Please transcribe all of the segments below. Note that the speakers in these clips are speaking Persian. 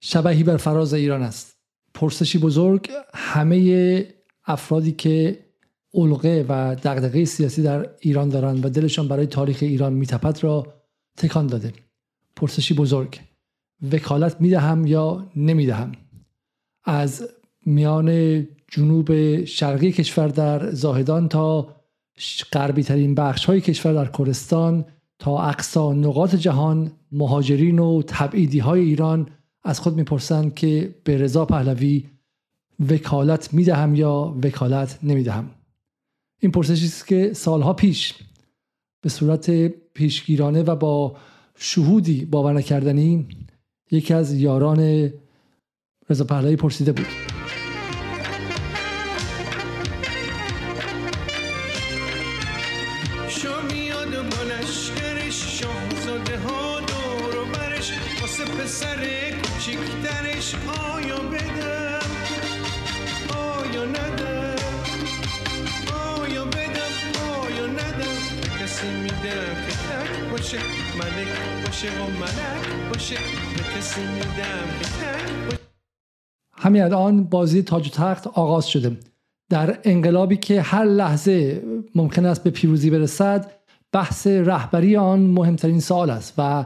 شبهی بر فراز ایران است. پرسشی بزرگ همه افرادی که علقه و دغدغه سیاسی در ایران دارند و دلشان برای تاریخ ایران میتپد را تکان داده. پرسشی بزرگ وکالت می‌دهم یا نمی‌دهم؟ از میان جنوب شرقی کشور در زاهدان تا غربی ترین بخش های کشور در کردستان تا اقصا نقاط جهان مهاجرین و تبعیدی های ایران از خود می‌پرسند که به رضا پهلوی وکالت می‌دهم یا وکالت نمی‌دهم؟ این پرسشی است که سالها پیش به صورت پیشگیرانه و با شهودی باور نکردنی یکی از یاران رضا پهلوی پرسیده بود. همین الان بازی تاج و تخت آغاز شده. در انقلابی که هر لحظه ممکن است به پیروزی برسد بحث رهبری آن مهمترین سوال است و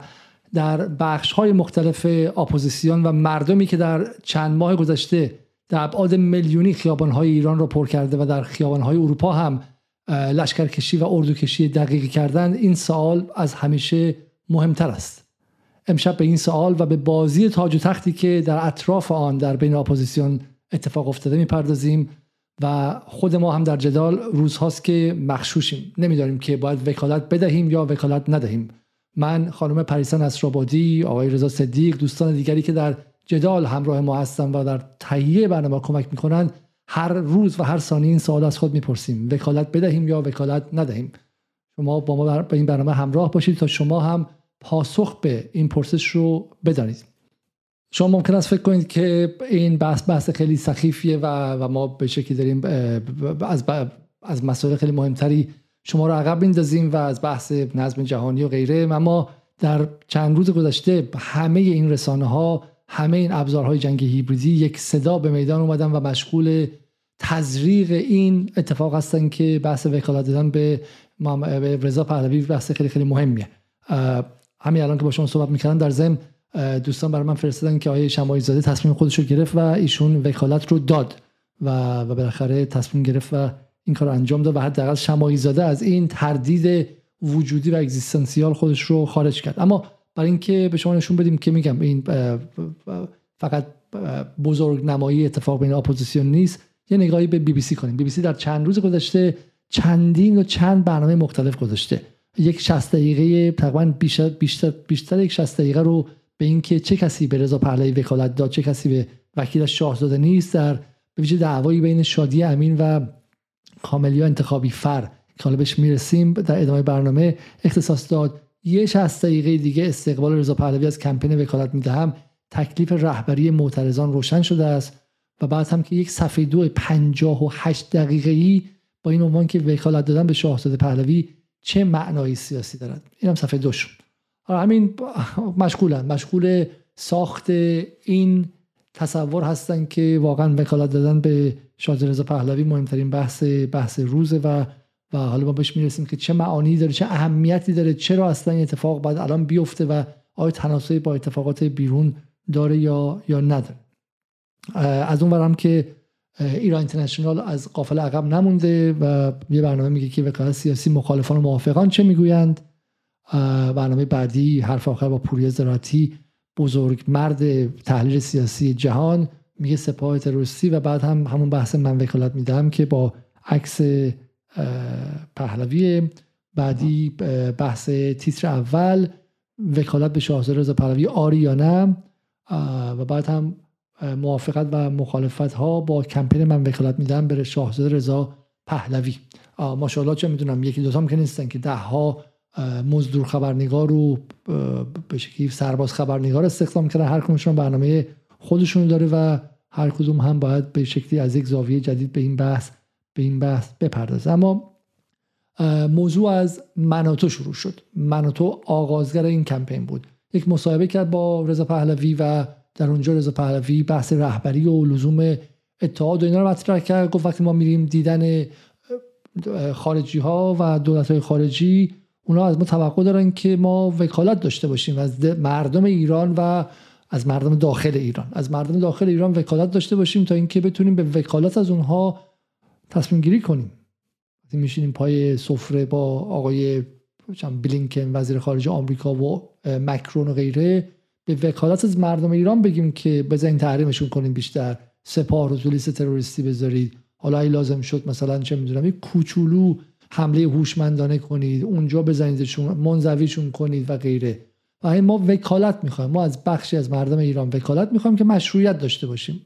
در بخش های مختلف اپوزیسیون و مردمی که در چند ماه گذشته در ابعاد میلیونی خیابان های ایران را پر کرده و در خیابان های اروپا هم لشکرکشی و اردوکشی دقیقی کردن این سوال از همیشه مهمتر است. امشب به این سوال و به بازی تاج و تختی که در اطراف آن در بین اپوزیسیون اتفاق افتاده می‌پردازیم و خود ما هم در جدال روزهاست که مغشوشیم. نمی‌دانیم که باید وکالت بدهیم یا وکالت ندهیم. من خانم پریسا نصرآبادی آقای رضا صدیق دوستان دیگری که در جدال همراه ما هستن و در تهیه برنامه کمک می‌کنن هر روز و هر ثانیه این سوال از خود می‌پرسیم. وکالت بدهیم یا وکالت ندهیم؟ شما با ما به این برنامه همراه باشید تا شما هم پاسخ به این پرسش رو بدانید. شما ممکن است فکر کنید که این بحث بحث خیلی سخیفیه و, و ما به شکلی داریم از, از مسائل خیلی مهمتری شما رو عقب میندازیم و از بحث نظم جهانی و غیره. اما در چند روز گذشته همه این رسانه ها همه این ابزارهای جنگ هیبریدی یک صدا به میدان اومدن و مشغول تزریق این اتفاق هستن که بحث وکالت دادن به رضا پهلوی بحث خیلی خیلی مهمیه. همین الان که با شما صحبت می‌کردم در ضمن دوستان برای من فرستادن که آیه شمایی زاده تصمیم خودش رو گرفت و ایشون وکالت رو داد و و بالاخره تصمیم گرفت و این کار انجام داد و حداقل شمایی زاده از این تردید وجودی و اگزیستانسیال خودش رو خارج کرد. اما برای اینکه به شما نشون بدیم که میگم این فقط بزرگ نمایی اتفاق بین اپوزیسیون نیست یه نگاهی به بی بی سی کنیم. بی بی سی در چند روز گذشته چندین و چند برنامه مختلف گذاشته. یک 60 دقیقه تقریبا بیشتر بیشتر بیشتر یک 60 دقیقه رو به اینکه چه کسی به رضا پهلوی وکالت داد چه کسی به وکیلش شاهزاده نیست در به ویژه دعوایی بین شادی امین و کاملیا انتخابی فر که حالا بهش می‌رسیم در ادامه برنامه اختصاص داد. یه 60 دقیقه دیگه استقبال رضا پهلوی از کمپین وکالت می‌دهم تکلیف رهبری معترضان روشن شده است و بعد هم که یک صفحه دو 58 دقیقه ای با این عنوان که وکالت دادن به شاهزاده پهلوی چه معنایی سیاسی دارد؟ اینم صفحه دو شد همین مشغولن. مشغول ساخت این تصور هستن که واقعا وکالت دادن به شاهزاده رضا پهلوی مهمترین بحث بحث روزه و و حالا ما بهش می‌رسیم که چه معانی داره چه اهمیتی داره چرا اصلا این اتفاق باید الان بیفته و آیا تناسبی با اتفاقات بیرون داره یا یا نداره. از اون برم که ایران اینترنشنال از قافل عقب نمونده و یه برنامه میگه که وکالت سیاسی مخالفان و موافقان چه می‌گویند. برنامه بعدی حرف آخر با پوری زراعتی بزرگ مرد تحلیل سیاسی جهان میگه سپاه تروریستی و بعد هم همون بحث من وکالت میدم که با عکس پهلوی. بعدی بحث تیتر اول وکالت به شاهزاده رضا پهلوی آری یا نه. و بعد هم موافقت و مخالفت ها با کمپین من وکالت میدم بره شاهزاده رضا پهلوی. ماشاءالله چه می‌دونم یکی دوتا که نیستن که ده ها مزدور خبرنگار رو به شکلی سرباز خبرنگار استخدام کردن. هر کدومشون برنامه خودشون داره و هر کدوم هم باید به شکلی از یک زاویه جدید به این بحث به این بحث بپردازه. اما موضوع از مناتو شروع شد. مناتو آغازگر این کمپین بود. یک مصاحبه کرد با رضا پهلوی و در اونجا رضا پهلوی بحث رهبری و لزوم اتحاد و اینا رو مطرح کرد. گفت وقتی ما میریم دیدن خارجی ها و دولت های خارجی اونا از ما توقع دارن که ما وکالت داشته باشیم. از مردم ایران و از مردم داخل ایران. از مردم داخل ایران وکالت داشته باشیم تا اینکه بتونیم به وکالت از اونها تصمیم گیری کنیم. میشینیم پای سفره با آقای بلینکن وزیر خارجه آمریکا و مکرون و غیره به وکالت از مردم ایران بگیم که بزنین تحریمشون کنیم بیشتر. سپاه رو تو لیست تروریستی بذارید. حالا ای لازم شد مثلا چه می‌دونم یک کوچولو حمله هوشمندانه کنید. اونجا بزنیدشون منزویشون کنید و غیره. و ما وکالت می‌خوایم. ما از بخشی از مردم ایران وکالت می‌خوایم که مشروعیت داشته باشیم.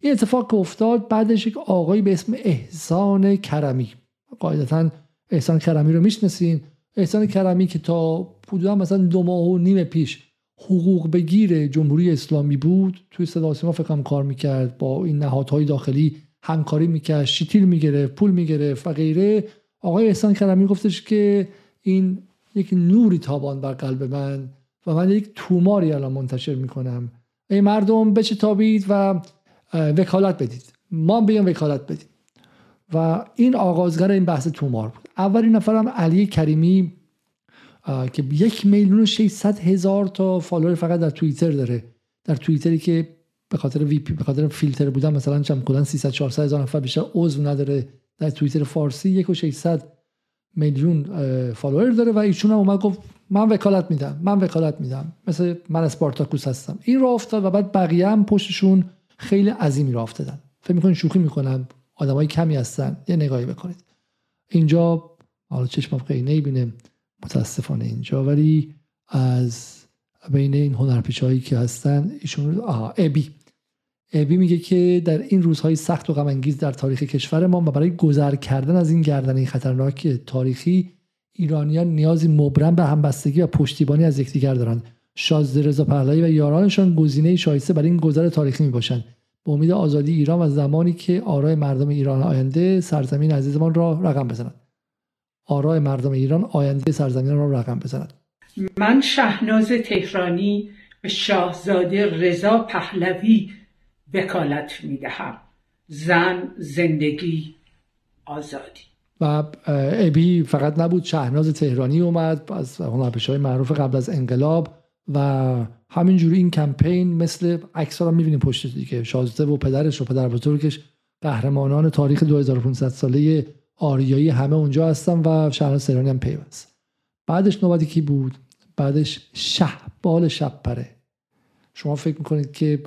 این اتفاق که افتاد بعدش یک آقایی به اسم احسان کرمی. قاعدتا احسان کرمی رو می‌شناسین. احسان کرمی که تا حدودا مثلا دو ماه و نیم پیش حقوق بگیر جمهوری اسلامی بود. توی صدا سیما فکرم کار می‌کرد با این نهادهای داخلی همکاری می‌کرد شیتیل می‌گرفت پول می‌گرفت و غیره. آقای احسان کرمی گفتش که این یک نوری تابان بر قلب من و من یک توماری الان منتشر می‌کنم. ای مردم بچه تابید و وکالت بدید. ما بیام وکالت بدید و این آغازگر این بحث تومار بود. اولین نفرم علی کریمی که یک میلیون و 600 هزار تا فالوور فقط در توییتر داره. در توییتری که به خاطر وی پی به خاطر فیلتر بودن مثلا چم کلا 300 400 هزار نفر بیشتر عضو نداره در توییتر فارسی یک و 600 میلیون فالوور داره و ایشون هم اومد گفت من وکالت میدم من وکالت میدم. مثل من اسپارتاکوس هستم. این را افتاد و بعد بقیه هم پشتشون خیلی عظیمی را افتادن. فکر می‌کنین شوخی می‌کنن آدمای کمی هستن. یه نگاهی بکنید. اینجا حالا چشمم خیلی نمی‌بینه متاسفانه اینجا. ولی از بین این هنرپیشهایی که هستن ایشون آها ابی ابی میگه که در این روزهای سخت و غم در تاریخ کشورمان و برای گذر کردن از این گردنه خطرناک تاریخی ایرانیان نیازی مبرم به همبستگی و پشتیبانی از یکدیگر دارند. شازده رضا پهلوی و یارانشان گزینه شایسته برای این گذر تاریخی می‌باشند. به امید آزادی ایران و زمانی که آرای مردم ایران آینده سرزمین عزیزمان را رقم بزند آرای مردم ایران آینده سرزمین را رقم بزند. من شهناز تهرانی به شاهزاده رضا پهلوی وکالت می‌دهم. زن زندگی آزادی. و ابی فقط نبود شهناز تهرانی اومد از هنرپیشه های معروف قبل از انقلاب و همینجوری این کمپین مثل عکس رو می‌بینیم پشت دیگه. شازده و پدرش و پدر بزرگش قهرمانان تاریخ 2500 ساله آریایی همه اونجا هستن و شهناز تهرانی هم پیوست. بعدش نوبتی کی بود؟ بعدش شهبال شب پره. شما فکر می‌کنید که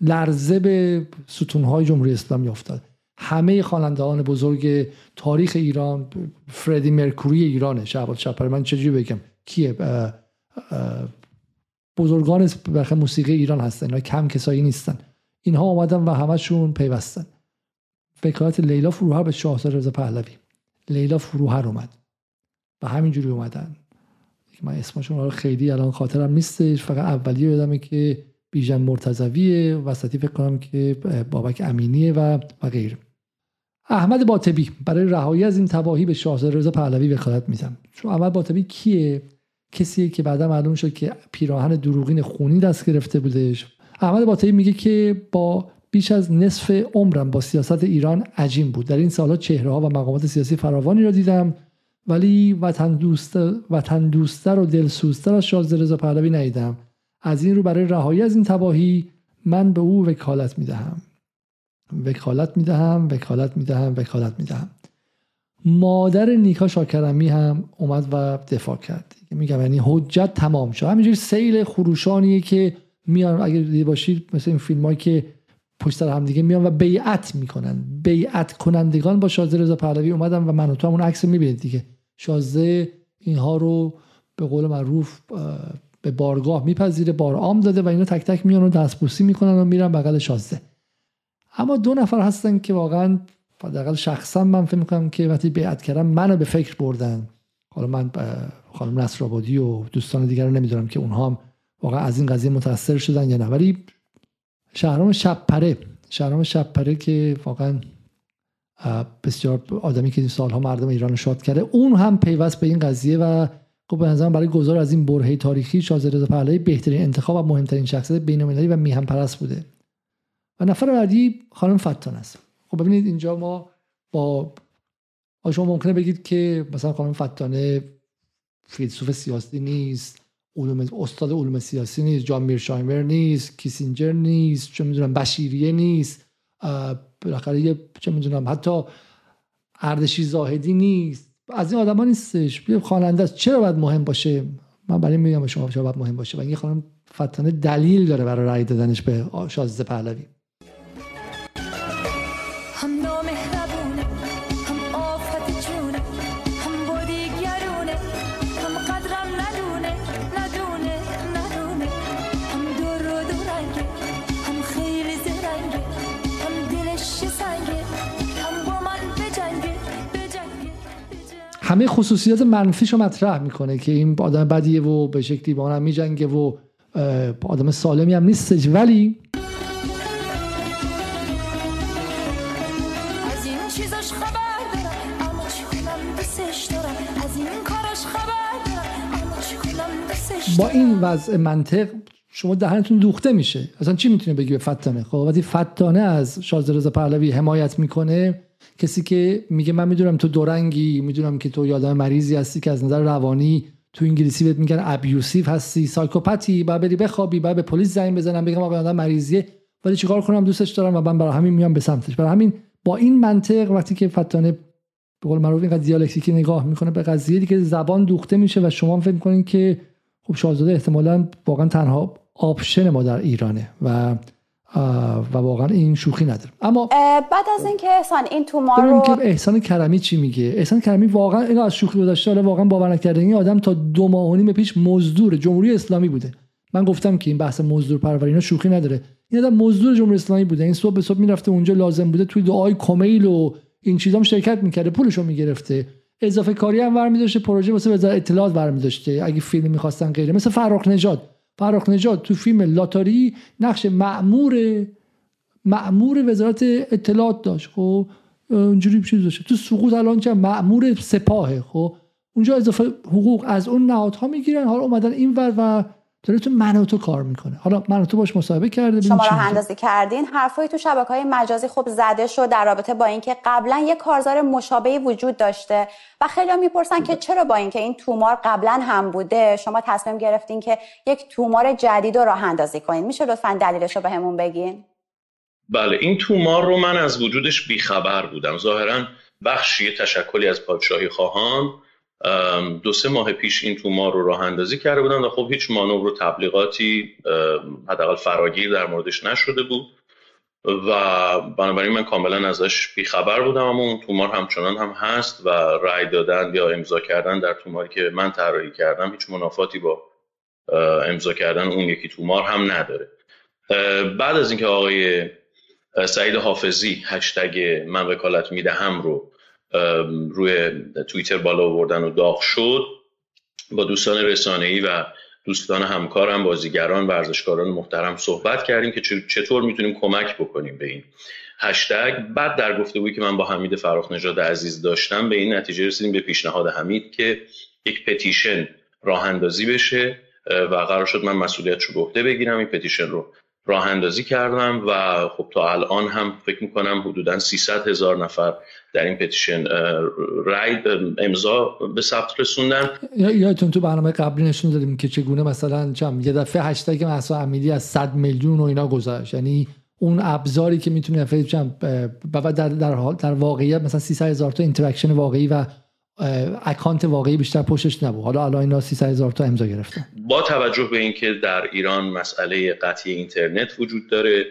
لرزه به ستونهای جمهوری اسلامی افتاد. همه خوانندهان بزرگ تاریخ ایران فردی مرکوری ایرانه شهبال شپره من چجوری بگم؟ کیه؟ بزرگان موسیقی ایران هستن. اینا کم کسایی نیستن. اینها آمدن و همشون پیوستن. وکالت لیلا فروهر به شاهزاده رضا پهلوی. لیلا فروهر اومد. و همینجوری اومدن. من اسمشون رو خیلی الان خاطرم نیستش. فقط اولی یادمه که بیژن مرتضویه. وسطی فکر کنم که بابک امینیه و و غیره. احمد باطبی. برای رهایی از این تباهی به شاهزاده رضا پهلوی وکالت میدم. چون احمد باطبی کیه؟ کسیه که بعدا معلوم شد که پیراهن دروغین خونی دست گرفته بودش. احمد باطبی میگه که با بیش از نصف عمرم با سیاست ایران عجیم بود. در این سالها چهره ها و مقامات سیاسی فراوانی را دیدم ولی وطن دوست وطن دوستتر و دلسوزتر از شازده رضا پهلوی ندیدم. از این رو برای رهایی از این تباهی من به او وکالت می‌دهم. وکالت می‌دهم وکالت می‌دهم وکالت می‌دهم. مادر نیکا شاکرمی هم اومد و دفاع کرد. میگم یعنی حجت تمام شد. همینجوری سیل خروشانیه که میان اگر دیده باشید مثل این فیلم که پشت هم دیگه میان و بیعت می‌کنن. بیعت کنندگان با شازده رضا پهلوی اومدن و من و تو اون عکس می‌بینید دیگه. شازده اینها رو به قول معروف به بارگاه میپذیره بار عام داده و اینا تک تک میان و دستبوسی می‌کنن و میرن بغل شازده. اما دو نفر هستن که واقعا حداقل شخصا من فکر می‌کنم که وقتی بیعت کردم منو به فکر بردن. حالا من خانم نصر آبادی و دوستان دیگر رو نمی‌دونم که اونها هم واقعا از این قضیه متاثر شدن یا نه. ولی شهرام شبپره شهرام شبپره که واقعا بسیار آدمی که سالها مردم ایران شاد کرده. اون هم پیوست به این قضیه و خب به نظرم برای گذار از این برهه تاریخی شاهزاده پهلوی بهترین انتخاب و مهمترین شخصیت بین‌المللی و میهم پرست بوده. و نفر بعدی خانم فتان است. خب ببینید اینجا ما با شما ممکنه بگید که مثلا خانم فتانه فیلسوف سیاسی نیست. علوم استاد علوم سیاسی نیست جان میرشایمر نیست کیسینجر نیست چه می‌دونم بشیریه نیست بالاخره چه می‌دونم حتی اردشیر زاهدی نیست. از این آدما نیستش. خواننده است. چرا باید مهم باشه؟ من برای میگم شما چرا باید مهم باشه. و این خانم فتانه دلیل داره برای رأی دادنش به شازده پهلوی. همه خصوصیات منفیشو مطرح می‌کنه که این آدم بدیه و به شکلی با هم میجنگه و آدم سالمی هم نیستش. ولی با این وضع منطق شما دهنتون دوخته میشه. اصلا چی می‌تونه بگی به فتانه؟ خب وقتی فتانه از شازده رضا پهلوی حمایت می‌کنه کسی که میگه من می‌دونم تو دورنگی می‌دونم که تو یه آدم مریضی هستی که از نظر روانی تو انگلیسی بهت میگن abusive هستی psychopath ی بعد بری بخوابی بعد به پلیس زنگ بزنم بگم آقا آدم مریضیه. ولی چیکار کنم؟ دوستش دارم و من برای همین میام به سمتش. برای همین با این منطق وقتی که فتانه به قول معروف اینقدر دیالکتیکی نگاه می‌کنه به قضیه دیگه زبان دوخته میشه و شما فکر می‌کنین که خب شاهزاده احتمالا واقعا تنها option ما در ایرانه و و واقعا این شوخی نداره اما بعد از اینکه احسان این تومار رو که احسان کرمی چی میگه. احسان کرمی واقعا اینو از شوخی گذاشته حالا واقعا باور نکرده این آدم تا دو ماه و نیم پیش مزدور جمهوری اسلامی بوده. من گفتم که این بحث مزدور پروری شوخی نداره. این آدم مزدور جمهوری اسلامی بوده. این صبح به صبح می‌رفته اونجا لازم بوده توی دعای کمیل و این چیزام شرکت می‌کرده. پولشو می‌گرفته. اضافه کاری هم ور پروژه واسه وزارت اطلاعات برمی اگه فیلم می‌خواستن غیره. مثل فرخ نژاد. فرخ نجات تو فیلم لاتاری نقش معمور معمور وزارت اطلاعات داشت خب؟ اونجوری چیز داشت. تو سقوط الان چه معمور سپاهه خب؟ اونجا اضافه حقوق از اون نهادها می‌گیرن حالا اومدن این ور و داره تو من تو کار می‌کنه. حالا من تو باش مصاحبه کرده شما رو اندازی کردین. حرفایی تو شبکه های مجازی خوب زده شد در رابطه با اینکه قبلا یه کارزار مشابهی وجود داشته و خیلی می‌پرسن که چرا با اینکه این تومار قبلا هم بوده. شما تصمیم گرفتین که یک تومار جدید رو راه اندازی کنین. میشه لطفا دلیلش رو بهمون بگین؟ بله این تومار رو من از وجودش بیخبر بودم. ظاهرا بخشی تشکلی از پادشاهی خواهان دو سه ماه پیش این تومار رو راه اندازی کرده بودن و خب هیچ مانور و تبلیغاتی حداقل فراگیر در موردش نشده بود. و بنابراین من کاملا ازش بیخبر بودم اما اون تومار همچنان هم هست و رأی دادن یا امضا کردن در توماری که من طراحی کردم هیچ منافاتی با امضا کردن اون یکی تومار هم نداره. بعد از اینکه آقای سعید حافظی هشتگ من وکالت می‌دهم رو روی توییتر بالا آوردن و داغ شد. با دوستان رسانه‌ای و دوستان همکارم بازیگران ورزشکاران محترم صحبت کردیم که چطور می‌تونیم کمک بکنیم به این هشتگ. بعد در گفتگویی که من با حمید فراخ نژاد عزیز داشتم به این نتیجه رسیدیم به پیشنهاد حمید که یک پتیشن راه اندازی بشه و قرار شد من مسئولیت رو بگیرم. این پتیشن رو راه اندازی کردم و خب تا الان هم فکر می‌کنم حدودا 300 هزار نفر در این پتیشن رای امضا به ثبت رسوندن. یادتون تو برنامه قبلی نشون دادیم که چگونه مثلا چم یه دفعه هشتگ محسا امیدی از 100 میلیون و اینا گذاشت. یعنی اون ابزاری که می‌تونه چم در در در واقعیت مثلا 300 هزار تا interaction واقعی و account واقعی بیشتر پشتش نبود. حالا الان اینا 300 هزار تا امضا گرفتن با توجه به اینکه در ایران مسئله قطعی اینترنت وجود داره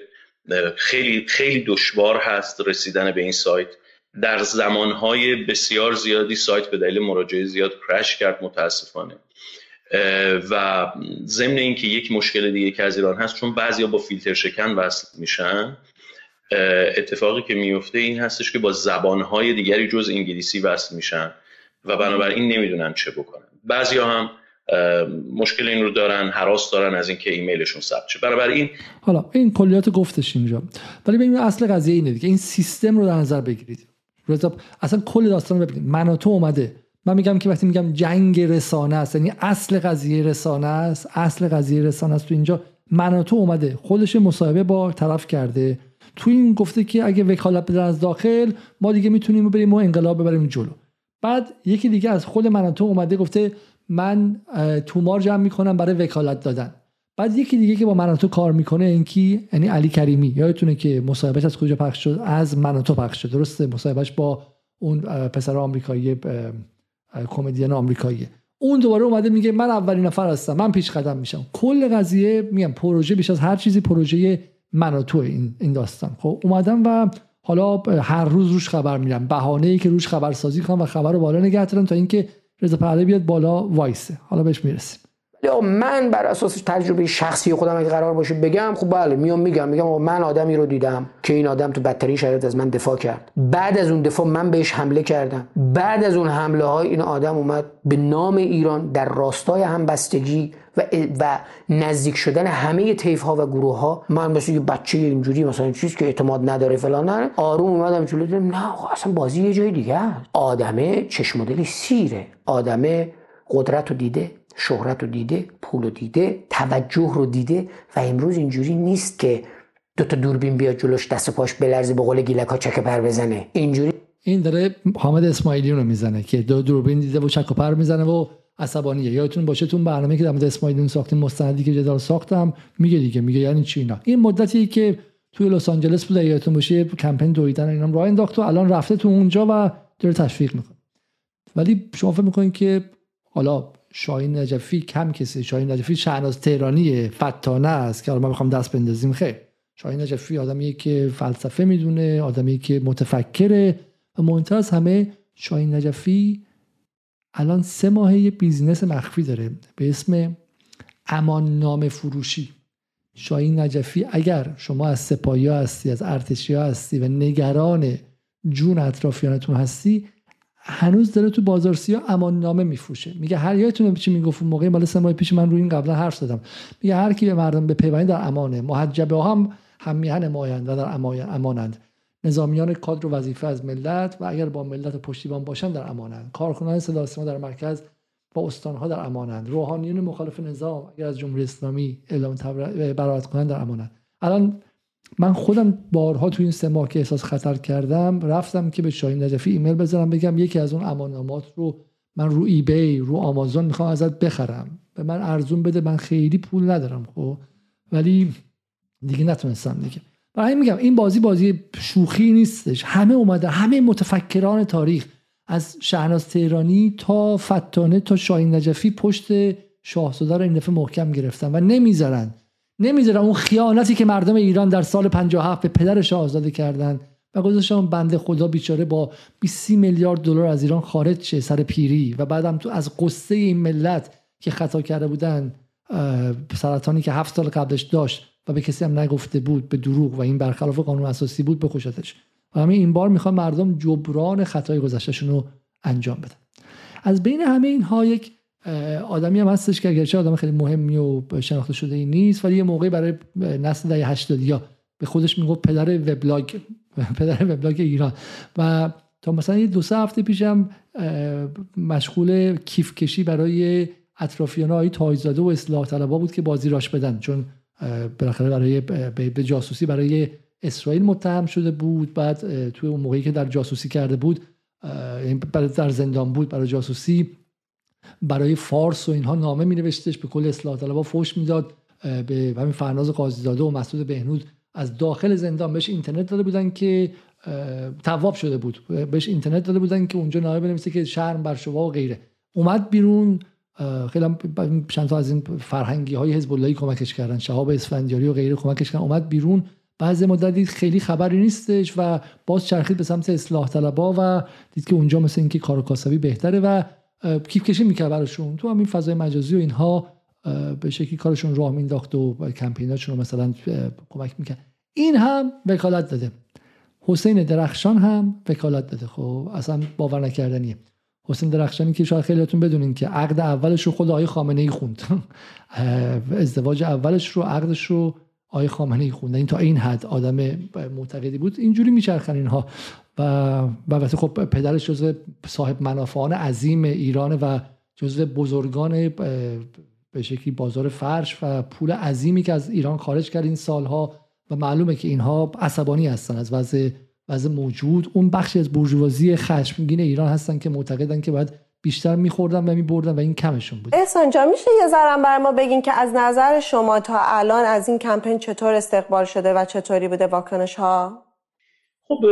خیلی خیلی دشوار هست رسیدن به این سایت. در زمانهای بسیار زیادی سایت به دلیل مراجعه زیاد crash کرد متاسفانه. و ضمن اینکه یک مشکل دیگه که از ایران هست چون بعضیا با فیلتر شکن وصل میشن اتفاقی که میفته این هستش که با زبانهای دیگری جز انگلیسی وصل میشن. و بنابراین نمی‌دونن چه بکنن. بعضیا هم مشکل این رو دارن حراس دارن از اینکه ایمیلشون ثبت شه. بنابراین حالا این کلیات گفتش اینجا. ولی ببینید اصل قضیه اینه دیگه. این سیستم رو در نظر بگیرید. اصلا کل داستان رو ببینید. من تو اومده. من میگم که وقتی میگم جنگ رسانه است یعنی اصل قضیه رسانه است اصل قضیه رسانه است تو اینجا. مناتو اومده. خودش مصاحبه با طرف کرده. تو این گفته که اگه وکالت بدن از داخل ما دیگه می‌تونیم بریم و انقلاب ببریم جلو. بعد یکی دیگه از خود مناتو اومده گفته من تومار جمع می‌کنم برای وکالت دادن. بعد یکی دیگه که با مناتو کار می‌کنه این کی؟ یعنی علی کریمی. یادتونه که مصاحبهش از کجا پخش شد؟ از مناتو پخش شد. درسته مصاحبهش با اون پسر آمریکایی کمدین آمریکایی. اون دوباره اومده میگه من اولین نفر هستم من پیش قدم میشم. کل قضیه میگم پروژه بیش از هر چیزی پروژه مناتو این این داستان. خب اومدم و حالا هر روز روش خبر میرم بهانه ای که روش خبرسازی کنم و خبر رو بالا نگه تا اینکه رضا پهلوی بیاد بالا وایسه. حالا بهش می‌رسیم. یا من بر اساس تجربه شخصی خودم اگه قرار باشه بگم خب بله میام میگم. میگم من آدمی رو دیدم که این آدم تو بدترین شرایط از من دفاع کرد. بعد از اون دفاع من بهش حمله کردم. بعد از اون حمله های این آدم اومد به نام ایران در راستای همبستگی و, و نزدیک شدن همه طیف ها و گروه ها من مثل یه بچه اینجوری مثلا چیز که اعتماد نداره فلان نه آروم اومدم جلو دیدم نه اصلا بازی یه جای دیگه آدمه چشم سیره. آدمه قدرت رو دیده شهرت رو دیده پول رو دیده توجه رو دیده و امروز اینجوری نیست که دو تا دوربین بیاد جلوش دست پاش بلرزه به قول گیلک ها چک پر بزنه. اینجوری این داره حامد اسماعیلی رو می‌زنه که دو دوربین دیده و چک و پر می‌زنه و عصبانیه یادتون باشه تو برنامه که در مورد اسماعیلی ساختیم مستندی که جدال ساختم میگه دیگه میگه یعنی چی اینا. این مدتی که توی لس آنجلس بود یادتون باشه کمپین دویدن اینا راه انداخت و الان رفته تو اونجا و داره تشویق می‌کنه. ولی شما فکر می‌کنین که حالا شاهین نجفی کم کسی شاهین نجفی شهناز تهرانی فتانه است که حالا ما می‌خوام دست بندازیم. خیر. شاهین نجفی آدمیه که فلسفه می‌دونه آدمی که متفکره و مهمتر از همه شاهین نجفی الان سه ماه یه بیزینس مخفی داره به اسم امان نام فروشی. شاهین نجفی اگر شما از سپاهی هستی از ارتشی هستی و نگران جون اطرافیانتون هستی هنوز داره تو بازار سیا امان نامه میفروشه. میگه هر یادتونه چی می‌گفت موقع؟ مال سه ماه پیش من روی این قبلا حرف زدم. میگه هر کی به مردم به پیوند در امانه. محجبه هم هم میهن مایند و در امانند. نظامیان کادر و وظیفه از ملت و اگر با ملت پشتیبان باشند در امانند. کارکنان صدا در مرکز با استانها در امانند. روحانیون مخالف نظام اگر از جمهوری اسلامی اعلام برائت کنند در امانند. الان من خودم بارها تو این سه ماه که احساس خطر کردم رفتم که به شاهین نجفی ایمیل بزنم بگم یکی از اون امانامات رو من رو ای بی رو آمازون می‌خوام ازت بخرم. به من ارزون بده من خیلی پول ندارم خب. ولی دیگه نتونستم دیگه. برای میگم این بازی بازی شوخی نیستش. همه اومده همه متفکران تاریخ از شهناز تهرانی تا فتانه تا شاهین نجفی پشت شاهزاده رو این دفعه محکم گرفتن و نمی‌ذارن. نمی‌ذارن اون خیانتی که مردم ایران در سال 57 به پدرش آزاده کردن. و گذاشتن بنده خدا بیچاره با 20 میلیارد دلار از ایران خارج شه سر پیری. و بعدم تو از قصه این ملت که خطا کرده بودن سرطانی که هفت سال قبلش داشت و به کسی هم نگفته بود به دروغ و این برخلاف قانون اساسی بود بکشتش. و همین این بار می‌خوان مردم جبران خطای گذشتهشون رو انجام بدن. از بین همه اینها یک آدمی هم هستش که اگرچه آدم خیلی مهمی و شناخته شده ای نیست ولی یه موقعی برای نسل دهه 80 یا به خودش می‌گفت پدر وبلاگ پدر وبلاگ ایران. و تا مثلا یه دو سه هفته پیشم مشغول کیف کشی برای اطرافیان های تایزاده و اصلاح طلبا بود که بازی راش بدن چون بالاخره برای به جاسوسی برای اسرائیل متهم شده بود. بعد توی اون موقعی که در جاسوسی کرده بود یعنی در زندان بود برای جاسوسی برای فارس و اینها نامه می نوشتش به کل اصلاح طلبها فوش می‌داد. به همین فرناز قاضیزاده و مسعود بهنود از داخل زندان بهش اینترنت داده بودن که تواب شده بود. بهش اینترنت داده بودن که اونجا نامه بنویسه که شرم بر شما و غیره. اومد بیرون خیلی چند تا از این فرهنگی های حزب اللهی کمکش کردن شهاب اسفندیاری و غیره کمکش کردن. اومد بیرون. بعضی مدت دید خیلی خبری نیستش و باز چرخید به سمت اصلاح طلبا و دید که اونجا مثل اینکه کار کاسبی بهتره و کیف کشی می‌کرد براشون. تو همین فضای مجازی و اینها به شکلی کارشون راه مینداخت و کمپیناشون رو مثلا کمک می‌کرد. این هم وکالت داده. حسین درخشان هم وکالت داده. خب اصلا باور نکردنیه. حسین درخشانی که شاید خیلیاتون بدونین که عقد اولش رو خود آقای خامنه ای خوند ازدواج اولش رو عقدش رو آقای خامنه ای خوند. این تا این حد آدم معتقدی بود. اینجوری میچرخن اینها. و البته خب پدرش جزو صاحب منافعان عظیم ایران و جزو بزرگان به شکلی بازار فرش و پول عظیمی که از ایران خارج کرد این سالها. و معلومه که اینها عصبانی هستن. از وضع وضع موجود اون بخشی از برجوازی خشمگین ایران هستن که معتقدن که باید بیشتر میخوردن و میبردن و این کمشون بود. احسان جا میشه یه ذرم بر ما بگین که از نظر شما تا الان از این کمپین چطور استقبال شده و چطوری بوده واکنش ها خب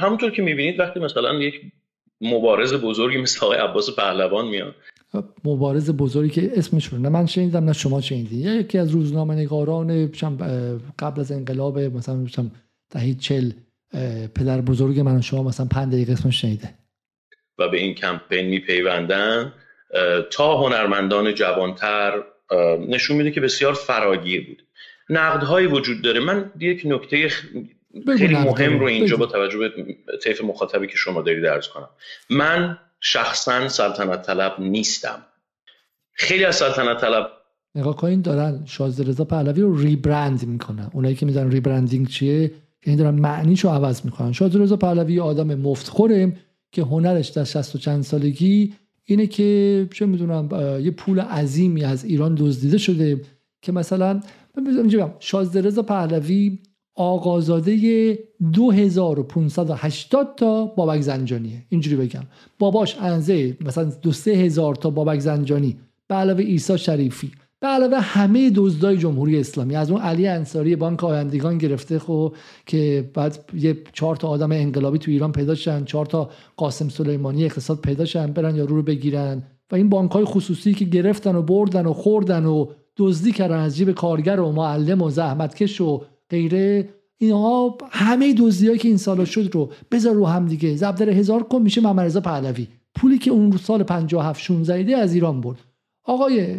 همونطور که می‌بینید وقتی مثلا یک مبارز بزرگی مثل آقای عباس پهلوان میاد. مبارز بزرگی که اسمش رو نه من شنیدم نه شما شنیدید یکی از روزنامه نگاران قبل از انقلاب مثلا دهی چل پدر بزرگ من و شما مثلا پنج دقیقه اسمش شنیده. و به این کمپین میپیوندن. تا هنرمندان جوانتر نشون میده که بسیار فراگیر بود. نقدهایی وجود داره. من یک نکته خیلی مهم رو اینجا با توجه به طیف مخاطبی که شما دارید درز کنم. من شخصا سلطنت طلب نیستم. خیلی از سلطنت طلب نگاه کنین دارن شازده رضا پهلوی رو ریبرند می‌کنن. اونایی که می‌دونن ریبرندینگ چیه یعنی دارن معنیشو عوض می‌کنن. شازده رضا پهلوی آدم مفتخوره که هنرش در 60 و چند سالگی اینه که چه می‌دونم یه پول عظیمی از ایران دزدیده شده که مثلا بگم شازده رضا پهلوی آقازاده 2580 تا بابک زنجانیه. اینجوری بگم. باباش انزه مثلا دو هزار تا بابک زنجانی. به علاوه عیسی شریفی. به علاوه همه دزدای جمهوری اسلامی از اون علی انصاری بانک آیندگان گرفته خب که بعد یه چهار تا آدم انقلابی تو ایران پیدا شدن چهار تا قاسم سلیمانی اقتصاد پیدا شدن برن یارو رو بگیرن و این بانک های خصوصی که گرفتن و بردن و خوردن و دزدی کردن از جیب کارگر و معلم و زحمتکش و غیره اینها همه دزدیایی که این سالا شد رو بذار رو هم دیگه. زبدر هزار کن میشه محمد پهلوی. پولی که اون سال 57 16 از ایران برد. آقای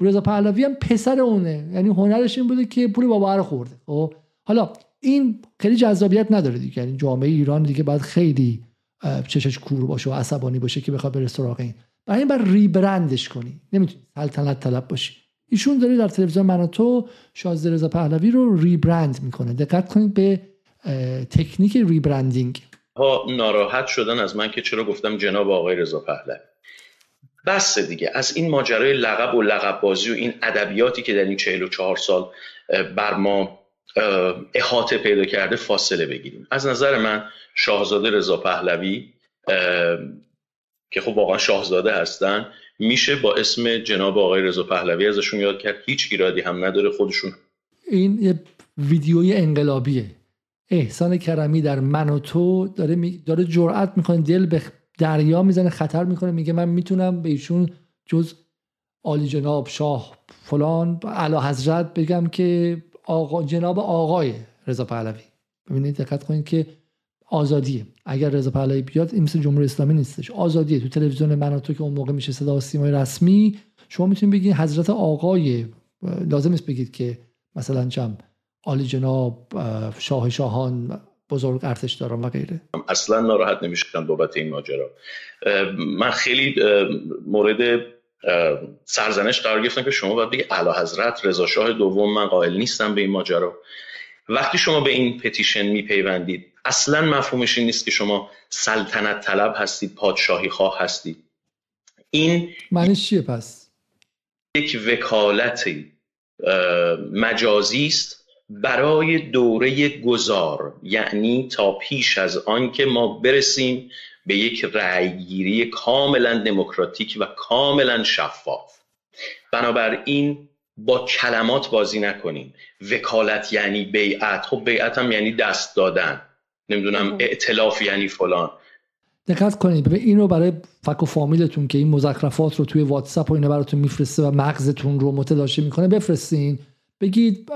رضا پهلوی هم پسر اونه. یعنی هنرش این بوده که پول بابا رو خورده. خب حالا این خیلی جذابیت نداره دیگه. یعنی جامعه ایران دیگه باید خیلی چشش کور باشه و عصبانی باشه که بخواد بره سراغ این. برای این باید rebrand ش کنی. نمی‌تونی سلطنت طلب باشی. ایشون داره در تلویزیون من تو شازده رضا پهلوی رو rebrand می‌کنه. دقت کنید به تکنیک rebranding. ها ناراحت شدن از من که چرا گفتم جناب آقای رضا پهلوی. بس دیگه. از این ماجرای لقب و لقب بازی و این ادبیاتی که در این 44 سال بر ما احاطه پیدا کرده فاصله بگیریم. از نظر من شاهزاده رضا پهلوی که خب واقعا شاهزاده هستن میشه با اسم جناب آقای رضا پهلوی ازشون یاد کرد. هیچ ایرادی هم نداره خودشون. این یه ویدیوی انقلابیه. احسان کرمی در من و تو داره, می... داره جرأت می‌کنه دل به دریا می‌زنه خطر می‌کنه میگه من می‌تونم به ایشون جز عالی جناب شاه فلان علا حضرت بگم که آقا جناب آقای رضا پهلوی. ببینید دقت کنید که آزادیه. اگر رضا پهلوی بیاد این مثل جمهوری اسلامی نیستش. آزادیه. تو تلویزیون من تو که اون موقع میشه صدا سیمای رسمی شما می‌تونید بگید حضرت آقای لازم است بگید که مثلا چم عالی جناب شاه شاهان بزرگ ارتش دارم و غیره. اصلا ناراحت نمیشم بابت این ماجرا. من خیلی مورد سرزنش قرار گرفتم که شما باید بگی اعلی حضرت رضا شاه دوم من قائل نیستم به این ماجرا. وقتی شما به این پتیشن میپیوندید اصلا مفهومش این نیست که شما سلطنت طلب هستید پادشاهی خواه هستید. این معنیش چیه پس؟ یک وکالت مجازی است برای دوره گذار یعنی تا پیش از آن که ما برسیم به یک رأیگیری کاملا دموکراتیک و کاملا شفاف. بنابراین با کلمات بازی نکنیم. وکالت یعنی بیعت. خب بیعت هم یعنی دست دادن. نمی‌دونم ائتلاف یعنی فلان. دقت کنید. به این رو برای فک و فامیلتون که این مزخرفات رو توی واتساپ و اینا براتون میفرسته و مغزتون رو متلاشی می‌کنه بفرستین. بگید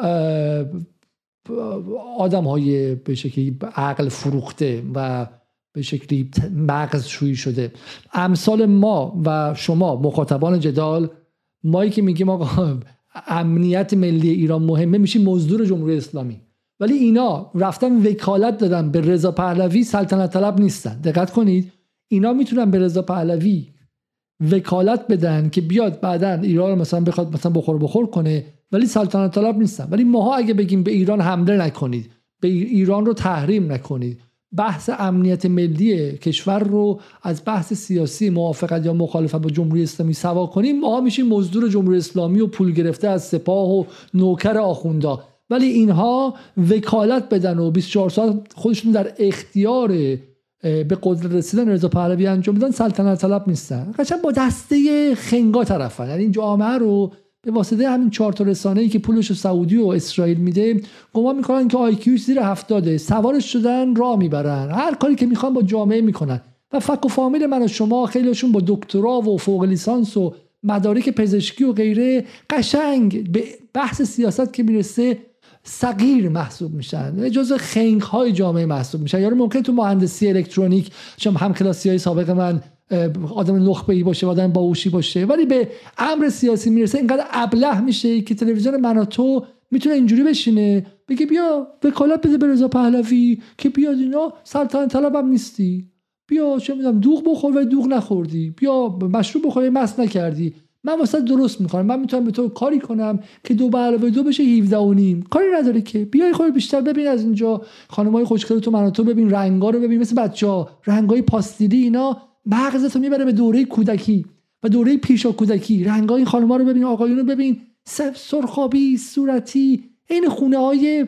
آدم های به شکلی عقل فروخته و به شکلی مغز شویی شده. امثال ما و شما مخاطبان جدال مایی که میگیم آقا امنیت ملی ایران مهمه میشیم مزدور جمهوری اسلامی. ولی اینا رفتن وکالت دادن به رضا پهلوی سلطنت طلب نیستن. دقت کنید اینا می‌تونن به رضا پهلوی وکالت بدن که بیاد بعدا ایران مثلا بخواد مثلا بخور بخور کنه. ولی سلطنت طلب نیستن. ولی ماها اگه بگیم به ایران حمله نکنید به ایران رو تحریم نکنید. بحث امنیت ملی کشور رو از بحث سیاسی موافقت یا مخالفت با جمهوری اسلامی سوا کنیم ما میشیم مزدور جمهوری اسلامی و پول گرفته از سپاه و نوکر آخوندا. ولی اینها وکالت بدن و 24 ساعت خودشون در اختیار به قدرت رسیدن رضا پهلوی انجام بدن سلطنت طلب نیستن. قشنگ با دسته خنگا طرفن. یعنی این جامعه رو به واسطه همین چهار تا رسانه‌ای که پولش سعودی و اسرائیل میده گمان می‌کنن که آیکیوش زیر هفتاده. سوارش شدن راه می‌برن. هر کاری که می‌خوان با جامعه می‌کنن. و فک و فامیل من و شما خیلیشون با دکترا و فوق لیسانس و مدارک پزشکی و غیره قشنگ به بحث سیاست که می‌رسه صغیر محسوب میشن. جزء خنگ های جامعه محسوب میشن. یارو ممکن تو مهندسی الکترونیک چون هم کلاسی های سابق من آدم نخبه ای باشه آدم باوشی باشه ولی به امر سیاسی می‌رسه اینقدر ابله میشه که تلویزیون من تو می‌تونه اینجوری بشینه. بگه بیا وکالت بده به رضا پهلوی که بیاد اینا سلطنت طلبم نیستی. بیا چه می‌دونم دوغ بخور و دوغ نخوردی. بیا مشروب بخور مست نکردی. من واسه درست می‌کنم من می‌تونم به تو کاری کنم که دو علاوه دو بشه 17 و نیم. کاری نداره که. بیای خود بیشتر ببین از اینجا. خانمای خوشگل تو من تو ببین رنگا رو ببین. مثل بچه رنگای پاستیلی اینا. مغزتو می‌بره به دوره کودکی و دوره پیشا کودکی. رنگای این خانم‌ها رو ببین آقایون رو ببین. سرخابی صورتی. این خونه های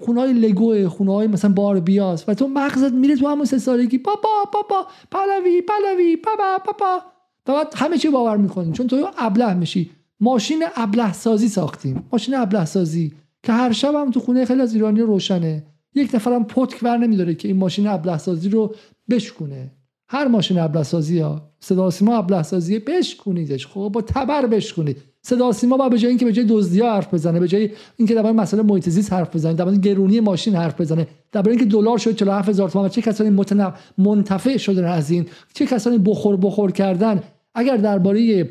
خونه های لگو خونه های مثلا باربیاس و تو مغزت میره تو همون سه سالگی. پاپا پاپا پلوی پلوی. پاپا پاپا. بعد همه چی باور می‌کنیم. چون تو ابله میشی. ماشین ابله سازی ساختیم. ماشین ابله سازی که هر شب هم تو خونه خیلی از ایرانی روشنه. یک نفرم پتک ور نمیداره که این ماشین ابله سازی رو بشکونه. هر ماشین ابله سازی ها صدا سیما ابله سازی بشکونیدش. خب با تبر بشکونید. صدا سیما با به جای اینکه به جای دزدی حرف بزنه به جای اینکه در مسئله محیط زیست حرف بزنه در گرونی ماشین حرف بزنه در اینکه دلار شد 47000 تومان چه کسانی متنوع منتفع شدن از این چه کسانی بخور بخور کردن اگر درباره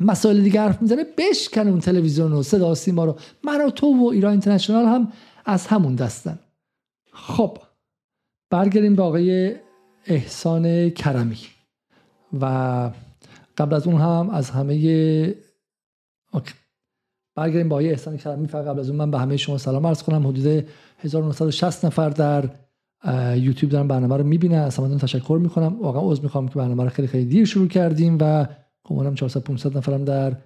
مسائل دیگه حرف می‌زنه بشکن اون تلویزیون و صدا سیما رو. من و تو و ایران اینترنشنال هم از همون دستن. خب برگردیم به آقای احسان کرمی. و قبل از اون هم از همه اوکی. برگردیم با آقای احسان کرمی. فقط قبل از اون من به همه شما سلام عرض کنم. حدود 1960 نفر در یوتیوب دارن برنامه رو می‌بینن از همتون تشکر می‌کنم. واقعا عذر می‌خوام که برنامه رو خیلی خیلی دیر شروع کردیم و گمانم 400 500 نفرم در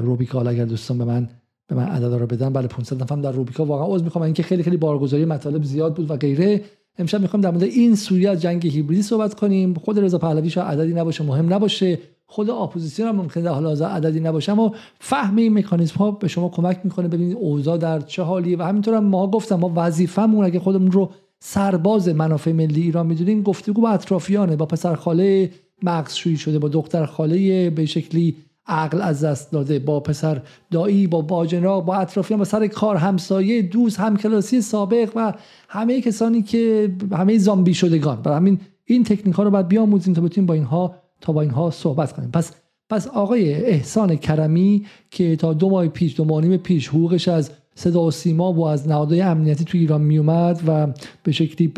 روبیکا. اگر دوستان به من به من عدد رو بدن بله 500 نفرم در روبیکا. واقعا عذر می‌خوام. اینکه خیلی خیلی بارگذاری مطالب زیاد بود و غیره. امشب می‌خوام در مورد این سویه از جنگ هیبریدی صحبت کنیم. خود رضا پهلوی شاید عددی نباشه مهم نباشه. خود اپوزیسیون هم ممکنه در حال حاضر عددی نباشه. اما فهم این مکانیزم ها به شما کمک می‌کنه ببینید اوضاع در چه حالیه. و همینطور هم ما گفتم ما وظیفمون اگه خودمون رو سرباز منافع ملی ایران می‌دونیم گفتگو با اطرافیانه با پسر خاله مغزشویی شده با دختر خاله به شکلی عقل از دست داده با پسر دایی با باجناق با اطرافیان با سر کار همسایه دوست همکلاسی سابق و همه کسانی که همه زامبی شدگان. برای همین این تکنیک ها رو باید بیاموزیم تا بتونیم با اینها تا با اینها صحبت کنیم. پس پس آقای احسان کرمی که تا دو ماه پیش دو ماه پیش حقوقش از صدا و سیما و از نهادهای امنیتی تو ایران میومد و به شکلی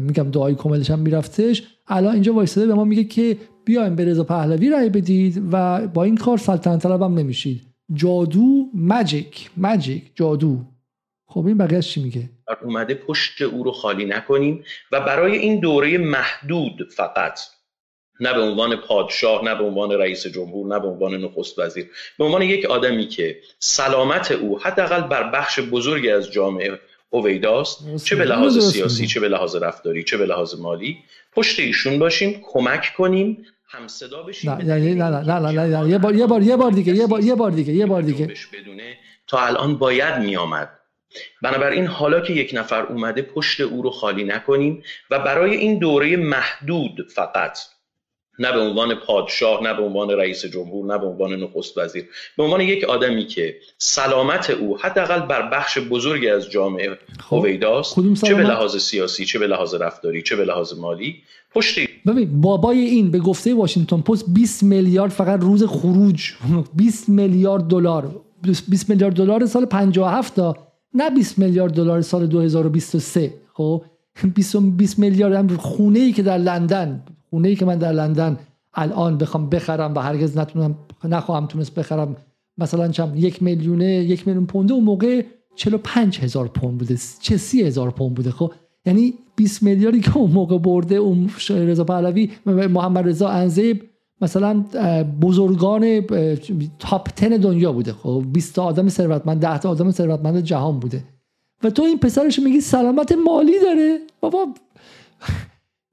میگم دعای کاملش هم میرفتش. الان اینجا وایساده به ما میگه که بیایم به رضا پهلوی رای بدید و با این کار سلطنت طلب هم نمیشید. جادو ماجیک ماجیک جادو. خب این بقیه چی میگه؟ اومده پشت او رو خالی نکنیم و برای این دوره محدود فقط نه به عنوان پادشاه نه به عنوان رئیس جمهور نه به عنوان نخست وزیر به عنوان یک آدمی که سلامت او حداقل بر بخش بزرگی از جامعه هویداست چه به لحاظ سیاسی چه به لحاظ رفتاری چه به لحاظ مالی پشت ایشون باشیم کمک کنیم هم صدا بشیم نه نه نه نه نه نه یه بار یه بار یه بار دیگه یه بار یه بار دیگه یه بار دیگه. بدونه تا الان باید میآمد. بنابراین حالا که یک نفر اومده پشت او رو خالی نکنیم و برای این دوره محدود فقط نه به عنوان پادشاه نه به عنوان رئیس جمهور نه به عنوان نخست وزیر. به عنوان یک آدمی که سلامت او حداقل بر بخش بزرگی از جامعه خب. هویداست چه به لحاظ سیاسی چه به لحاظ رفتاری چه به لحاظ مالی پشتی. ببین بابای این به گفته واشنگتن پست 20 میلیارد فقط روز خروج 20 میلیارد دلار. 20 میلیارد دلار سال 57 تا نه 20 میلیارد دلار سال 2023 خب 20 20 میلیارد هم خونه ای که در لندن. خونه ای که من در لندن الان بخوام بخرم و هرگز نتونم نخواهم تونست بخرم مثلا چم یک میلیونه یک میلیون پونده اون موقع 45 هزار پوند بوده چه سی هزار پوند بوده خب؟ یعنی 20 میلیاردی که اون موقع برده اون رضا پهلوی محمد رضا انزیب مثلا بزرگان تاپ 10 دنیا بوده خب؟ 20 تا آدم ثروتمند 10 تا آدم ثروتمند جهان بوده. و تو این پسرش میگی سلامت مالی داره؟ بابا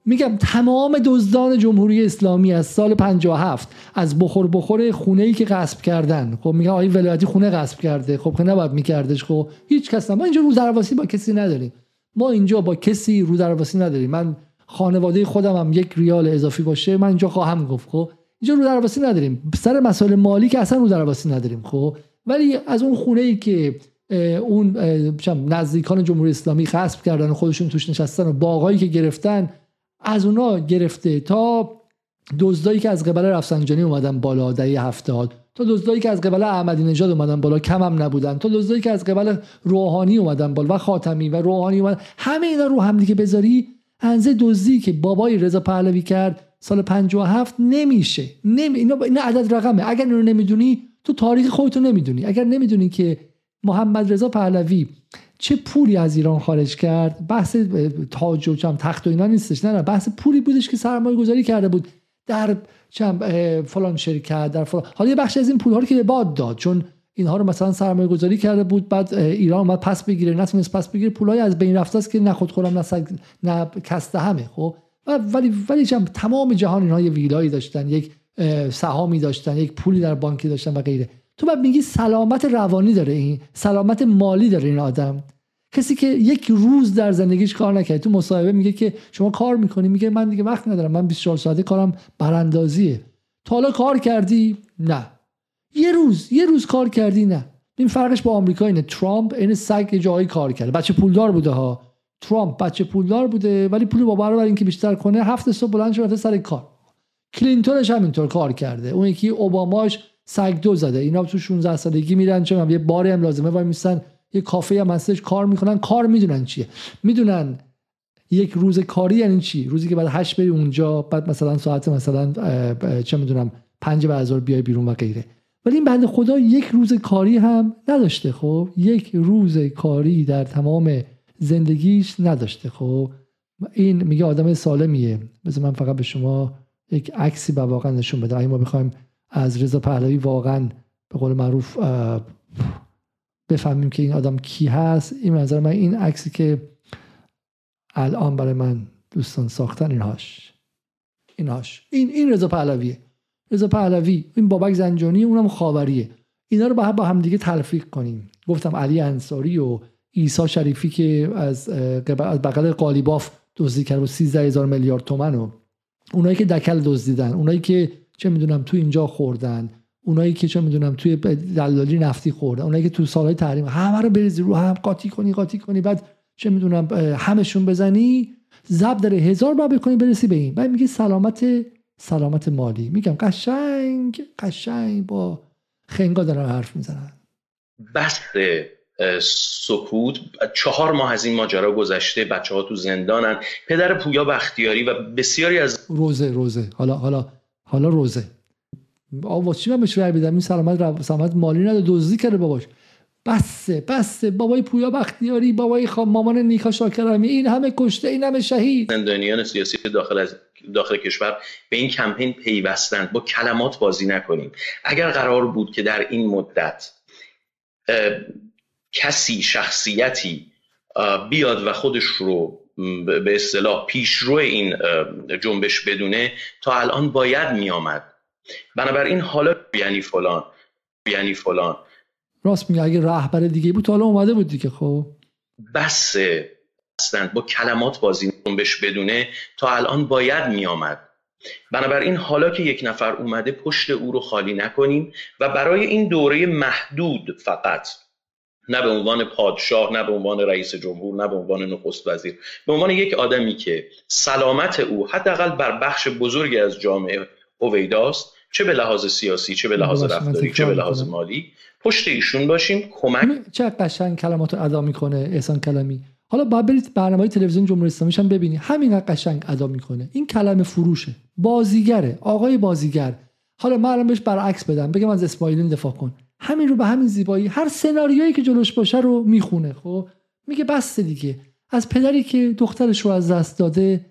میگم تمام دزدان جمهوری اسلامی از سال 57 از بخور بخور خونه ای که غصب کردن. خب میگم آقای ولایتی خونه غصب کرده. خب که نباید میکردش. خب هیچ کس ما اینجا رو درواسی با کسی نداریم. ما اینجا با کسی رو درواسی نداریم. من خانواده خودم هم یک ریال اضافی باشه من اینجا خواهم گفت. خب اینجا رو درواسی نداریم. سر مسائل مالی که اصلا رو درواسی نداریم. خب ولی از اون خونه ای که اون نزدیکان جمهوری اسلامی غصب کردن و خودشون توش نشستن و باقایی که گرفتن از اونا گرفته تا دزدایی که از قبل رفسنجانی اومدن بالا دهه هفتاد تا دزدایی که از قبل احمدی نژاد اومدن بالا کم هم نبودن تا دزدایی که از قبل روحانی اومدن بالا و خاتمی و روحانی اومدن همه اینا رو هم دیگه بذاری. انزه دزدی که بابای رضا پهلوی کرد سال 57 نمیشه. نمی... اینا, اینا عدد رقمه. اگر اینو نمی‌دونی تو تاریخ خودتو نمی‌دونی. اگر نمی‌دونی که محمد رضا پهلوی. چه پولی از ایران خارج کرد؟ بحث تاج و تخت و اینا نیستش نه نه بحث پولی بودش که سرمایه گذاری کرده بود. در چم فلان شرکت در فلان. حالا یه بخش از این پول ها رو که به باد داد چون اینها رو مثلا سرمایه گذاری کرده بود بعد ایران اومد پس بگیره نتونست پس بگیره پولای از بین رفته است که نه خودخورم نه سگ نه کسته همه خب؟ ولی ولی تمام جهان اینها یه ویلایی داشتن یک سهامی داشتن یک پولی در بانکی داشتن و غیره. تو بعد میگی سلامت روانی داره این سلامت مالی داره این آدم. کسی که یک روز در زندگیش کار نکرد تو مصاحبه میگه که شما کار می‌کنی میگه من دیگه وقت ندارم من 24 ساعته کارم براندازیه. تا حالا کار کردی؟ نه. یه روز یه روز کار کردی؟ نه. این فرقش با آمریکا اینه. ترامپ این سگ جایی کار کرده. بچه پولدار بوده ها. ترامپ بچه پولدار بوده ولی پول با برابر اینکه بیشتر کنه هفت صبح بلند شده سر کار. کلینتونش همینطور کار کرده. اون یکی اوباماش سگ دو زده. اینا تو 16 سالگی میرن چه یه باری هم لازمه. وای میسن یه کافه هم هستش کار می‌کنن. کار می‌دونن چیه؟ می‌دونن یک روز کاری یعنی چی؟ روزی که بعد هشت بری اونجا بعد مثلا ساعت مثلا چه می‌دونم پنج بعد بیای بیرون و غیره. ولی این بنده خدا یک روز کاری هم نداشته خب؟ یک روز کاری در تمام زندگیش نداشته خب؟ این میگه آدم سالمیه. بذار من فقط به شما یک عکسی با واقعا نشون بده اگه ما بخوایم از رضا پهلوی واقعا به قول معروف بفهمیم که این آدم کی هست. این نظر من این عکسی که الان برای من دوستان ساختن اینهاش اینهاش این این رضا پهلویه. رضا پهلوی این بابک زنجانی اونم خاوریه. اینا رو با با هم دیگه تلفیق کنیم. گفتم علی انصاری و عیسی شریفی که از از بغل قالیباف دزدی کرد و 13 هزار میلیارد تومن و اونایی که دکل دزدیدن اونایی که چه می‌دونم تو اینجا خوردن اونایی که چه می‌دونم توی دلالی نفتی خورده اونایی که تو سالهای تحریم همه رو بریزی رو هم قاطی کنی قاطی کنی بعد چه می‌دونم همشون بزنی زب داره هزار بار بکنی برسی به این. بعد میگه سلامت سلامت مالی. میگم قشنگ قشنگ با خنگا دارن حرف می‌زنن. بس سکوت. چهار ماه از این ماجرا گذشته بچه ها تو زندانن. پدر پویا بختیاری و بسیاری از روزه روزه. حالا حالا حالا روزه. آوا چی من بهش رای بدم این سلامت سلامت مالی نداره دزدی کرده باباش. بسه بسه بابای پویا بختیاری بابای خام مامان نیکا شاکرمی این همه کشته این همه شهید. زندانیان سیاسی داخل از داخل کشور به این کمپین پیوستند. با کلمات بازی نکنیم. اگر قرار بود که در این مدت کسی شخصیتی بیاد و خودش رو به اصطلاح پیشرو این جنبش بدونه تا الان باید میآمد. بنابراین حالا یعنی فلان یعنی فلان. راست میگه اگه رهبر دیگه بود حالا اومده بود دیگه خب. بس با کلمات بازی بهش بدونه تا الان باید میآمد. بنابراین حالا که یک نفر اومده پشت او رو خالی نکنیم و برای این دوره محدود فقط نه به عنوان پادشاه نه به عنوان رئیس جمهور نه به عنوان نخست وزیر. به عنوان یک آدمی که سلامت او حداقل بر بخش بزرگی از جامعه هویداست چه به لحاظ سیاسی چه به لحاظ رفتاری چه به لحاظ مالی پشت ایشون باشیم کمک چه قشنگ کلمات رو ادا می‌کنه احسان کلمی حالا باید برید برنامه تلویزیون جمهوری اسلامی هم ببینید. همین قشنگ ادا می‌کنه. این کلمه فروشه. بازیگره. آقای بازیگر. حالا من الان بهش برعکس بدم. بگم از اسماعیلی دفاع کن. همین رو به همین زیبایی هر سناریویی که جلوش باشه رو می‌خونه خب؟ میگه بس دیگه. از پدری که دخترش رو از دست داده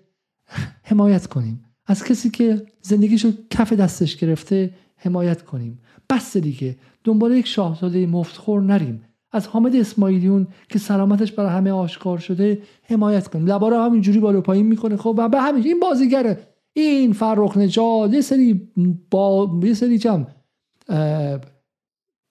حمایت کنیم. از کسی که زندگیش رو کف دستش گرفته حمایت کنیم. بس دیگه. دنبال یک شاهزاده مفتخور نریم. از حامد اسماعیلیون که سلامتش برای همه آشکار شده حمایت کنیم. لبارا همینجوری بالا پایین می‌کنه خب؟ و به همین این بازیگره. این فرخ نجاد یه سری با یه سری چم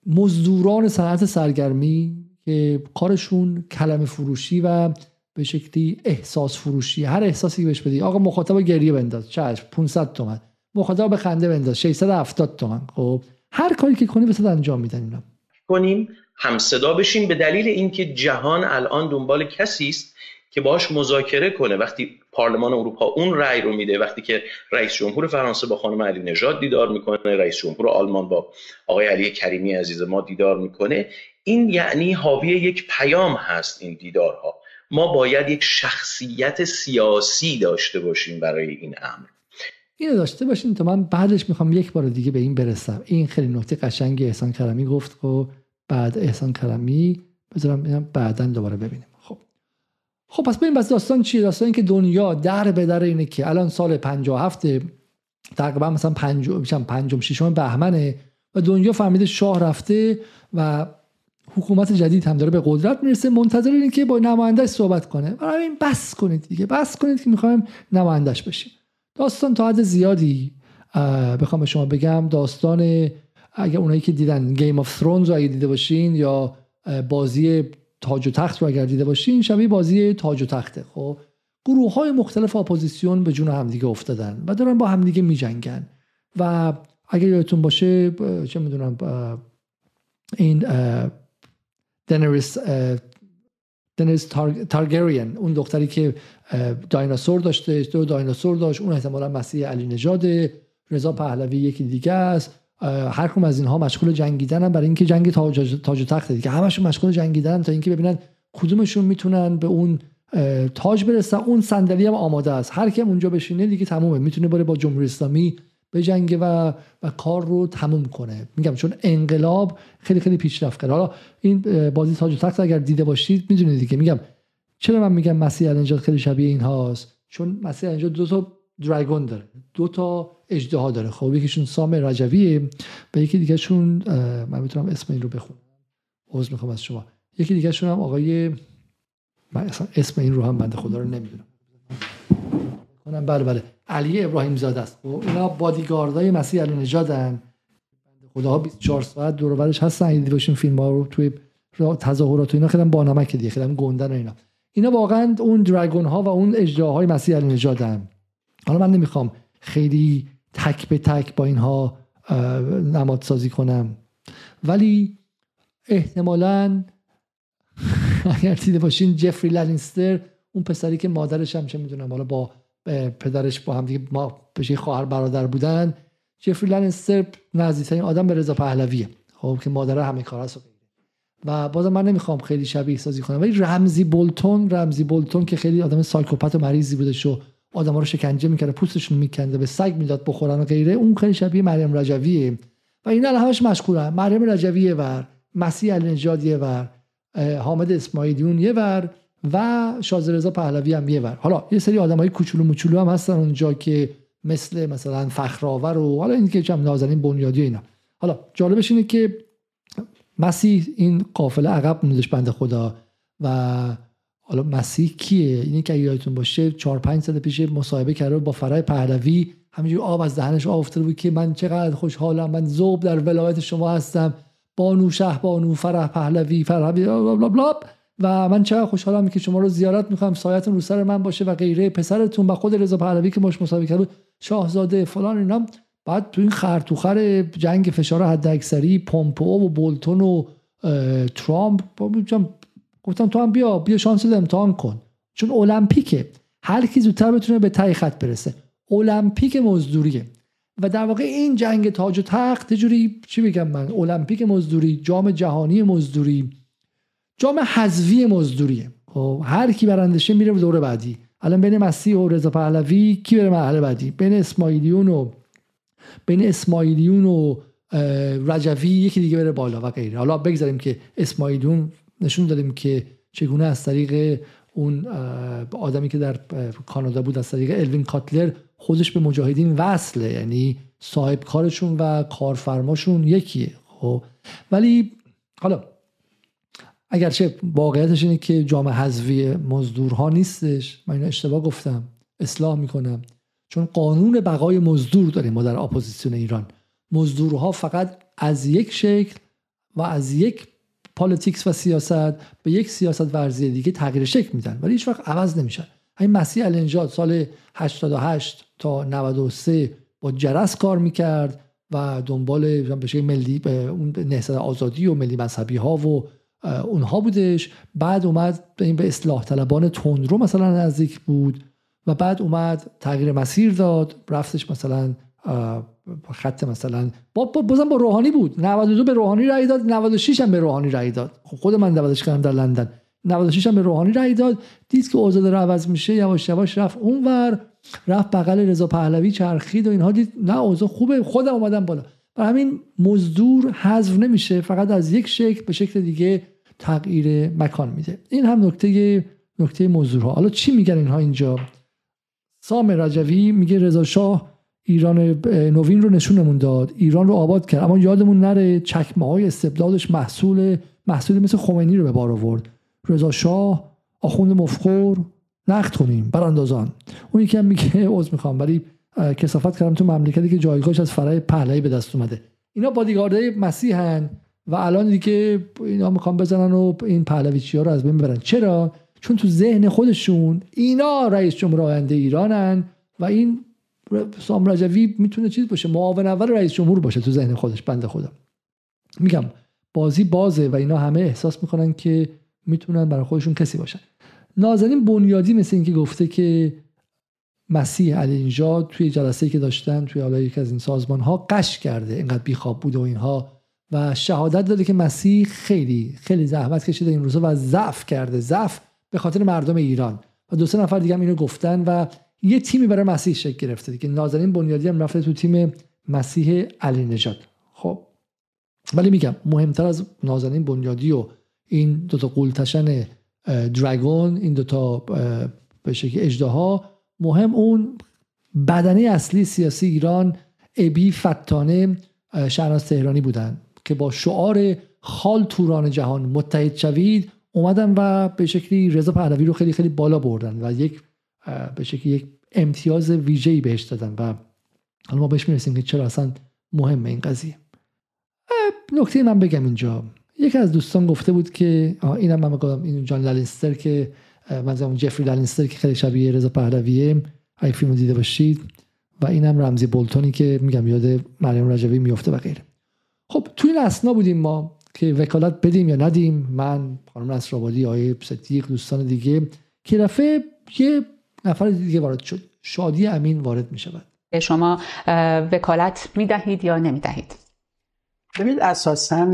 مزدوران صنعت سرگرمی که کارشون کلمه فروشی و به شکلی احساس فروشی. هر احساسی که بهش بدی آقا مخاطب گریه بنداز چشم 500 تومن. مخاطب به خنده بنداز 670 تومن. خب هر کاری که کنی بسید انجام میدن اینا. کنیم هم صدا بشیم به دلیل اینکه جهان الان دنبال کسی است که باش مذاکره کنه. وقتی پارلمان اروپا اون رأی رو میده وقتی که رئیس جمهور فرانسه با خانم علی نژاد دیدار می‌کنه رئیس جمهور آلمان با آقای علی کریمی عزیز ما دیدار می‌کنه این یعنی حاوی یک پیام هست این دیدارها. ما باید یک شخصیت سیاسی داشته باشیم برای این امر. اینو داشته باشین تا من بعدش می‌خوام یک بار دیگه به این برسم. این خیلی نکته قشنگ احسان کرمی گفت و خب بعد احسان کرمی بذارم بعدا دوباره ببینیم. خب پس ببین بس داستان چیه؟ داستان این که دنیا در به در اینه که الان سال 57 تقریبا مثلا پنجم پنجم ششم بهمنه و دنیا فهمیده شاه رفته و حکومت جدید هم داره به قدرت می‌رسه. منتظر اینه که با نمایندهش صحبت کنه. برای این بس کنید دیگه. بس کنید که می‌خوایم نمایندهش بشیم. داستان تا حد زیادی بخوام به شما بگم داستان اگر اونایی که دیدن Game of Thrones رو اگه دیده باشین یا بازی تاج و تخت رو اگر دیده باشین شبیه بازی تاج و تخته. خب گروه های مختلف اپوزیسیون به جون همدیگه افتادن و دارن با همدیگه میجنگن. و اگر یادتون باشه چه می‌دونم این دنریس دنریس تارگریان اون دختری که دایناسور داشته دو دایناسور داشت اون احتمالا مسیح علی نژاده رضا پهلوی یکی دیگه است. هر کم از اینها مشغول جنگیدن برای اینکه جنگ تاج, تاج و تخت دیگه. همشون مشغول جنگیدن تا اینکه ببینن کدومشون می‌تونن به اون تاج برسن. اون صندلی هم آماده است. هر کیم اونجا بشینه دیگه تمومه. می‌تونه بره با جمهوری اسلامی جنگ و و کار رو تموم کنه. میگم چون انقلاب خیلی خیلی پیشرفت کرد حالا این بازی تاج و تخت اگر دیده باشید می‌دونید دیگه. میگم چرا من میگم مسیح النجات خیلی شبیه این هاست چون مسیح النجات دو تا دراگون داره. دو تا اجدها داره. خب یکیشون سام رجویه و یکی دیگه شون من می‌تونم اسم این رو بخونم. عذر می‌خوام از شما. یکی دیگه شون هم آقای من اسم این رو هم بنده خدا رو نمی‌دونم. کنم. بله بله. علی ابراهیم زاده است. خب اینا بادیگاردای مسیح علی نژادن. خداها 24 ساعت دور برش هستن. دیدی باشین فیلم ها رو توی تظاهرات و اینا خیلی با نمک دیگه خیلی گندن و اینا. اینا واقعا اون دراگون ها و اون اجداهای مسیح علی حالا من نمی‌خوام خیلی تک به تک با اینها نماد سازی کنم. ولی احتمالا اگر دیده باشین جفری لنینستر اون پسری که مادرش هم چه می‌دونم حالا با پدرش با هم دیگه ما بشه خواهر برادر بودن جفری لنستر نزدیکترین آدم به رضا پهلویه. خب که مادر همه کار هست و بازم من نمی‌خوام خیلی شبیه سازی کنم. ولی رمزی بولتون رمزی بولتون که خیلی آدم سایکوپت و مریضی بوده شو آدم رو شکنجه می‌کرده پوستشون میکنده به سگ می‌داد بخورن و غیره. اون خیلی شبیه مریم رجویه. و اینا همش مشغولن مریم رجویه ور مسیح النجاد ور حامد اسماعیلیون یه ور و شازده رضا پهلوی هم یه ور. حالا یه سری آدمای کوچولو موچولو هم هستن اونجا که مثل مثلا فخرآور و حالا این که جمع نازنین بنیادی اینا. حالا جالبش اینه که مسیح این قافله عقب موندش بنده خدا و حالا مسیح کیه؟ اینی که یادتون باشه 4 5 سال پیش مصاحبه کرده با فرای پهلوی. همینجوری آب از دهنش آب افتاده بود که من چقدر خوشحالم من ذوب در ولایت شما هستم. بانو شه بانو فرح پهلوی فرح بلا بلا بلا و من چقدر خوشحالم که شما رو زیارت می‌کنم سایتون رو سر من باشه و غیره. پسرتون و خود رضا پهلوی که باش مسابقه کرد شاهزاده فلان اینا. بعد تو این خرطوخر جنگ فشار حد اکثری پومپو و بولتون و ترامپ. گفتم تو هم بیا بیا شانس امتحان کن. چون المپیکه. هر کی زودتر بتونه به تای خط برسه. المپیک مزدوریه. و در واقع این جنگ تاج و تخت جوری چی بگم من؟ المپیک مزدوری جام جهانی مزدوری جام حذفی مزدوریه. خب هر کی برنده میره به دور بعدی. الان بین مسیح و رضا پهلوی کی بره مرحله بعدی؟ بین اسماعیلیون و بین اسماعیلیون و رجوی یکی دیگه بره بالا و غیره. حالا بگذاریم که اسماعیلیون نشون دادیم که چگونه از طریق اون آدمی که در کانادا بود از طریق الوین کاتلر خودش به مجاهدین وصله. یعنی صاحب کارشون و کارفرماشون یکیه. خب. ولی حالا اگرچه واقعیتش اینه که جامعه حذفی مزدورها نیستش من اینو اشتباه گفتم اصلاح می‌کنم. چون قانون بقای مزدور داریم ما در اپوزیسیون ایران. مزدورها فقط از یک شکل و از یک politics و سیاست به یک سیاست ورزی دیگه تغییر شکل میدن. ولی هیچ وقت عوض نمیشن. این مسیح علی‌نژاد سال 88 تا 93 با جرس کار می‌کرد و دنبال جبهه ملی اون نهضت آزادی و ملی مذهبی ها و اونها بودش. بعد اومد به این به اصلاح طلبان تندرو مثلا نزدیک بود و بعد اومد تغییر مسیر داد. رفتش مثلا خط مثلا با بازم با روحانی بود. 92 به روحانی رأی داد 96 هم به روحانی رأی داد. خب خود من 96 کردم در لندن. 96 هم به روحانی رأی داد. دید که اوضاع داره عوض میشه یواش یواش رفت اونور رفت بغل رضا پهلوی چرخید و اینها. دید نه اوضاع خوبه. خودم اومدم بالا. برای همین مزدور حذف نمیشه. فقط از یک شکل به شکل دیگه تغییر مکان میده. این هم نکته نکته مزدورها. حالا چی میگن اینها اینجا؟ سام رجوی میگه رضا شاه ایران نوین رو نشونمون داد. ایران رو آباد کرد. اما یادمون نره چکمه های استبدادش محصول محصول مثل خمینی رو به بار آورد. رضا شاه آخوند مفخور نقد کنیم. براندازان. اون یکی هم میگه عذر می‌خوام ولی کسافت کردم تو مملکتی که جایگاهش از فرای پهلوی به دست اومده. اینا بادیگاردهای مسیحن و الان دیگه اینا می‌خوان بزنن و این پهلویچی ها رو از بین ببرن چرا؟ چون تو ذهن خودشون اینا رئیس جمهور آینده ایرانن و این سام رجوی می‌تونه چیز باشه معاون اول رئیس جمهور باشه تو ذهن خودش بنده خدا. میگم بازی بازه و اینا همه احساس می‌کنن که می‌تونن برای خودشون کسی باشن. نازنین بنیادی مثل اینکه گفته که مسیح علی نژاد توی جلسه که داشتن توی حالا یک از این سازمان ها قش کرده اینقدر بیخواب بوده و اینها و شهادت داده که مسیح خیلی خیلی زحمت کشیده این روزا و ضعف کرده ضعف به خاطر مردم ایران. و دو سه نفر دیگه هم اینو گفتن و یه تیمی برای مسیح شکل گرفته که نازنین بنیادی هم رفته تو تیم مسیح علی نژاد خب. ولی میگم مهمتر از نازنین بنیادی و این دوتا قولتشن دراگون این دوتا به شکل اجدها مهم اون بدنه اصلی سیاسی ایران ابی فتانه شهرناز تهرانی بودن که با شعار خال توران جهان متحد شوید اومدن و به شکلی رضا پهلوی رو خیلی خیلی بالا بردن و یک به شکلی یک امتیاز ویژه‌ای بهش دادن و حالا ما بهش می‌رسیم که چرا اصلا مهمه این قضیه. نکته من بگم اینجا. یکی از دوستان گفته بود که اینم من گفتم این جان لالینستر که اون جفری لالینستر که خیلی شبیه رضا پهلویه. اگه فیلم دیده باشید. و اینم رمزی بولتونی که میگم یاد مریم رجوی میفته و غیره. خب توی این اسنا بودیم ما که وکالت بدیم یا ندیم. من خانم نصرآبادی آقای صدیق دوستان دیگه که رفه یه نفر دیگه وارد شد. شادی امین وارد می شود شما وکالت می دهید یا نمی دهید ببینید اساسا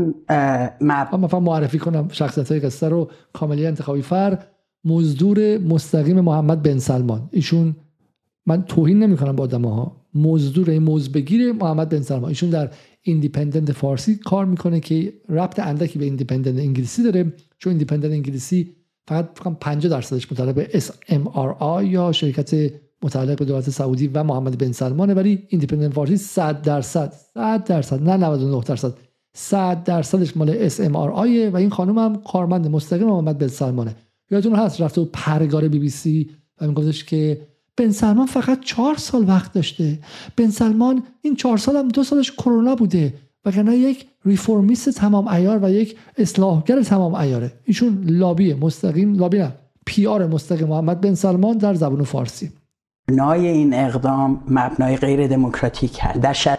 مب... من معرفی کنم شخصیت های قصه رو کاملی انتخابی. فر مزدور مستقیم محمد بن سلمان. ایشون من توهین نمی کنم با آدم ها مزدور مزدبگیر محمد بن سلمان. ایشون در ایندیپندنت فارسی کار می‌کنه که ربط اندکی به ایندیپندنت انگلیسی داره. چون ایندیپندنت انگلیسی فقط 50 درصدش متعلق به SMRI یا شرکت متعلق به دولت سعودی و محمد بن سلمانه ولی ایندیپندنت فارسی 100 درصد 100 درصد نه 99 درصد. 100 درصدش مال SMRI و این خانم هم کارمند مستقیم محمد بن سلمانه. یادتون هست رفته بود پرگار بی بی سی و میگفتش که بن سلمان فقط چهار سال وقت داشته. بن سلمان این چهار سال هم دو سالش کرونا بوده. وگرنه یک reformist تمام عیار و یک اصلاحگر تمام عیاره. ایشون لابی مستقیم لابی نه PR مستقیم محمد بن سلمان در زبان فارسی. مبنای این اقدام مبنای غیر دموکراتیک هست. در شد...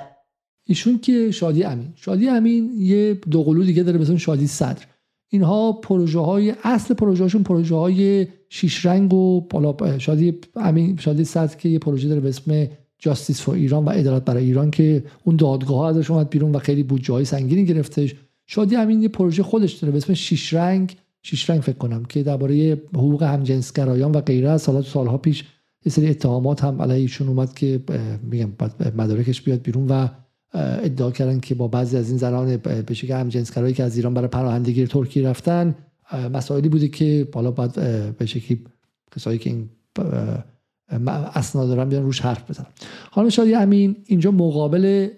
ایشون که شادی امین. شادی امین یه دوقلو دیگه داره مثلا شادی صدر. اینها پروژه های اصل پروژه هاشون پروژه های شیش رنگ و بالا شادی امین شادی صدر که یه پروژه داره به اسم جاستیس فور ایران و عدالت برای ایران که اون دادگاه ازش اومد بیرون و خیلی بودجه های سنگینی گرفتش. شادی همین یه پروژه خودش داره به اسم شیش رنگ. شیش رنگ فکر کنم که درباره حقوق همجنسگرایان و غیره از سالها سالها پیش یه سری اتهامات هم علیه ایشون اومد که میگم مدارکش بیاد بیرون و ادعا کردن که با بعضی از این زنان به شکل همجنسگرایی که از ایران برای پناهندگی ترکیه رفتن مسائلی بوده که بالا باید به شکلی کسایی که این اسناد دارن بیان روش حرف بزنن خانم شادی امین اینجا مقابل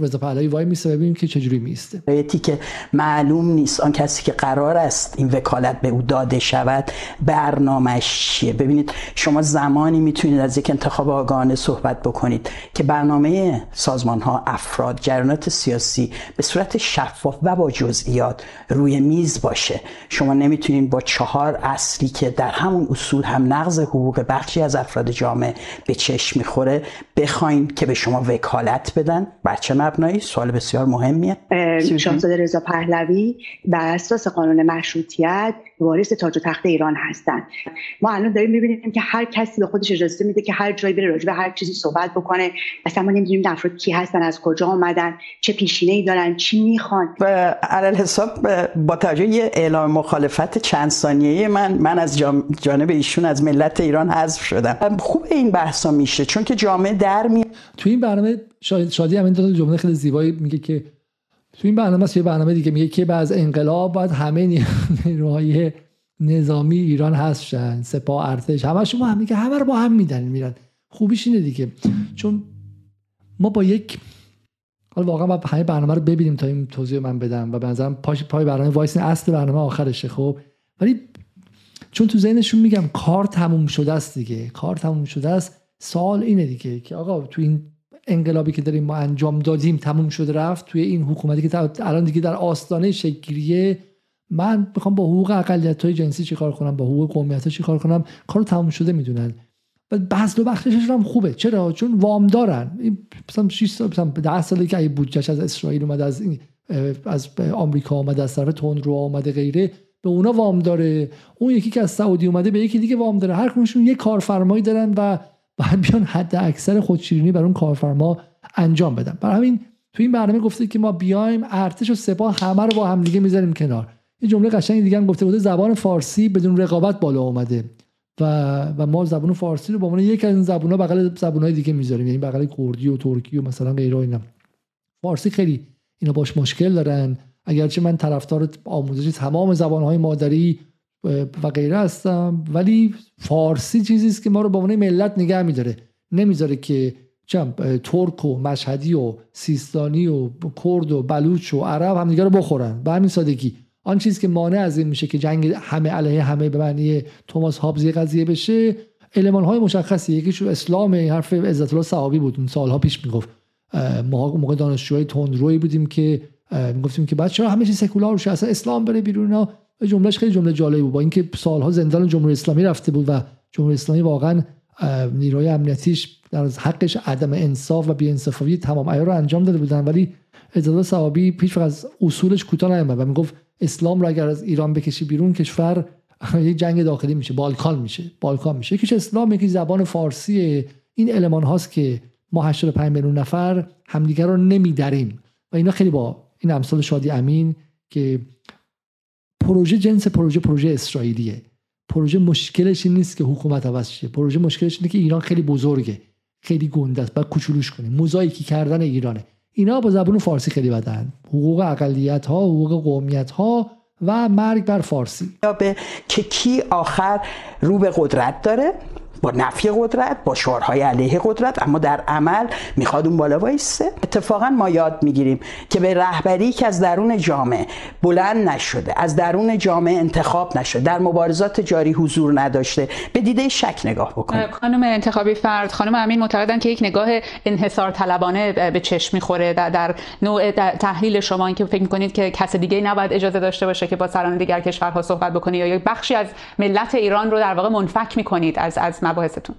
رضا پهلوی وای میسته ببینیم که چجوری میسته. رایتی که معلوم نیست آن کسی که قرار است این وکالت به او داده شود برنامهش چیه. ببینید شما زمانی می‌تونید از یک انتخاب آگاهانه صحبت بکنید که برنامه سازمان ها افراد جریانات سیاسی به صورت شفاف و با جزئیات روی میز باشه. شما نمی‌تونید با چهار اصلی که در همون اصول هم نقض حقوق بخشی از افراد جامعه به چشم می‌خوره بخواین که به شما وکالت بدن. بچه مبنایی؟ سوال بسیار مهمیه. شاهزاده رضا پهلوی بر اساس قانون مشروطیت وارث تاج و تخت ایران هستند ما الان داریم می‌بینیم که هر کسی به خودش اجازه میده که هر جایی بره راجع به هر چیزی صحبت بکنه. اصلا ما نمی‌دونیم افراد کی هستن از کجا آمدن چه پیشینه ای دارن چی می‌خوان. و علل حساب با توجه یه اعلام مخالفت چند ثانیه‌ای من من از جانب ایشون از ملت ایران حذف شدم. خوب این بحثا میشه چون که جامعه در می تو این برنامه شادی همین دو جمله خیلی زیبایی میگه که تو این برنامه یه برنامه دیگه میگه که بعد انقلاب باید همه نیروهای نظامی ایران هست شن سپاه ارتش همه شما هم میگه همه رو با هم میدن میرن. خوبیش اینه دیگه. چون ما با یک حالا واقعا با همه برنامه رو ببینیم تا این توضیح من بدم و به نظرم پاش پای برنامه وایس اصل برنامه آخرشه خب. ولی چون تو ذهنشون میگم کار تموم شده است دیگه کار تموم شده است سوال اینه دیگه که آقا تو این انقلابی که داریم ما انجام دادیم تموم شده رفت توی این حکومتی که الان دیگه در آستانه شکل‌گیریه. من می‌خوام با حقوق اقلیت های جنسی چیکار کنم؟ با حقوق قومیت ها چیکار کنم؟ کارو تموم شده می‌دونن. و بحث و بخشش هم خوبه. چرا؟ چون وام دارن. مثلا 6 سال مثلا 10 سالی که بودجهش از اسرائیل اومد از از آمریکا اومده از طرف تندرو اومده غیره به اونا وام داره. اون یکی که از سعودی اومده به یکی دیگه وام داره. هر کدومشون یه کارفرمایی دارن و باید بیان حد اکثر خودشیرینی بر اون کارفرما انجام بدن. برای همین تو این برنامه گفته که ما بیایم ارتش و سپاه همه رو با هم دیگه می‌ذاریم کنار. یه جمله قشنگ دیگه هم گفته بوده زبان فارسی بدون رقابت بالا اومده. و و ما زبان فارسی رو به عنوان یک از این زبان‌ها بغل زبان‌های دیگه می‌ذاریم. یعنی بغل کردی و ترکی و مثلا غیره اینا. فارسی خیلی اینا باش مشکل دارن. اگرچه من طرفدار آموزش تمام زبان‌های مادری و غیره هستم. ولی فارسی چیزی است که ما رو به عنوان ملت نگه میداره. نمی‌ذاره که چم ترک و مشهدی و سیستانی و کرد و بلوچ و عرب هم دیگه رو بخورن. به همین سادگی. آن چیزی که مانع از این میشه که جنگ همه علیه همه به معنی توماس هابز قضیه بشه المان های مشخصی یکیش اسلام حرف عزت الله صحابی بود. اون سالها پیش می‌گفت. ما موقع دانشجوهای تندروی بودیم که می‌گفتیم که بچه‌ها همه چیز سکولار بشه اصلا اسلام بره بیرون جملهش خیلی جمله جالبی بود با اینکه سالها زندان جمهوری اسلامی رفته بود و جمهوری اسلامی واقعا نیروهای امنیتیش در حقش عدم انصاف و بی‌انصافی تمام عیار رو انجام داده بودن. ولی اجازه صحابی پیش از اصولش کوتاه نیامد و می‌گفت اسلام رو اگر از ایران بکشی بیرون کشور یک جنگ داخلی میشه بالکان میشه بالکان میشه. یکیش اسلام یکی زبان فارسی. این المان هاست که ما 85 میلیون نفر همدیگر رو نمیدریم. و اینا خیلی با این امثال شادی امین که پروژه جنس پروژه پروژه اسرائیلیه. پروژه مشکلش این نیست که حکومت عوض شه. پروژه مشکلش اینه که ایران خیلی بزرگه. خیلی گنده است. بعد کوچولوش کنیم. موزاییکی کردن ایرانه. اینا با زبان فارسی خیلی بدن. حقوق اقلیت ها حقوق قومیت ها و مرگ بر فارسی. یا به که کی آخر رو به قدرت داره؟ با نفی قدرت با شعارهای علیه قدرت اما در عمل می‌خواد اون بالا وایسته اتفاقا ما یاد می‌گیریم که به رهبری که از درون جامعه بلند نشده از درون جامعه انتخاب نشده در مبارزات جاری حضور نداشته به دیده شک نگاه بکنیم خانم انتخابی فرد خانم امین معتقدن که یک نگاه انحصار طلبانه به چشم می‌خوره در, در نوع تحلیل شما اینکه فکر می‌کنید که کس دیگه نباید اجازه داشته باشه که با سران دیگر کشورها صحبت بکنه یا یک بخشی از ملت ایران رو در واقع منفک می‌کنید از از مباحثتون.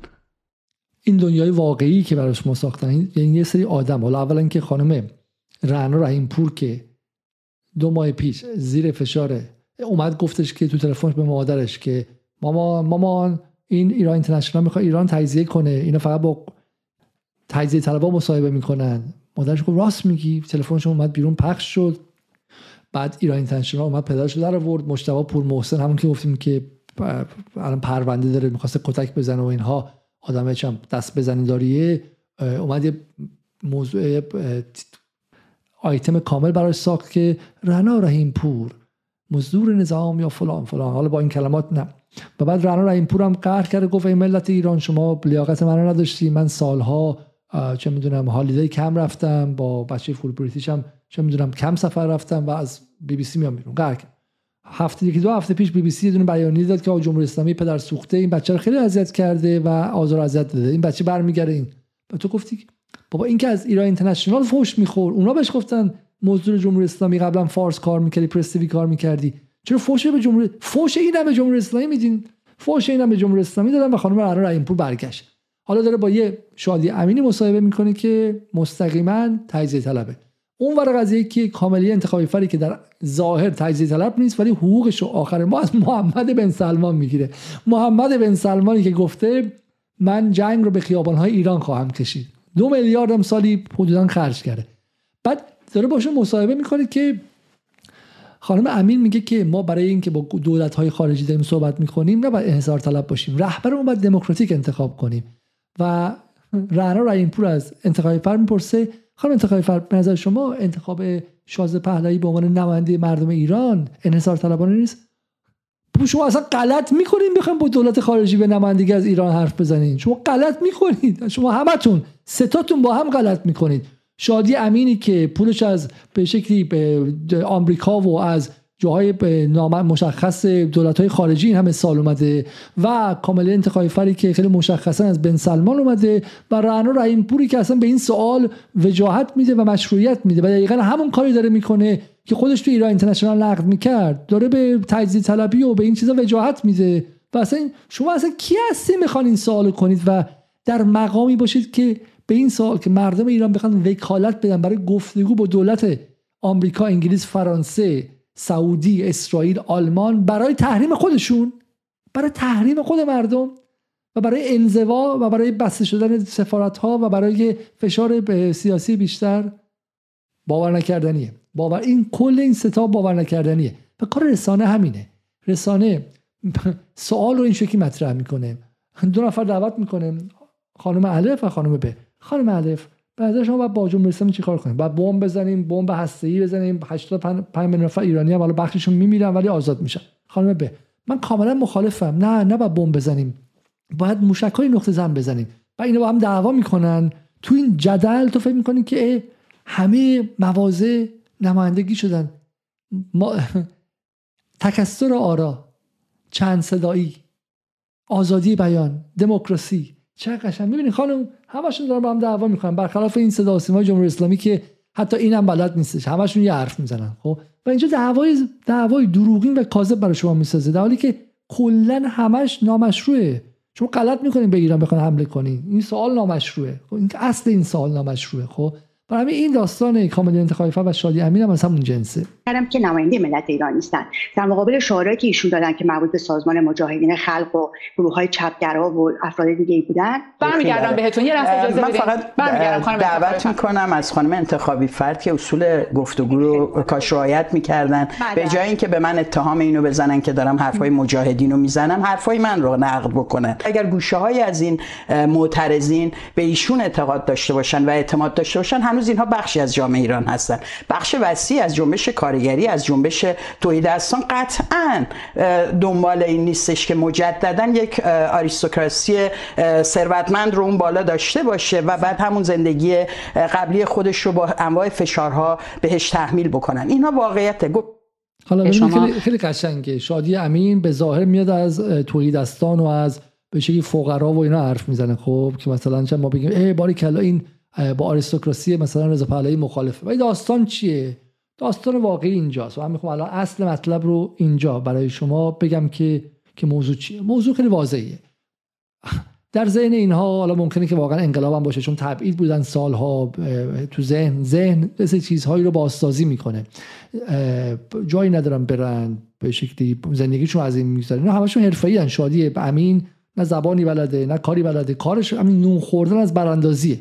این دنیای واقعی که براش ما ساختن یعنی یه سری آدم حالا اولا که خانم رعنا رحیم پور که دو ماه پیش زیر فشاره اومد گفتش که تو تلفنش به مادرش که ماما مامان این ایران اینترنشنال می‌خواد ایران تجزیه کنه اینا فقط با تجزیه طلبا مصاحبه می‌کنن. مادرش گفت راست میگی. تلفنش اومد بیرون پخش شد. بعد ایران اینترنشنال اومد پدرش در آورد. مشتبه پور محسن همون که گفتیم که الان پرونده داره می‌خواسته کتک بزنه و اینها. آدم چم دست بزنی داریه. اومد یه موضوع آیتم کامل براش ساخت که رنا رحیم پور مزدور نظام یا فلان فلان. حالا با این کلمات نه. و بعد رعنا این پور هم قهر کرده گفت ای ملت ایران شما لیاقت من نداشتی. من سالها چه می‌دونم هالیدی کم رفتم با بچه فول بریتیش هم چه می‌دونم کم سفر رفتم و از بی بی سی میام بیرون. قهر کرد. هفته یکی دو هفته پیش بی بی سی دونه بیانیه داد که جمهوری اسلامی پدر سوخته این بچه رو خیلی اذیت کرده و آزار اذیت داده. این بچه برمیگره این. و تو گفتی بابا این که از ایران اینترنشنال فوش میخور اونا بهش گفتن موضوع جمهوری اسلامی قبلا فارس کار می‌کردی پرستیوی کار می‌کردی. چرا فوش به جمهوری فوش اینم به جمهوری اسلامی میدین؟ فوش اینم به جمهوری اسلامی دادن و خانم رعنا پور برگشت. حالا داره با یه شادی امینی مصاحبه می‌کنه که مستقیما تجزیه طلبه. اون ور قضیه که کاملی انتخابی فری که در ظاهر تجزیه طلب نیست ولی حقوقش رو آخر ما از محمد بن سلمان می‌گیره. محمد بن سلمانی که گفته من جنگ رو به خیابانهای ایران خواهم کشید. دو میلیارد سالی حدودا خرج کرده. بعد داره باشه مصاحبه می‌کنه که خانم امین میگه که ما برای اینکه با دولت های خارجی داریم صحبت می‌کنیم نباید انحصار طلب باشیم. رهبرمون باید دموکراتیک انتخاب کنیم. و رعنا رحیم پور از انتخابی فر می‌پرسه خانم انتخابی فر به نظر شما انتخاب شازده پهلوی به عنوان نماینده مردم ایران انحصار طلبانه نیست؟ شما اصلا غلط می‌کنین بخوایم با دولت خارجی به نمایندگی از ایران حرف بزنین. شما غلط می‌کنید. شما همتون ستاتون با هم غلط می‌کنید. شادی امینی که پولش از به شکلی به آمریکا و از جاهای مشخص دولت های خارجی این همه سال اومده و کامل انتخابی فری که خیلی مشخصا از بن سلمان اومده و رعنا رحیم پوری که اصلا به این سوال وجاهت میده و مشروعیت میده و دقیقا همون کاری داره می‌کنه که خودش تو ایران اینترنشنال نقد می‌کرد. داره به تجزیه طلبی و به این چیزا وجاهت میده. و اصلا شما اصلا کی هستی می‌خوان این سوال کنید و در مقامی باشید که به این سوال که مردم ایران بخوان وکالت بدن برای گفتگو با دولت آمریکا انگلیس فرانسه سعودی اسرائیل آلمان برای تحریم خودشون برای تحریم خود مردم و برای انزوا و برای بسته شدن سفارت ها و برای فشار سیاسی بیشتر باور نکردنیه. باور این کل این ستا باور نکردنیه. و کار رسانه همینه. رسانه سوال رو این شکلی مطرح می‌کنه. دو نفر دعوت می‌کنه. خانم الف و خانم ب. خانم الف بعد شما باید با جمهوری اسلامی چیکار کنیم؟ بعد بمب بزنیم بمب هسته‌ای بزنیم 85 میلیون نفر ایرانی هم حالا بخششون میمیرن ولی آزاد میشن. خانم ب من کاملا مخالفم. نه نه باید بمب بزنیم. باید موشکای نقطه زن بزنیم. و اینا با هم دعوا می‌کنن. تو این جدل تو فکر می‌کنی که همه مواضع نمایندگی شدن. ما تکثر آرا چند صدایی. آزادی بیان. دموکراسی. چه قشنگ. می‌بینید خانم همشون دارن با هم دعوا می‌کنن. برخلاف این صدا سیمای جمهوری اسلامی که حتی اینم بلد نیستش. همشون یه حرف می‌زنن خب؟ و اینجا دعوای دعوای دروغین و کاذب برای شما می‌سازه. در حالی که کلا همش نامشروعه. شما غلط می‌کنین به ایران بخواین حمله کنین. این سوال نامشروعه. خب این اصل این سوال نامشروعه خب؟ برای این داستان کامل انتخابی و شادی امین هم از همون جنسه. کردم که نماینده ملت ایران نیستن. در مقابل شعارهایی که ایشون دادن که مربوط به سازمان مجاهدین خلق و گروه های چپگرا و افراد دیگه ای بودن برمیگردم بهتون. یه لحظه اجازه من فقط دعوت می‌کنم از خانم انتخابی فرد که اصول گفتگو رو کاش رعایت می‌کردن. به بله. جای اینکه به من اتهام اینو بزنن که دارم حرفای مجاهدین رو می‌زنم حرفای من رو نقد بکنن. اگر گوشه های از این معترضین به ایشون اعتقاد داشته باشن و اعتماد داشته باشن هنوز اینها بخشی از جامعه ایران هستن. بخش وسیع از جنبش کارگری از جنبش توحید دستان قطعا دنبال این نیستش که مجددا یک آریستوکراسی ثروتمند رو اون بالا داشته باشه و بعد همون زندگی قبلی خودش رو با انواع فشارها بهش تحمیل بکنن. اینها واقعیت گفت حالا شما... خیلی خیلی قشنگه. شادی امین به ظاهر میاد از توحید دستان و از به شکلی فقرا و اینا حرف می‌زنه خب؟ که مثلا ما بگیم ای باری کلا این با آریستوکراسی مثلا رضا پهلوی مخالفه. ولی داستان چیه؟ داستان واقعی اینجاست. و من می‌خوام الان اصل مطلب رو اینجا برای شما بگم که که موضوع چیه. موضوع خیلی واضحه در ذهن اینها حالا ممکنه که واقعا انقلاب هم باشه چون تبعید بودن سالها تو ذهن ذهن مثل چیزهایی رو بازسازی می‌کنه. جایی ندارن برن به شکلی زندگیشون از این می‌گذارن اینا همشون حرفه‌ای شادی امین. نه زبانی بلده نه کاری بلده. کارش همین نون خوردن از براندازیه.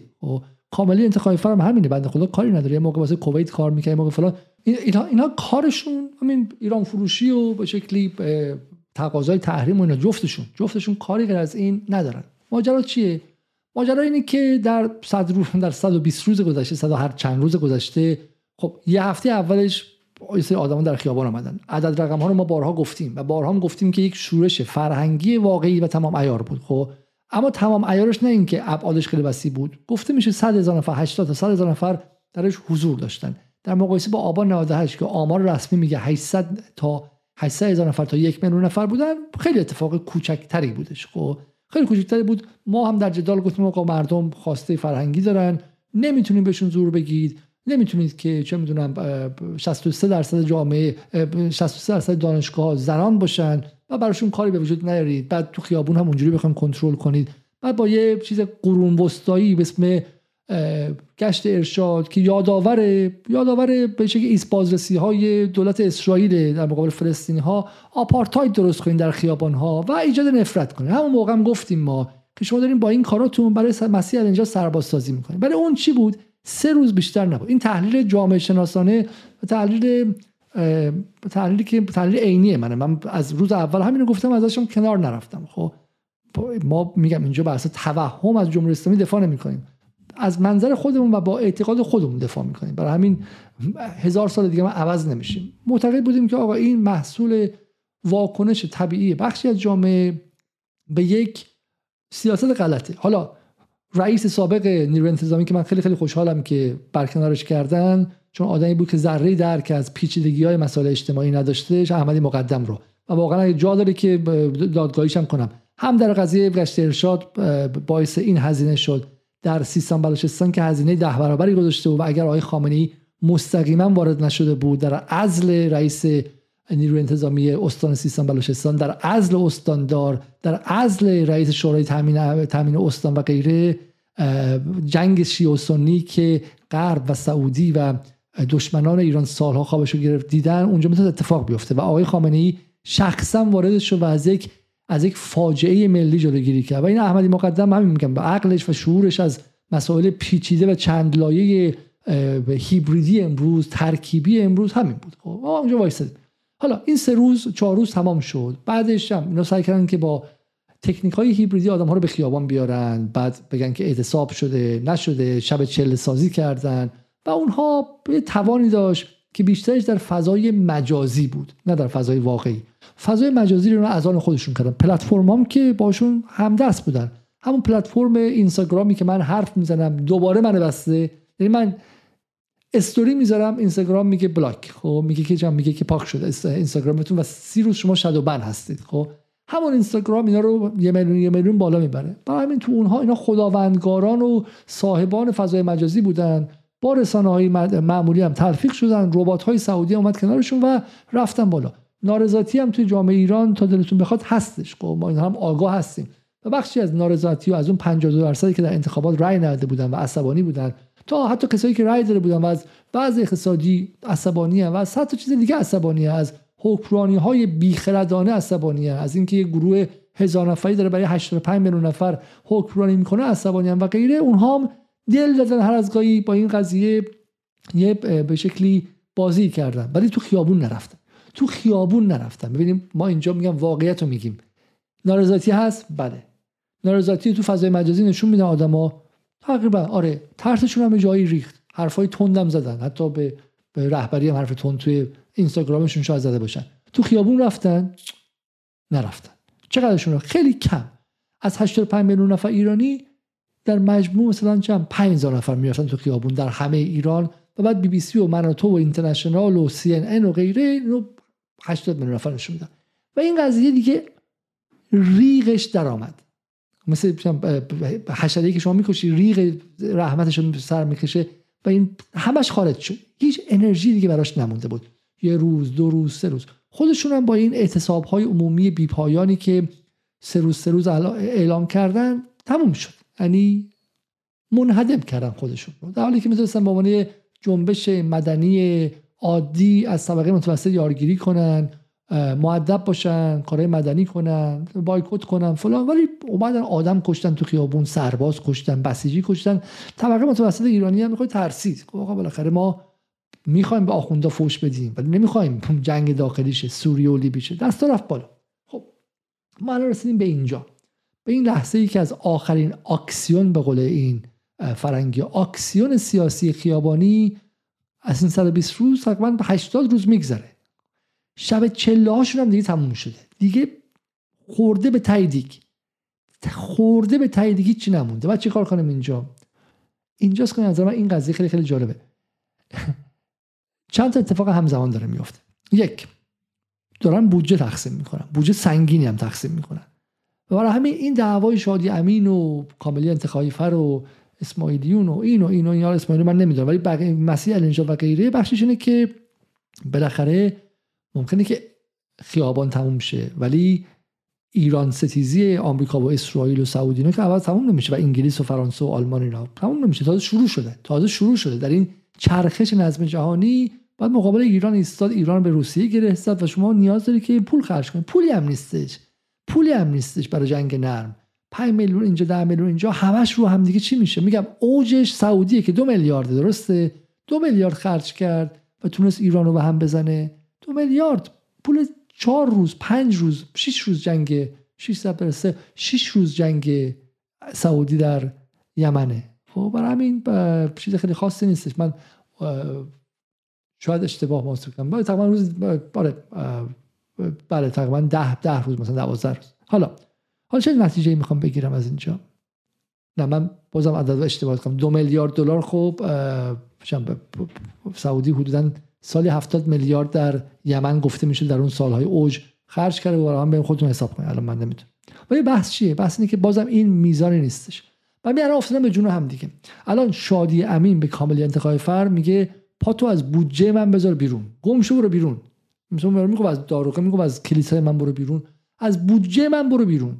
کاملی انتخابی فرم همینه. بنده خدا کاری نداره. یه موقع واسه کویت کار می‌کنه موقع فلان. اینا اینا کارشون همین ایران فروشی و به شکلی تقاضای تحریم و اینا جفتشون. جفتشون کاری غیر از این ندارن. ماجرا چیه؟ ماجرا اینه که در 100 روز در 120 روز گذشته 100 هر چند روز گذشته خب یه هفته اولش یه سری آدما در خیابان آمدن عدد رقم ها رو ما بارها گفتیم و بارها هم گفتیم که یک شورش فرهنگی واقعی و تمام عیار بود. خب اما تمام عیارش نه اینکه ابعادش خیلی وسیع بود. گفته میشه 100 هزار نفر 80 تا 100 هزار نفر درش حضور داشتن. در مقایسه با آبان 98 که آمار رسمی میگه 800 تا 800 هزار نفر تا یک میلیون نفر بودن خیلی اتفاق کوچکتری بودش. خب خیلی کوچکتری بود. ما هم در جدال گفتیم آقا مردم خواسته فرهنگی دارن نمی‌تونیم بهشون زور بگید نمی‌تونید که چه می‌دونم 63 درصد جامعه 63 درصد دانشگاه زنان باشن. براشون کاری به وجود نیارید. بعد تو خیابون هم اونجوری بخوایم کنترل کنید. بعد با یه چیز قرون وسطایی به اسم گشت ارشاد که یادآور یادآور به شکل ایسپازرسی های دولت اسرائیل در مقابل فلسطینی ها آپارتاید درست کنید در خیابان ها و ایجاد نفرت کنید. همون موقع هم گفتیم ما که شما دارین با این کاراتون برای مسیح اینجا سرباز سازی می‌کنید. برای اون چی بود؟ سه روز بیشتر نبود. این تحلیل جامعه شناسانه و تحلیل تحلیلی که تحلیل عینیه منه من از روز اول همین گفتم ازشون کنار نرفتم. خب ما میگم اینجا بر اساس توهم از جمهوری اسلامی دفاع نمی‌کنیم. از منظر خودمون و با اعتقاد خودمون دفاع می‌کنیم. برای همین هزار سال دیگه ما عوض نمیشیم. معتقد بودیم که آقا این محصول واکنش طبیعی بخشی از جامعه به یک سیاست غلطه. حالا رئیس سابق نیروی انتظامی که من خیلی خیلی خوشحالم که برکنارش کردن چون آدمی بود که ذره درک از پیچیدگی های مسائل اجتماعی نداشته احمدی مقدم رو. و واقعا جا داره که دادگاهیش هم کنم. هم در قضیه گشت ارشاد باعث این هزینه شد. در سیستان بلوچستان که هزینه ده برابری گذاشته بود و اگر آقای خامنه ای مستقیما وارد نشده بود در عزل رئیس نیروی انتظامی استان سیستان بلوچستان در عزل استاندار در عزل رئیس شورای تامین تامین استان و غیره جنگ شیعه و سنی که غرب و سعودی و دشمنان ایران سالها خوابش رو گرفت دیدن اونجا می‌تونه اتفاق بیفته و آقای خامنه ای شخصا وارد شد و از یک از یک فاجعه ملی جلوگیری کرد. و این احمدی مقدم همین میگم به عقلش و شعورش از مسائل پیچیده و چند لایه هیبریدی امروز ترکیبی امروز همین بود. خب اونجا وایسادیم حالا این سه روز چهار روز تمام شد. بعدش هم اینا سعی کردن که با تکنیک های هیبریدی آدم ها رو به خیابان بیارن. بعد بگن که اعتصاب شده نشده شب چله سازی کردن. و اونها به توانی داشت که بیشترش در فضای مجازی بود نه در فضای واقعی. فضای مجازی رو از آن خودشون کردن. پلتفرم که باشون همدست بودن. همون پلتفرم اینستاگرامی که من حرف می‌زنم دوباره من بسته. یعنی من استوری می‌ذارم اینستاگرام میگه بلاک. خب میگه که جام میگه که پاک شده. اینستاگرامتون و سی روز شما شادو بن هستید. خب همون اینستاگرام اینا رو یه میلیون یه میلیون بالا می‌بره. برای همین تو اونها اینا خداوندگاران و صاحبان فضای مجازی بودن. با رسانه های معمولی هم تلفیق شدن ربات های سعودی اومد کنارشون و رفتن بالا. نارضایتی هم توی جامعه ایران تا دلتون بخواد هستش. خب ما این هم آگاه هستیم. و بخشی از نارضایتی از اون 52 درصدی که در انتخابات رأی نداده بودن و عصبانی بودن تا حتی کسایی که رأی داده بودن و از بعض اقتصادی عصبانی و از حتی چیز دیگه عصبانی از حکمرانی های بیخردانه عصبانی از اینکه یه گروه هزار نفری داره برای 85 میلیون نفر حکمرانی می‌کنه عصبانی و غیره. اونها هم دل دادن هر از گاهی با این قضیه یه به شکلی بازی کردن ولی تو خیابون نرفتن تو خیابون نرفتن ببینیم ما اینجا میگم واقعیت رو میگیم. نارضایتی هست؟ بله. نارضایتی تو فضای مجازی نشون میدن آدما. تقریبا آره. ترسشون هم به جایی ریخت. حرفای تندم زدن. حتی به, به رهبری هم حرف تند توی اینستاگرامشون شاید زده باشن. تو خیابون رفتن. نرفتن. چقدرشون خیلی کم. از 85 میلیون نفر ایرانی در مجموع مثلا چند 5000 نفر می‌رفتن تو خیابون در همه ایران و بعد بی بی سی و مناتو و اینترنشنال و سی ان ان و غیره اینو 80 میلیون نفر نشون میدن. و این قضیه دیگه ریغش درآمد. مثل حشره که شما می‌کشی ریغ رحمتش سر می‌کشه و این همش خارج شد. هیچ انرژی دیگه براش نمونده بود. یه روز دو روز سه روز. خودشون هم با این اعتصاب های عمومی بیپایانی که سه روز سه روز اعلام کردن تموم شد. یعنی منهدم کردن خودشون در حالی که می‌تونستن به جنبش مدنی عادی از طبقه متوسط یارگیری کنن معدب باشن کارهای مدنی کنن بایکوت کنن فلان. ولی اومدن آدم کشتن تو خیابون سرباز کشتن بسیجی کشتن. طبقه متوسط ایرانی هم می‌خواد ترسید. خب آقا بالاخره ما می‌خوایم به آخوندا فوش بدیم ولی نمی‌خوایم جنگ داخلیشه سوریه و لیبی شه دست رفت بالا. خب ما الان رسیدیم به اینجا. به این لحظه ای که از آخرین اکسیون به قول این فرنگی اکسیون سیاسی خیابانی از این 120 روز تقریبا 80 روز میگذره. شب چله هاشون هم دیگه تموم شده. دیگه خورده به تاییدیگ خورده به تاییدیگی چی نمونده. بعد چی کار کنم اینجا؟ اینجاست که نظر من این قضیه خیلی خیلی جالبه. چند تا اتفاق همزمان داره میفته یک دارن بودجه تقسیم می‌کنن. بودجه سنگینی هم تقسیم می‌کنن. و برای همین این دعوای شادی امین و کاملی انتخابی فر و اسماعیلیون و این و این و این اسماعیلی من نمی‌دونم ولی بقیه مسیح الانجا و غیره بخشش اینه که بالاخره ممکنه که خیابان تموم شه ولی ایران ستیزی آمریکا و اسرائیل و سعودی اینا که اول تموم نمیشه و انگلیس و فرانسه و آلمان اینا تموم نمیشه تازه شروع شده تازه شروع شده. در این چرخش نظم جهانی بعد مقابل ایران ایستاد ایران به روسیه گره زد و شما نیاز داری که پول خرج کنید پولی هم نیستش. پولی هم نیستش برای جنگ نرم. 5 میلیون اینجا 10 میلیون اینجا همش رو هم دیگه چی میشه؟ میگم اوجش سعودیه که دو میلیارد درسته؟ دو میلیارد خرج کرد و تونست ایران رو به هم بزنه. دو میلیارد پول چهار روز پنج روز شش روز جنگ 600 برسه شش روز جنگ سعودی در یمنه. خب برای همین چیز خیلی خاصی نیستش. من شاید اشتباه محسوب کنم. تقریبا روز بله بله تقریبا ده ده روز مثلا دوازده روز. حالا حالا چه نتیجه می‌خوام بگیرم از اینجا؟ نه من بازم عدد اشتباه کنم. دو میلیارد دلار خب سعودی حدودا سالی 70 میلیارد در یمن گفته میشه در اون سالهای اوج خرج کرده و هم بریم خودتون حساب کنید. الان من نمی‌دونم. ولی بحث چیه؟ بحث اینه که بازم این میزانی نیستش. و میارن افتادن به جون هم دیگه. الان شادی امین به کاملی انتخاب فر میگه پا تو از بودجه من بذار بیرون. گم شو برو بیرون. مثلا میگم از داروغه میگم از کلیسای من برو بیرون. از بودجه من برو بیرون.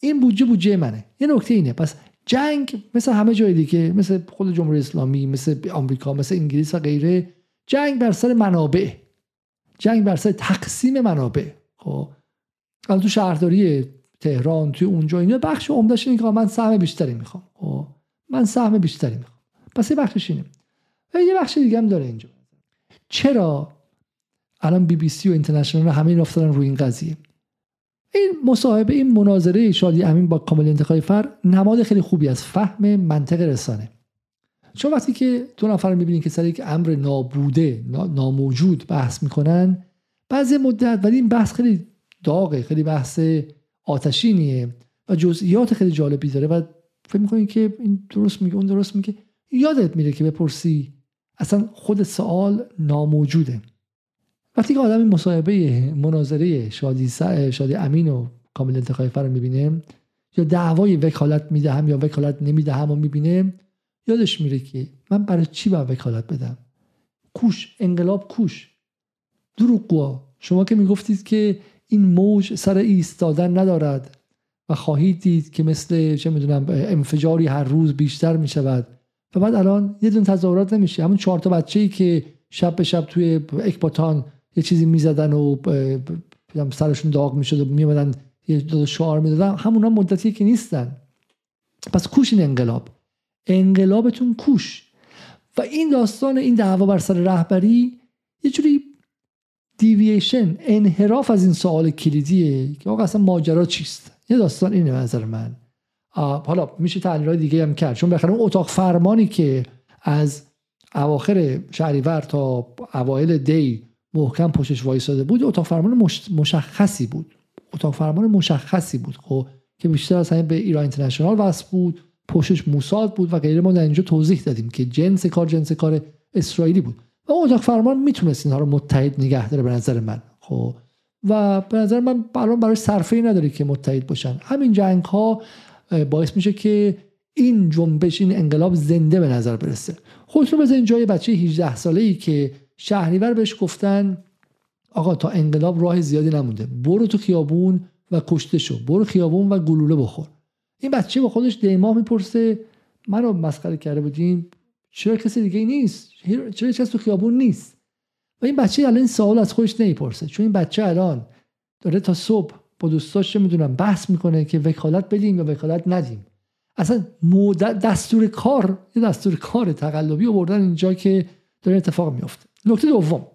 این بودجه بودجه منه. یه نکته اینه. پس جنگ مثل همه جای دیگه مثل خود جمهوری اسلامی مثل آمریکا مثل انگلیس و غیره جنگ بر سر منابع. جنگ بر سر تقسیم منابع. خب. تو شهرداری تهران توی اونجا اینا بخش عمدهش اینه که من سهم بیشتری می‌خوام. خب. من سهم بیشتری می‌خوام. پس یه بخشش اینه. یه بخش دیگه هم داره اینجا. چرا؟ الان بی بی سی و اینترنشنال همه افتادن روی این قضیه. این مصاحبه این مناظره شادی امین با کامل انتخابی فر نماد خیلی خوبی از فهم منطق رسانه. چون وقتی که دو نفر می‌بینید که سر یک امر نابوده ناموجود بحث می‌کنن بعضی مدت ولی این بحث خیلی داغه خیلی بحث آتشینیه و جزئیات خیلی جالبی داره و فکر می‌کنید که این درست میگه اون درست میگه. یادت میره که بپرسی اصلا خود سوال ناموجوده. وقتی که آدم مصاحبه مناظره شادی, شادی امین و کامل انتخابی فر می‌بینه یا دعوای وکالت می‌دهم یا وکالت نمی‌دهم و می‌بینه یادش میره که من برای چی باید وکالت بدم؟ کوش انقلاب کوش. دروغگوها. شما که می‌گفتید که این موج سر ایستادن ندارد و خواهید دید که مثل چه می‌دونم انفجاری هر روز بیشتر می‌شود و بعد الان یه دون تظاهرات نمیشه. همون چهار تا بچه‌ای که شب به شب توی اکباتان یه چیزی می‌زدن و سرشون داغ می‌شد و میمدن یه دو شعار می‌دادن. همونا مدتی که نیستن. پس کوش این انقلاب. انقلابتون کوش. و این داستان این دعوا بر سر رهبری یه جوری دیویشن انحراف از این سوال کلیدیه که آقا اصلا ماجرا چیست؟ یه داستان اینه نظر من. حالا میشه تحلیلات دیگه هم کرد. چون بخاطر اون اتاق فرمانی که از اواخر شهریور تا اوایل دی محکم پشتش وایساده بود اتاق فرمان مشخصی بود. اتاق فرمان مشخصی بود خب که بیشتر از همین به ایران اینترنشنال وصل بود پشتش موساد بود و غیره. ما در اینجا توضیح دادیم که جنس کار جنس کار اسرائیلی بود. و اتاق فرمان می‌تونست اینها رو متحد نگه داره به نظر من خب. و به نظر من الان برای صرفه ای نداره که متحد باشن همین جنگ ها باعث میشه که این جنبش این انقلاب زنده به نظر برسه. خودتون بزنین جای بچه 18 ساله ای که شهریور بهش گفتن آقا تا انقلاب راه زیادی نمونده. برو تو خیابون و کشته شو. برو خیابون و گلوله بخور. این بچه با خودش دیما می‌پرسه منو مسخره کرده بودین؟ چرا کسی دیگه نیست؟ چرا کسی تو خیابون نیست؟ و این بچه الان سوال از خودش نمی‌پرسه. چون این بچه الان داره تا صبح با دوستاش می‌دونم بحث می‌کنه که وکالت بدیم یا وکالت ندیم. اصلا دستور کار یه دستور کار تقلبی آوردن اینجا که داره اتفاق میفته نکته دوم.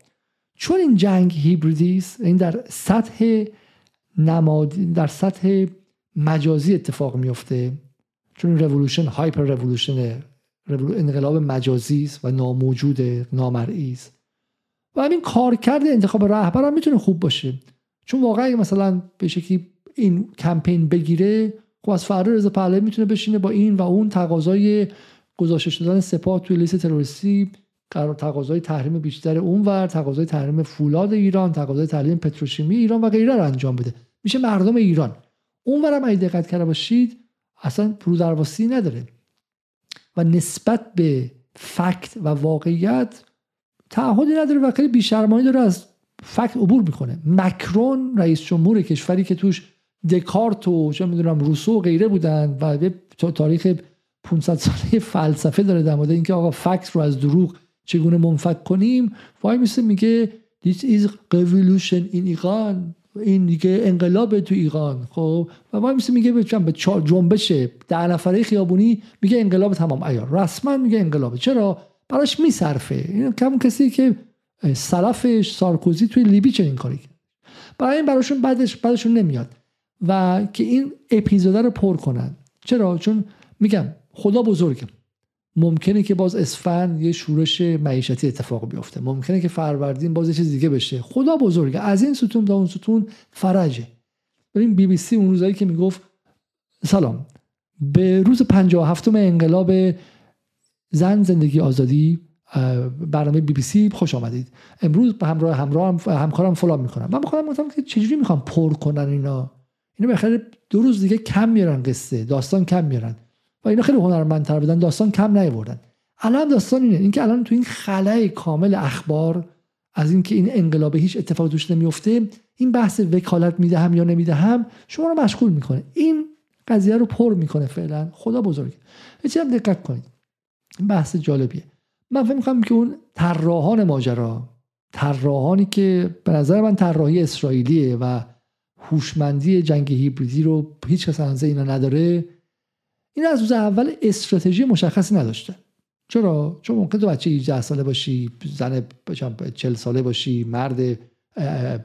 چون این جنگ هیبریدی است این در سطح نماد در سطح مجازی اتفاق میفته چون رولوشن هایپر رولوشن انقلاب مجازی است و ناموجود نامرئی است. و همین کارکرد انتخاب رهبر هم می‌تونه خوب باشه. چون واقعا مثلا به شکلی این کمپین بگیره خب از فردا رضا پهلوی می‌تونه بشینه با این و اون تقاضای گذاشته شدن سپاه توی لیست تروریستی قرار تقاضای تحریم بیشتر اونور تقاضای تحریم فولاد ایران تقاضای تحریم پتروشیمی ایران و غیره رو انجام بده. میشه مردم ایران. اونورم اگه دقت کرده باشید اصلا درواسی نداره. و نسبت به فکت و واقعیت تعهدی نداره و خیلی بیشرمانی داره از فکت عبور می‌کنه. مکرون رئیس جمهور کشوری که توش دکارت و چه می‌دونم روسو و غیره بودن و تاریخ 500 ساله فلسفه داره در مورد اینکه آقا فکت رو از دروغ چگونه منفک کنیم؟ وای میسه میگه this is revolution in ایران این دیگه انقلاب تو ایران خب؟ و وای میسه میگه به جنبش ده نفره خیابونی میگه انقلاب تمام. ایار رسما میگه انقلابه چرا؟ براش میصرفه. این کم کسی که سلفش سارکوزی توی لیبی چنین کاری کرد؟ برای این براشون بعدش بعدشون نمیاد. و که این اپیزوده رو پر کنن. چرا؟ چون میگم خدا بزرگه. ممکنه که باز اسفند یه شورش معیشتی اتفاق بیفته. ممکنه که فروردین باز یه چیز دیگه بشه. خدا بزرگه. از این ستون تا اون ستون فرجه. ببین بی بی سی اون روزایی که می‌گفت سلام. به روز 57 انقلاب زن زندگی آزادی برنامه بی بی سی خوش آمدید. امروز به همراه همراه همکارم فلان می‌کنم. من می‌خوام گفتم که چجوری می‌خوام پر کنن اینا؟ اینا بخیر دو روز دیگه کم میارن قصه. داستان کم میارن و اینا خیلی هنرمندتر بودن داستان کم نیاوردن. الان داستان اینه اینکه الان تو این خلای کامل اخبار از اینکه این انقلاب هیچ اتفاق توش نمیفته این بحث وکالت می‌دهم یا نمی‌دهم شما رو مشغول می‌کنه. این قضیه رو پر می‌کنه فعلا. خدا بزرگ چه هم دقت کنید. این بحث جالبیه. من فکر می‌کنم که اون طراحان ماجرا طراحانی که به نظر من طراحی اسرائیلیه و هوشمندی جنگ هیبریدی رو هیچ کس اینا نداره این از روز اول استراتژی مشخصی نداشته. چرا؟ چون ممکن تو بچه 18 ساله باشی زن 40 ساله باشی مرد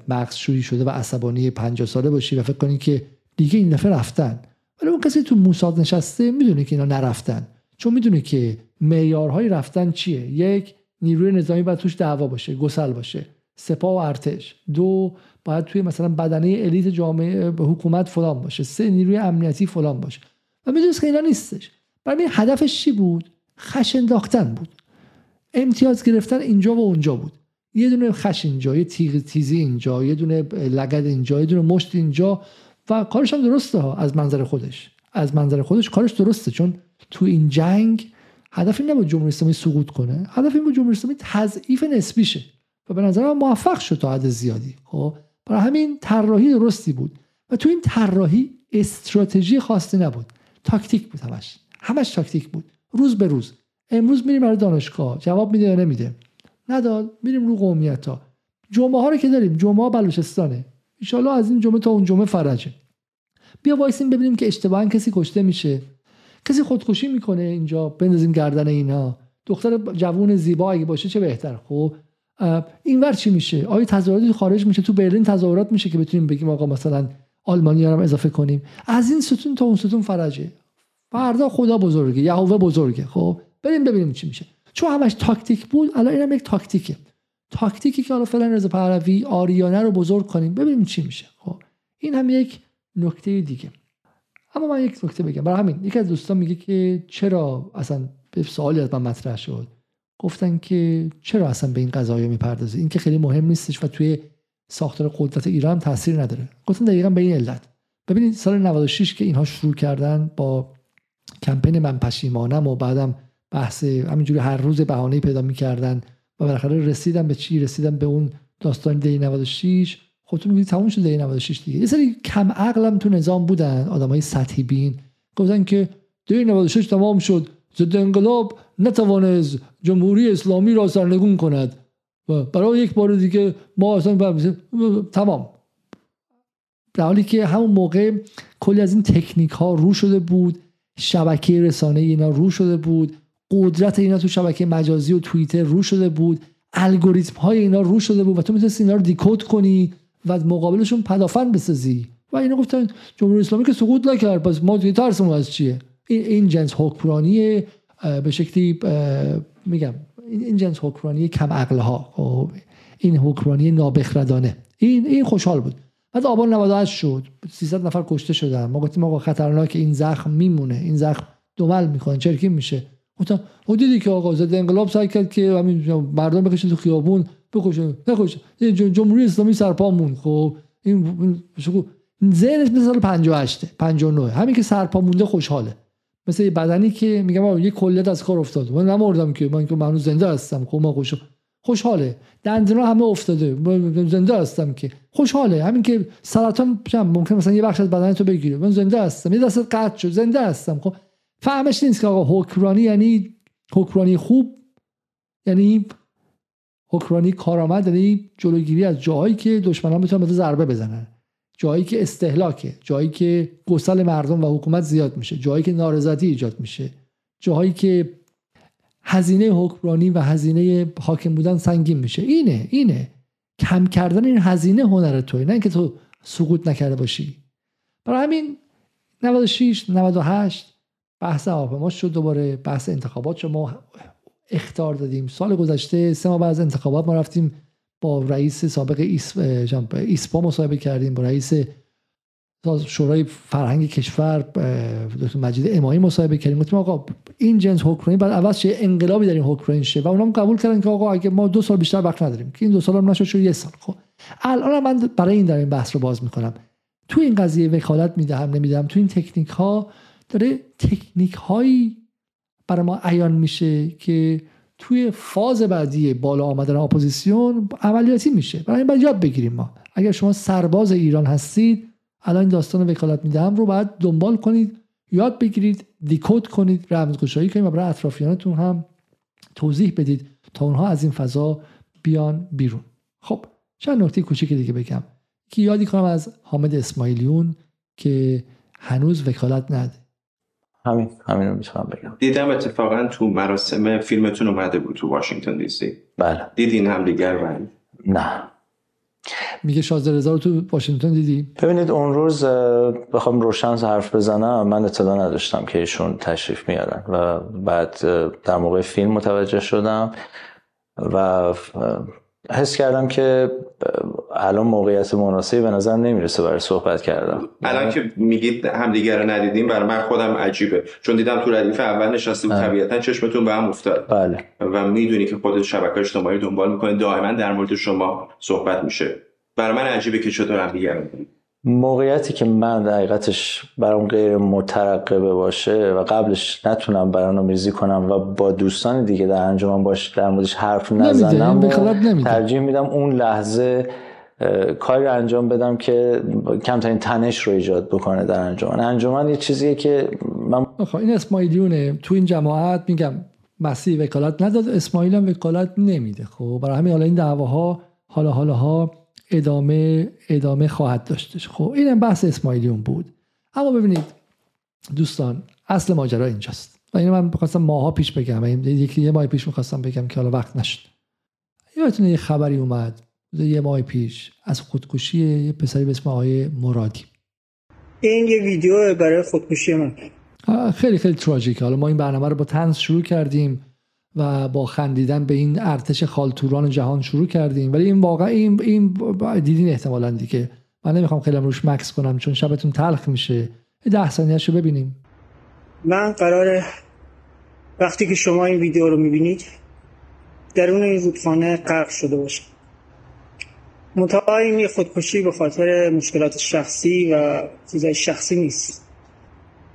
مغز شویی شده و عصبانی 50 ساله باشی و فکر کنی که دیگه این دفعه رفتن. ولی اون کسی تو موساد نشسته می‌دونه که اینا نرفتن. چون می‌دونه که معیارهای رفتن چیه؟ یک نیروی نظامی باید توش دعوا باشه گسل باشه. سپاه و ارتش. دو باید توی مثلا بدنه الیت جامعه حکومت فلان باشه. سه نیروی امنیتی فلان باشه. و می‌دونست که اینا نیستش. برای هدفش چی بود؟ خش انداختن بود. امتیاز گرفتن اینجا و اونجا بود. یه دونه خش اینجا یه تیغ تیزی اینجا یه دونه لگد اینجا یه دونه مشت اینجا و کارش هم درسته ها از منظر خودش. از منظر خودش کارش درسته چون تو این جنگ هدف این نبود جمهوری اسلامی سقوط کنه. هدف این بود جمهوری اسلامی تضعیف نسبیشه و به نظر من موفق شد تا حد زیادی. خب؟ برای همین طراحی درستی بود. و تو این طراحی استراتژی خاصی نبود. تاکتیک بود همش. همش تاکتیک بود. روز به روز. امروز میریم برای دانشگاه. جواب میده یا نمیده؟ نداد. میریم رو قومیت ها جمعه ها رو که داریم. جمعه ها بلوچستانه. ان از این جمعه تا اون جمعه فرجه. بیا وایسیم ببینیم که اشتباها کسی کشته میشه. کسی خودکشی می‌کنه اینجا. بندازیم گردن اینا. دختر جوون زیبا اگه باشه چه بهتر. خب؟ اینور چی میشه؟ آیا تظاهراتی خارج میشه؟ تو برلین تظاهرات میشه که بتونیم بگیم آقا مثلا آلمانی هم اضافه کنیم. از این ستون تا اون ستون فرجه. فردا خدا بزرگه یهوه بزرگه. خب بریم ببینیم چی میشه. چون همش تاکتیک بود الان اینم یک تاکتیکه. تاکتیکی که حالا فعلا رضا پهلوی آریانه رو بزرگ کنیم ببینیم چی میشه. خب این هم یک نکته دیگه. اما من یک نکته بگم. برای همین یکی از دوستان میگه که چرا اصلا به سوالی از من مطرح شد. گفتن که چرا اصلا به این قضايا می‌پردازی؟ این که خیلی مهم نیستش و توی ساختار قدرت ایران تاثیر نداره. گفتن دقیقا به این علت. ببینید سال 96 که اینها شروع کردن با کمپین من پشیمانم و بعدم بحث همینجوری هر روز بهانه پیدا می‌کردن و بالاخره رسیدن به چی؟ رسیدن به اون داستان دی 96 خودتون میگید تموم شد دی 96 دیگه. یه سری کم عقلم تو نظام بودن. آدمای سطحی بین. گفتن که دی 96 تمام شد. ضد انقلاب نتوانست جمهوری اسلامی را سرنگون کند. برای یک بار دیگه ما اصلا تمام. در حالی که همون موقع کلی از این تکنیک ها رو شده بود شبکه رسانه اینا رو شده بود قدرت اینا تو شبکه مجازی و توییتر رو شده بود الگوریتم های اینا رو شده بود و تو می‌تونستی اینا رو دیکود کنی و مقابلشون پدافند بسازی. و اینا گفتن جمهوری اسلامی که سقوط نکرد پس ما دیگه ترسمون از چیه؟ این, این جنس حکمرانی به شکلی میگم این جنس حکمرانی کم عقل ها خب این حکمرانی نابخردانه. این این خوشحال بود. بعد آبان 98 شد. 300 نفر کشته شدن. ما گفتیم آقا خطرناک این زخم میمونه. این زخم دومل می‌کنه چرکی میشه. گفتم او دیدی که آقا زد انقلاب سعی کرد که همین مردم بکشه تو خیابون بکشه نکشه. جمهوری اسلامی سرپا مون خب این ذهنش مثل سال 58 59 همین که سرپا مونده خوشحاله. مثل یه بدنی که میگم یه کلیت از کار افتاد. من نمردم که. من که من زنده هستم. خب ما خوش خوشحاله. دندونا همه افتاده. زنده هستم که. خوشحاله. همین که سرطان ممکن مثلا یه بخش از بدن تو بگیره. من زنده هستم. یه دست قطع شد. زنده هستم. خب فهمش نیست که آقا حکمرانی یعنی حکمرانی خوب؟ یعنی حکمرانی کارآمد؟ یعنی جلوگیری از جاهایی که دشمنان می‌تونن به ضربه بزنن. جایی که استهلاکه جایی که گسل مردم و حکومت زیاد میشه جایی که نارضایتی ایجاد میشه جایی که هزینه حکمرانی و هزینه حاکم بودن سنگین میشه. اینه اینه. کم کردن این هزینه هنر توی نه اینکه تو سقوط نکرده باشی. برای همین 96 98 بحث ما شد دوباره بحث انتخابات. شد ما اختار دادیم. سال گذشته سه ماه بعد از انتخابات ما رفتیم با رئیس سابق ایسپا مصاحبه کردیم با رئیس شورای فرهنگ کشور دکتر مجید امایی مصاحبه کردیم. گفتیم آقا این جنس حکمرانی بعد عوض شه انقلابی در این حکمرانی شه. و اونم قبول کردن که آقا اگه ما دو سال بیشتر وقت نداریم که این دو سال هم نشد شد یه سال. خب الان من برای این در این بحث رو باز می‌کنم. تو این قضیه وکالت می‌دهم نمی‌دهم تو این تکنیک ها داره تکنیک هایی برای ما عیان میشه که توی فاز بعدی بالا آمدن اپوزیسیون عملیاتی میشه. برای این باید یاد بگیریم ما. اگر شما سرباز ایران هستید الان داستان وکالت می‌دهم رو باید دنبال کنید یاد بگیرید decode کنید رمزگشایی کنید و برای اطرافیانتون هم توضیح بدید تا اونها از این فضا بیان بیرون. خب چند نکته کوچیک دیگه بگم. که یادی کنم از حامد اسماعیلیون که هنوز وکالت نده همین همین رو می‌تونم بگم. دیدم اتفاقا تو مراسم فیلمتون اومده بود تو واشنگتن دی سی. بله. دیدین هم دیگر و نه. میگه شازده رضا رو تو واشنگتن دیدی؟ ببینید اون روز بخوام روشن حرف بزنم من اطلاع نداشتم که ایشون تشریف میارن و بعد در موقع فیلم متوجه شدم و حس کردم که الان موقعیت مناسبی به نظر نمی‌رسه برای صحبت کردم الان که میگید همدیگه رو ندیدیم برای من خودم عجیبه. چون دیدم تو ردیف اول نشسته بود طبیعتا چشمتون به هم افتاد. بله. و می‌دونی که خودت شبکه اجتماعی دنبال می‌کنی دائما در مورد شما صحبت میشه. برای من عجیبه که چطور همدیگه رو موقعیتی که من حقیقتش برام غیر مترقبه باشه و قبلش نتونم برنامه‌ریزی کنم و با دوستان دیگه در انجام باش در موردش حرف نزنم ترجیح میدم اون لحظه کاری انجام بدم که کمترین تنش رو ایجاد بکنه در انجام انجمن یه چیزیه که من این اسماعیلیونه. تو این جماعت میگم مسیح وکالت نداد اسماعیل هم وکالت نمیده. خب برای همین حالا این دعواها حالا حالا ها ادامه ادامه خواهد داشتش خب اینم بحث اسماعیلیون بود. اما ببینید دوستان اصل ماجرا اینجاست. و اینو من می‌خواستم ماها پیش بگم. یکی یه ماه پیش می‌خواستم بگم که حالا وقت نشد. یادتونه یه خبری اومد. یه ماه پیش از خودکشی یه پسری به اسم آقای مرادی. این یه ویدیو برای خودکشی من. خیلی خیلی تراژیکه. حالا ما این برنامه رو با تنز شروع کردیم و با خندیدن به این ارتش خالتوران جهان شروع کردیم. ولی این واقعا این, این دیدین احتمالا دیگه. من نمی‌خوام خیلی روش مکس کنم چون شبتون تلخ میشه. ده ثانیه رو ببینیم. من قراره وقتی که شما این ویدیو رو می‌بینید درون این رودخانه غرق شده باشم. منتها این خودکشی به خاطر مشکلات شخصی و چیزای شخصی نیست.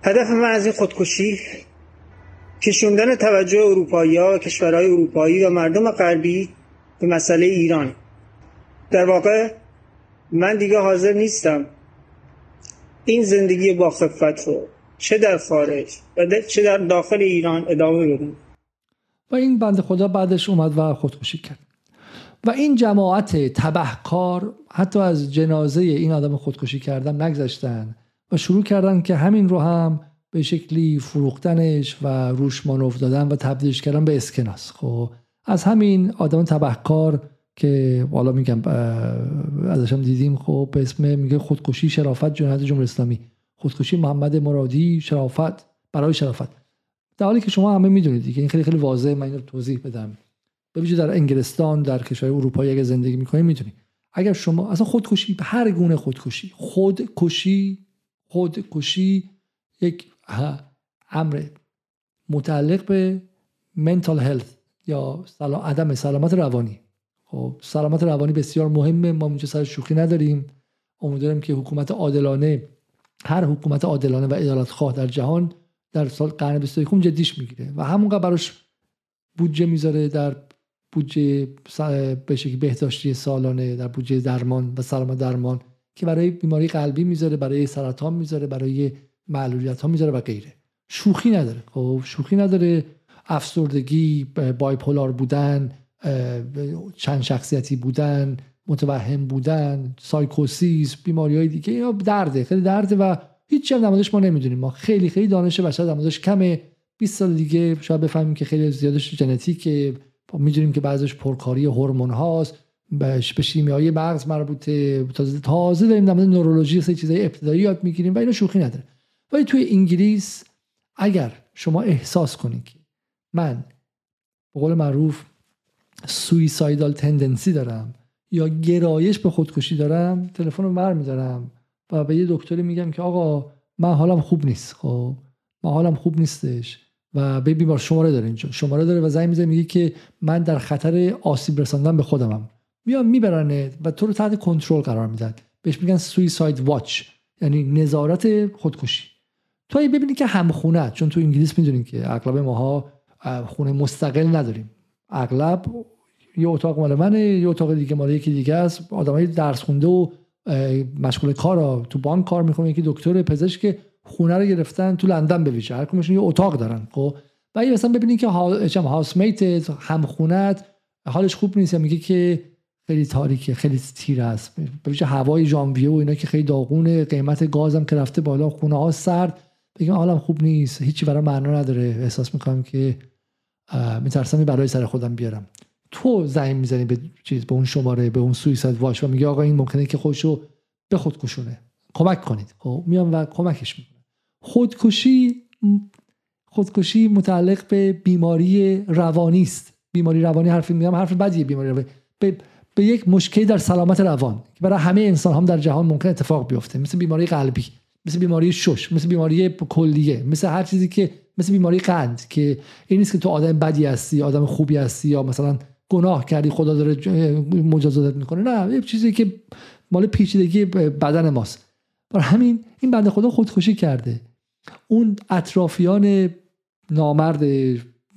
هدف من از این خودکشی کشوندن توجه اروپایی ها و کشورهای اروپایی و مردم غربی به مسئله ایران. در واقع من دیگه حاضر نیستم این زندگی با خفت رو چه در خارج و چه در داخل ایران ادامه بدم. و این بند خدا بعدش اومد و خودکشی کرد. و این جماعت تبهکار حتی از جنازه این آدم خودکشی کردن نگذشتن و شروع کردن که همین رو هم به شکلی فروختنش و روش مانوف دادن و تبدیلش کردن به اسکناس. خب از همین آدم تبهکار که حالا میگم ازشم دیدیم خب به اسم میگه خودکشی شرافت جنایت جمهوری اسلامی. خودکشی محمد مرادی شرافت برای شرافت. در حالی که شما همه می‌دونید دیگه این خیلی خیلی واضحه من اینو توضیح بدم. به در انگلستان در کشورهای اروپایی اگه زندگی می‌کنید می‌دونید اگر شما اصلا خودکشی هر گونه خودکشی خودکشی خودکشی یک امر متعلق به mental health یا سلام عدم سلامت روانی. خب سلامت روانی بسیار مهمه. ما اینجا سر شوخی نداریم. امیدوارم که حکومت عادلانه هر حکومت عادلانه و عدالت خواه در جهان در سال قرن 21 جدیش می‌گیره و همونقدر براش بودجه می‌ذاره در بودجه به بهداشتی سالانه در بودجه درمان و سلامت درمان که برای بیماری قلبی می‌ذاره برای سرطان می‌ذاره برای معلولیت ها می‌ذاره و غیره. شوخی نداره. خب شوخی نداره. افسردگی بایپولار بودن چند شخصیتی بودن متوهم بودن سایکوسیس بیماری های دیگه یا درده. خیلی درده و هیچ هم نمادش ما نمی‌دونیم. ما خیلی خیلی دانش بشر نمادش کمه. 20 سال دیگه شاید بفهمیم که خیلی زیادش ژنتیکه. می‌دونیم که بعضش پرکاری هورمون هاست به شیمیایی مغز مربوطه تازه تازه داریم در نورولوژی سه چیزای ابتدایی یاد می‌گیریم و اینو شوخی نداره. ولی توی انگلیس اگر شما احساس کنید که من به قول معروف سویسایدال تندنسی دارم یا گرایش به خودکشی دارم تلفن رو بر میدارم و به یه دکتری میگم که آقا من حالم خوب نیست خب؟ من حالم خوب نیستش. و به بیمار شماره داره اینجا. شماره داره و زنگ می‌زنه میگه که من در خطر آسیب رساندن به خودمم. میان میبرنه و تو رو تحت کنترل قرار میدن. بهش میگن سویساید واچ یعنی نظارت خودکشی. تو ببینی که همخونه چون تو انگلیس می‌دونین که اغلب ماها خونه مستقل نداریم. اغلب یه اتاق مال منه یه اتاق دیگه مال یکی دیگه است. آدمای درس خونده و مشغول کار تو بانک کار می‌کنه یکی دکتر پزشک. خونه رو گرفتن تو لندن به ویژه هر یه اتاق دارن خب؟ و مثلا ببینید که هاوس میت هم خونت حالش خوب نیست. میگه که خیلی تاریکه خیلی تیر است. به هوای ژانویه و اینا که خیلی داغونه. قیمت گازم که رفته بالا خونه ها سرد. بگم حالم خوب نیست. هیچی برای معنا نداره. احساس می‌کنم که میترسم برای سر خودم بیارم. تو زنگ می‌زنی به چیز به اون شماره به اون سویساید واش و میگه آقا این ممکنه که خودشو به خود کشونه کمک کنید. خب میام و کمکش می‌کنم. خودکشی خودکشی متعلق به بیماری روانی است. بیماری روانی حرفی میگم حرف بدیه بیماری روانی. به, به یک مشکلی در سلامت روان که برای همه انسان هم در جهان ممکن اتفاق بیفته. مثل بیماری قلبی مثل بیماری شش مثل بیماری کلیه مثل هر چیزی که مثل بیماری قند که این نیست که تو آدم بدی هستی آدم خوبی هستی یا مثلا گناه کردی خدا داره مجازات می‌کنه. نه یه چیزی که مال پیچیدگی بدن ماست. برای همین این بنده خدا خودکشی کرده. اون اطرافیان نامرد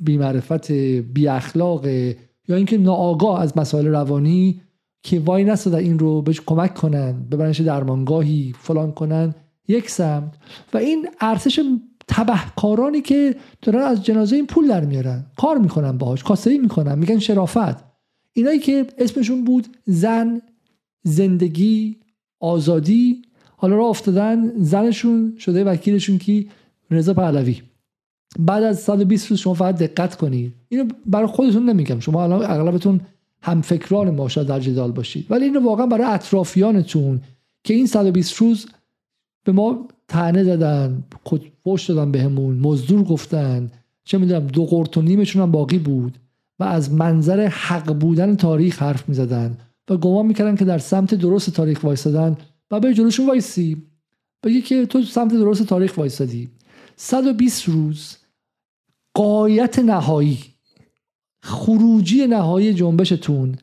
بیمعرفت بی اخلاق یا اینکه ناآگاه از مسائل روانی که وای نستادن این رو بهش کمک کنن ببرنش درمانگاهی فلان کنن یک سمت. و این ارتش تبهکارانی که دارن از جنازه این پول در میارن. کار می‌کنن باهاش کاسبی می‌کنن میگن شرافت. اینایی که اسمشون بود زن زندگی آزادی حالا را افتادن زنشون شده وکیلشون کی؟ رضا پهلوی. بعد از 120 روز شما فقط دقت کنید اینو برای خودتون نمیگم. شما الان اغلبتون هم فکران ما در جدال باشید. ولی اینو واقعا برای اطرافیانتون که این 120 روز به ما تنه زدن خود پشت دادن بهمون مزدور گفتن. چه می‌دونم دو قرط و نیمشون هم باقی بود و از منظر حق بودن تاریخ حرف می‌زدن و گمان می‌کردن که در سمت درست تاریخ وایستادن و به جلوشون وایسی. بگی که تو سمت درست تاریخ وایستادی 120 روز. قایت نهایی. خروجی نهایی جنبشتون.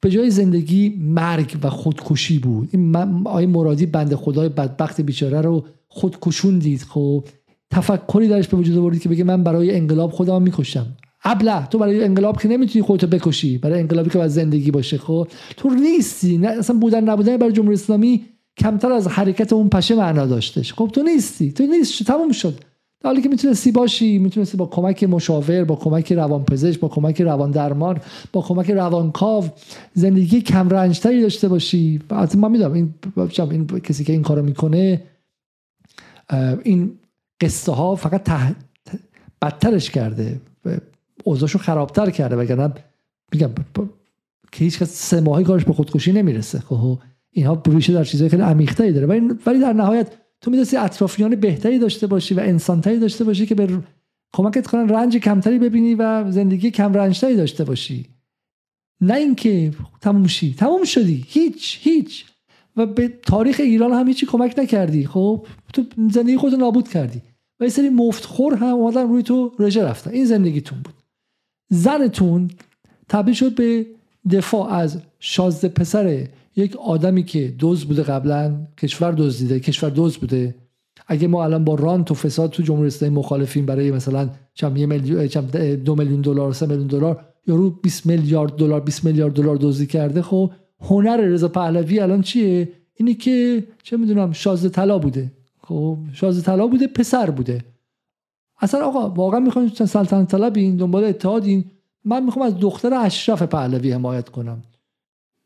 به جای زندگی مرگ و خودکشی بود. این آقای مرادی بند خدای بدبخت بیچاره رو خودکشون دید خب. تفکری درش به وجود آوردید که بگه من برای انقلاب خودم می‌کشم ابله تو برای انقلاب که نمی‌تونی خودتو بکشی برای انقلابی که باید زندگی باشه خب؟ تو نیستی نه اصلا بودن نبودن برای جمهوری اسلامی کمتر از حرکت اون پشه معنا داشتش. خب تو نیستی تو نیستی تموم شد. حالی که می‌تونستی باشی می‌تونستی با کمک مشاور با کمک روانپزشک با کمک روان درمان با کمک روانکاو زندگی کم رنجتری داشته باشی. البته من می‌دونم این, این کسی که این کارو می‌کنه این قصه ها فقط ته... بدترش کرده. اوضاعشو خرابتر کرده وگرنه میگم که هیچ کس سه ماهی کارش به خودکشی نمی‌رسه. خب اینها بروشه در چیزهای خیلی عمیق‌تری داره. ولی در نهایت تو می‌دونستی اطرافیان بهتری داشته باشی و انسانتری داشته باشی که به کمکت کنن رنج کمتری ببینی و زندگی کم رنجتری داشته باشی. نه اینکه تموم شی. تموم شدی. هیچ هیچ. و به تاریخ ایران هم هیچی کمک نکردی. خب تو زندگی خودت نابود کردی. و یه سری مفتخور هم اومدن روی تو رژه رفتن. این زندگیتون بود. زنتون تبدیل شد به دفاع از شازده پسر یک آدمی که دوز بوده قبلا کشور دزدیده کشور دوز بوده. اگه ما الان با رانت و فساد تو جمهوری اسلامی مخالفین برای مثلا چم یه میلیون دو میلیون دلار سه میلیون دلار یارو 20 میلیارد دلار 20 میلیارد دلار دزدی کرده خب هنر رضا پهلوی الان چیه؟ اینی که چه می‌دونم شازده طلا بوده. خب شازده طلا بوده پسر بوده. اصلا آقا واقعا می‌خواین سلطنت طلبین دنبال اتحادین من می‌خوام از دختر اشرف پهلوی حمایت کنم.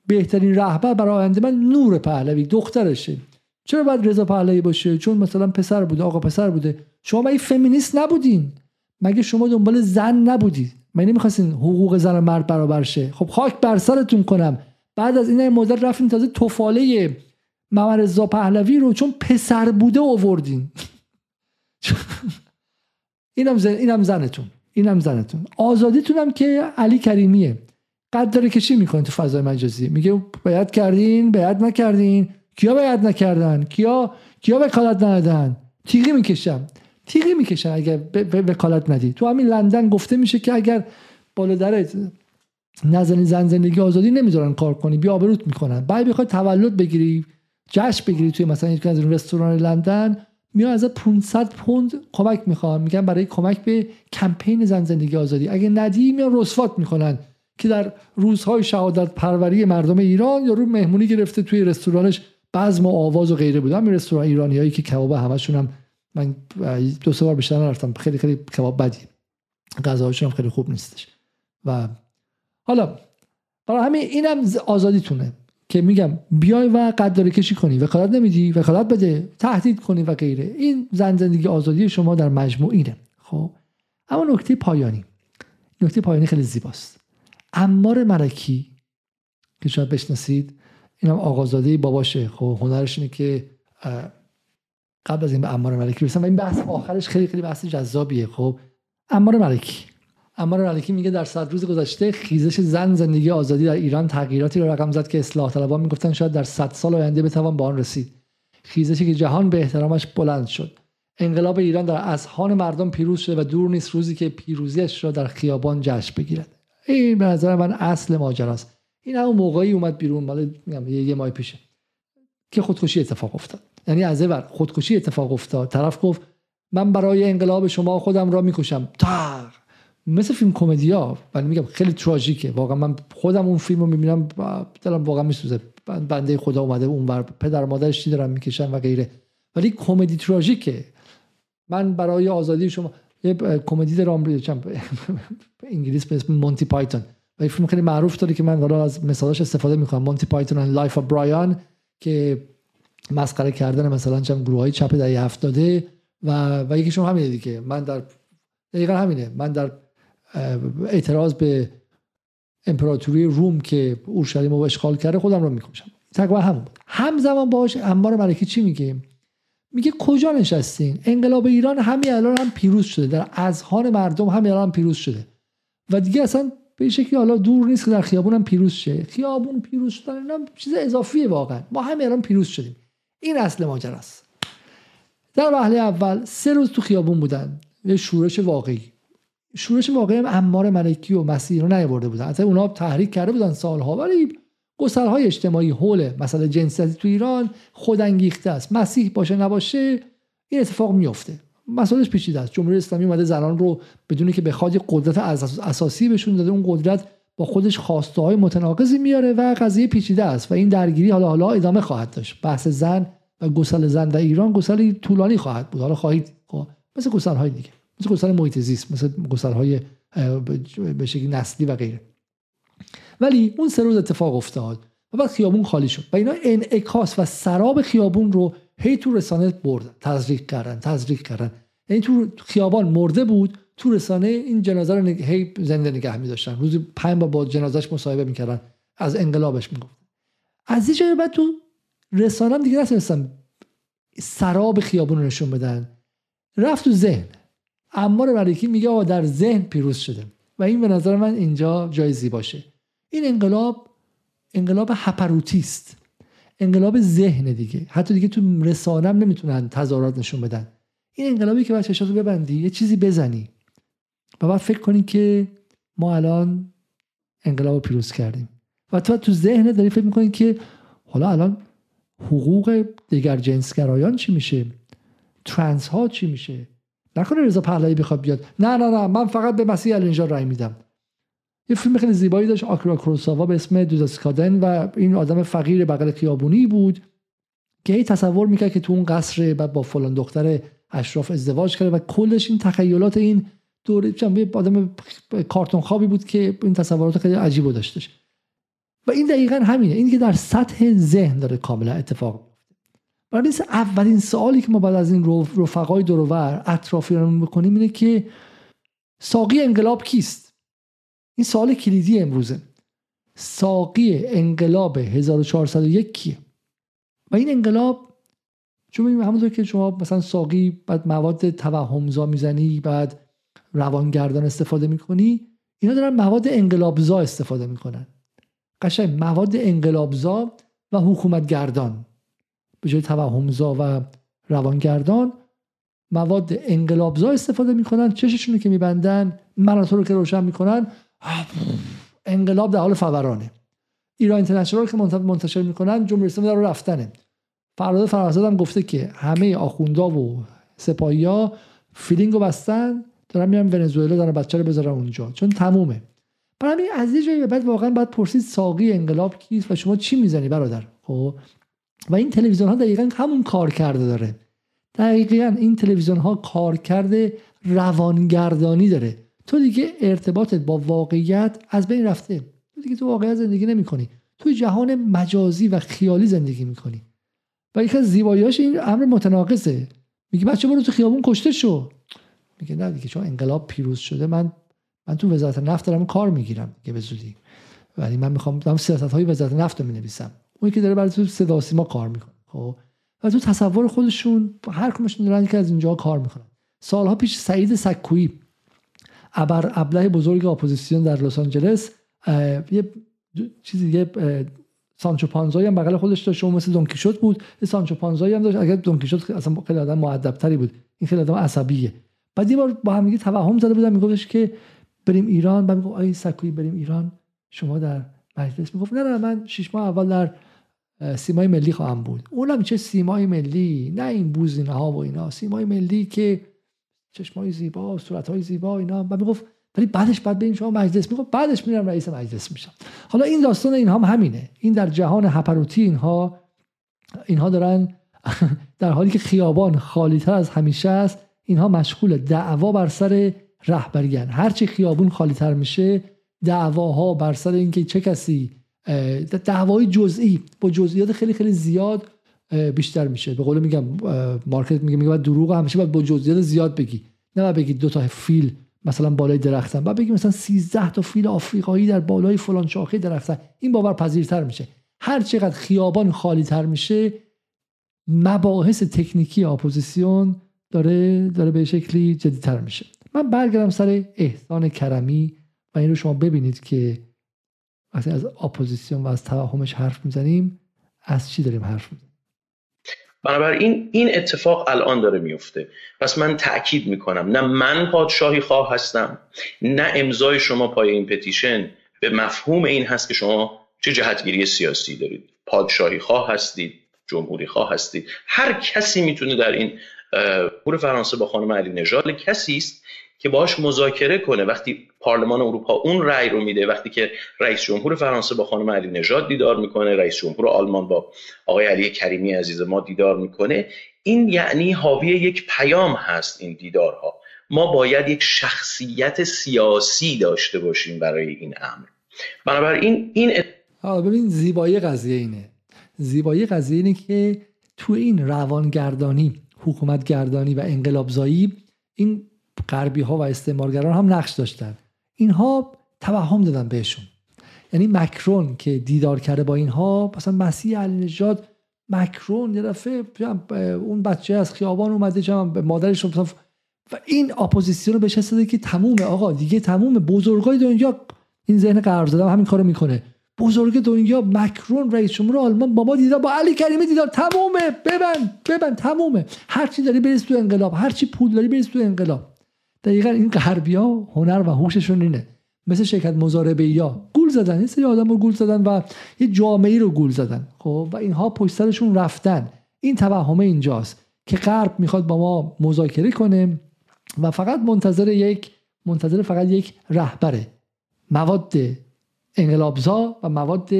بهترین رهبر برای آینده من نور پهلوی دخترشه. چرا باید رضا پهلوی باشه؟ چون مثلا پسر بوده آقا پسر بوده. شما مگه فمینیست نبودین؟ مگه شما دنبال زن نبودید مگه نمی‌خواستین حقوق زن و مرد برابر شه؟ خب خاک بر سرتون کنم. بعد از این مدت رفتین تازه توفاله محمد پهلوی رو چون پسر بوده آوردین. اینم زن اینم زنتون. اینم زنتون. آزادیتون هم که علی کریمیه. قد داره کشی می‌کنه تو فضای مجازی؟ میگه باید کردین باید نکردین. کیا باید نکردن؟ کیا کیا وکالت ندادن؟ تیغی می‌کشم. تیغی می‌کشن اگر وکالت ندی. تو همین لندن گفته میشه که اگر بالا درت نزنی زن زندگی آزادی نمی‌ذارن کار کنی بیا آبروت می‌کنن. بعد بخوای تولد بگیری جشن بگیری توی مثلا یک از رستوران لندن میان از 500 پوند کمک می‌خوان. میگن برای کمک به کمپین زن زندگی آزادی. اگه ندی میان رسوات می‌کنن که در روزهای شهادت پروری مردم ایران یا رو مهمونی گرفته توی رستورانش بزم و آواز و غیره بود همین رستوران ایرانی هایی که کباب همشون هم من دو سه بار بیشتر نرفتم. خیلی خیلی کباب بدی. غذاهاشون هم خیلی خوب نیستش. و حالا برای همین اینم آزادیتونه. که میگم بیای و قدردانی کشی کنی وکالت نمیدی وکالت بده تهدید کنی و غیره. این زن زندگی آزادی شما در مجموع اینه. خب اما نکته پایانی. نکته پایانی خیلی زیباست. امار مرکی که شاید بشناسید اینم آقازاده باباشه. خب هنرش اینه که قبل از این به امار ملکی برسم. و این بحث آخرش خیلی خیلی بحث جذابیه. خب امار ملکی. امار ملکی میگه در صد روز گذشته خیزش زن زندگی آزادی در ایران تغییراتی رو رقم زد که اصلاح طلبان می‌گفتن شاید در صد سال آینده بتوان به آن رسید. خیزشی که جهان به احترامش بلند شد. انقلاب ایران در اذهان مردم پیروز شده و دور نیست روزی که پیروزیش را در خیابان جشن بگیرد. این به نظر من اصل ماجراست. این همون موقعی اومد بیرون مال یه ماه پیشه که خودکشی اتفاق افتاد. یعنی از ور خودکشی اتفاق افتاد طرف گفت من برای انقلاب شما خودم را می‌کشم. تا مثل فیلم کمدیا ولی میگم خیلی تراژیکه. واقعا من خودم اون فیلم رو می‌بینم دلم واقعا میسوزه. بنده خدا اومده اونور پدر مادرش چی دارن می‌کشن و غیره. ولی کمدی تراژیکه. من برای آزادی شما یه کمدی دارم انگلیس به اسم مونتی پایتون. و فیلم خیلی معروف داره که من حالا از مثالش استفاده می‌کنم. Monty Python Life of Brian که مسخره کردن مثلا چم گروه های چپ دهه هفتاده و و یکیشون همینه دیگه. من در دقیقا همینه. من در اعتراض به امپراتوری روم که اورشلیم رو اشغال کرده خودم رو می‌کشم. تقریبا همون. بود همزمان باش انبار ملکی چی میگه؟ میگه کجا نشستین؟ انقلاب ایران همین الان هم پیروز شده. در اذهان مردم همین الان هم پیروز شده. و دیگه اصلا به شکلی حالا دور نیست که در خیابون هم پیروز شه. خیابون پیروز شدن اینا چیز اضافیه واقعا. ما همین الان پیروز شدیم. این اصل ماجراست. در وهله اول سه روز تو خیابون بودن. یه شورش واقعی. شورش هم امار ملکی و مسیح رو نیاورده بودن. اصلا اونا تحریک کرده بودن سالها. ولی های اجتماعی حول مسئله جنسیتی تو ایران خودانگیخته است. مسیح باشه نباشه این اتفاق میفته مسئلهش پیچیده است. جمهوری اسلامی اومده زنان رو بدونی که بخواد قدرت اساسی بهشون داده اون قدرت با خودش خواسته های متناقضی میاره و قضیه پیچیده است و این درگیری حالا حالا ادامه خواهد داشت. بحث زن و گسل زن در ایران گسلی طولانی خواهد بود. حالا خواهید خب مثل گسل های دیگه. مثل گسل محیط زیست مثل گسل های به شکلی نسلی و غیره. ولی اون سه روز اتفاق افتاد و بعد خیابون خالی شد و اینا انعکاس و سراب خیابون رو هی تو رسانه بردن تزریق کردن تزریق کردن. یعنی تو خیابان مرده بود تو رسانه این جنازه رو هی زنده نگه می داشتن روزی پنج بار با جنازش مصاحبه می‌کردن از انقلابش می‌گفت از این بعد تو رسانه دیگه نتونستن سراب خیابون رو نشون بدن. رفت تو ذهن. امار ملکی میگه آقا در ذهن پیروز شده و این به نظر من اینجا جای زیباشه. این انقلاب انقلاب هپروتیست. انقلاب ذهن دیگه. حتی دیگه تو رسانم نمی‌تونن تظاهرات نشون بدن. این انقلابی که باید رو ببندی یه چیزی بزنی. و بعد فکر کنی که ما الان انقلاب پیروز کردیم. و تو تو ذهن داری فکر می‌کنی که حالا الان حقوق دیگر جنسگرایان چی میشه؟ ترنس ها چی میشه؟ نکنه رضا پهلوی بخواد بیاد. نه نه نه من فقط به مسیح اینجا رای میدم. یه فیلم خیلی زیبایی داشت آکرا کروساوا به اسم دوداسکادن و این آدم فقیر بغل خیابونی بود که هی تصور می‌کرد که تو اون قصر بعد با فلان دختر اشراف ازدواج کرده و کلش این تخیلات این دوره یه آدم کارتون خوابی بود که این تصورات خیلی عجیب داشتش. و این دقیقا همینه. این که در سطح ذهن داره کاملا اتفاق برای اولین سوالی که ما بعد از این رفقای دورور اطرافیان بکنیم اینه که ساقی انقلاب کیست؟ این سوال کلیدی امروزه. ساقی انقلاب 1401 کیه؟ و این انقلاب چون همونطور که شما مثلا ساقی بعد مواد توهمزا می‌زنی بعد روانگردان استفاده می‌کنی اینا دارن مواد انقلابزا استفاده می‌کنن. قشنگ مواد انقلابزا و حکومتگردان. به جای توهمزا و روانگردان مواد انقلابزا استفاده می‌کنن چششونو که میبندن مناطق رو که روشن می‌کنن انقلاب در حال فورانه. ایران اینترنشنال که منتشر می‌کنن جمهوری اسلامی در رفتنه. فراد فرزاد هم گفته که همه آخوندا و سپاهی ها فلنگ رو بستن دارن میرن ونزوئلا دارن بچه رو بذارن اونجا چون تمومه. برای از یه جایی بعد واقعا باید پرسید ساقی انقلاب کیست و شما چی می‌زنی برادر؟ خب و این تلویزیون ها دقیقا همون کار کرده داره. دقیقا این تلویزیون ها کار کرده روانگردانی داره. تو دیگه ارتباطت با واقعیت از بین رفته. تو دیگه تو واقعیت زندگی نمی کنی تو جهان مجازی و خیالی زندگی می‌کنی. و یکی از زیباییاش این امر متناقضه. میگه بچه برو تو خیابون کشته شو. میگه نه دیگه چون انقلاب پیروز شده من من تو وزارت نفت دارم کار می‌گیرم. که به زودی. ولی من می‌خوام دارم سیاست های وزارت نفت رو می‌نویسم. اونی که داره برای تو صدا سیما کار می‌کنه خب؟ و تو تصور خودشون هر کمشون دارن که از اینجا کار می‌کنن. سالها پیش سعید سکویی ابر ابله بزرگ اپوزیسیون در لس آنجلس یه چیزی یه سانچو پانزایی هم بغل خودش داشت اون مثل دونکیشوت بود. سانچو پانزایی هم داشت. اگر دونکیشوت اصلا خیلی آدم مؤدبتری بود. این خیلی آدم عصبیه. بعد یه بار با هم توهم زده بودن میگفتش که بریم ایران. بعد می‌گفت آی سکویی بریم ایران. شما در مجلس. می‌گفت نه نه من شش ماه اول در سیمای ملی خواهم بود. اونم چه سیمای ملی نه این بوزینه ها و اینا. سیمای ملی که چشمای زیبا صورتهای زیبا اینا. بعد می‌گفت ولی بعدش بعد بریم شما مجلس. می‌گفت بعدش میرم رئیس مجلس میشم. حالا این داستان اینها هم همینه. این در جهان هپروتی اینها اینها دارن در حالی که خیابان خالی تر از همیشه است اینها مشغول دعوا بر سر رهبریان هرچی خیابون خالی تر میشه دعواها بر سر اینکه چه کسی دعوای جزئی با جزئیات خیلی خیلی زیاد بیشتر میشه. به قول میگم مارکز میگه میگه باید دروغ همیشه باید با جزئیات زیاد بگی. نه باید بگی دو تا فیل مثلا بالای درختن. بعد بگی مثلا 13 تا فیل آفریقایی در بالای فلان شاخه درختن. این باور پذیرتر میشه. هر چقدر خیابان خالی تر میشه مباحث تکنیکی اپوزیسیون داره داره به شکلی جدیتر میشه. من برگردم سر احسان کرمی و این رو شما ببینید که وقتی از اپوزیسیون و از توهمش حرف می‌زنیم از چی داریم حرف می‌زنیم؟ بنابراین این اتفاق الان داره میفته پس من تاکید می‌کنم نه من پادشاهی خواه هستم نه امضای شما پای این petition. به مفهوم این هست که شما چه جهتگیری سیاسی دارید. پادشاهی خواه هستید جمهوری خواه هستید. هر کسی می‌تونه در این پور فرانسه با خانم علی نژاد کسی است که باش مذاکره کنه. وقتی پارلمان اروپا اون رأی رو میده وقتی که رئیس جمهور فرانسه با خانم علی نژاد دیدار می‌کنه رئیس جمهور آلمان با آقای علی کریمی عزیز ما دیدار می‌کنه این یعنی حاوی یک پیام هست این دیدارها. ما باید یک شخصیت سیاسی داشته باشیم برای این امر. بنابراین این ات... ببین زیبایی قضیه اینه. زیبایی قضیه اینه که تو این روانگردانی حکومتگردانی و انقلابزایی این غربی ها و استعمارگران هم نقش داشتن. اینها توهم دادن بهشون. یعنی مکرون که دیدار کرده با اینها مثلا مسیح علی نژاد مکرون یه دفعه اون بچه از خیابان اومده جمع مادرش مثلا و این اپوزیسیون رو بهش که تمومه آقا دیگه تمومه. بزرگای دنیا این ذهن قرار زدم همین کارو می‌کنه. بزرگ دنیا مکرون رئیس جمهور آلمان بابا دیدار با علی کریمی دیدار. تمومه. ببند ببند تمومه. هر چی داری بریز تو انقلاب هر چی پول داری بریز تو انقلاب. دقیقا این غربیا هنر و هوششون اینه. مثل شرکت مزاربه یا گول زدن. یه سری آدم رو گول زدن و یه جامعه رو گول زدن. خب و اینها پشت سرشون رفتن. این توهمه اینجاست که غرب می‌خواد با ما مذاکره کنه و فقط منتظر یک منتظر فقط یک رهبره مواد انقلابزا و مواد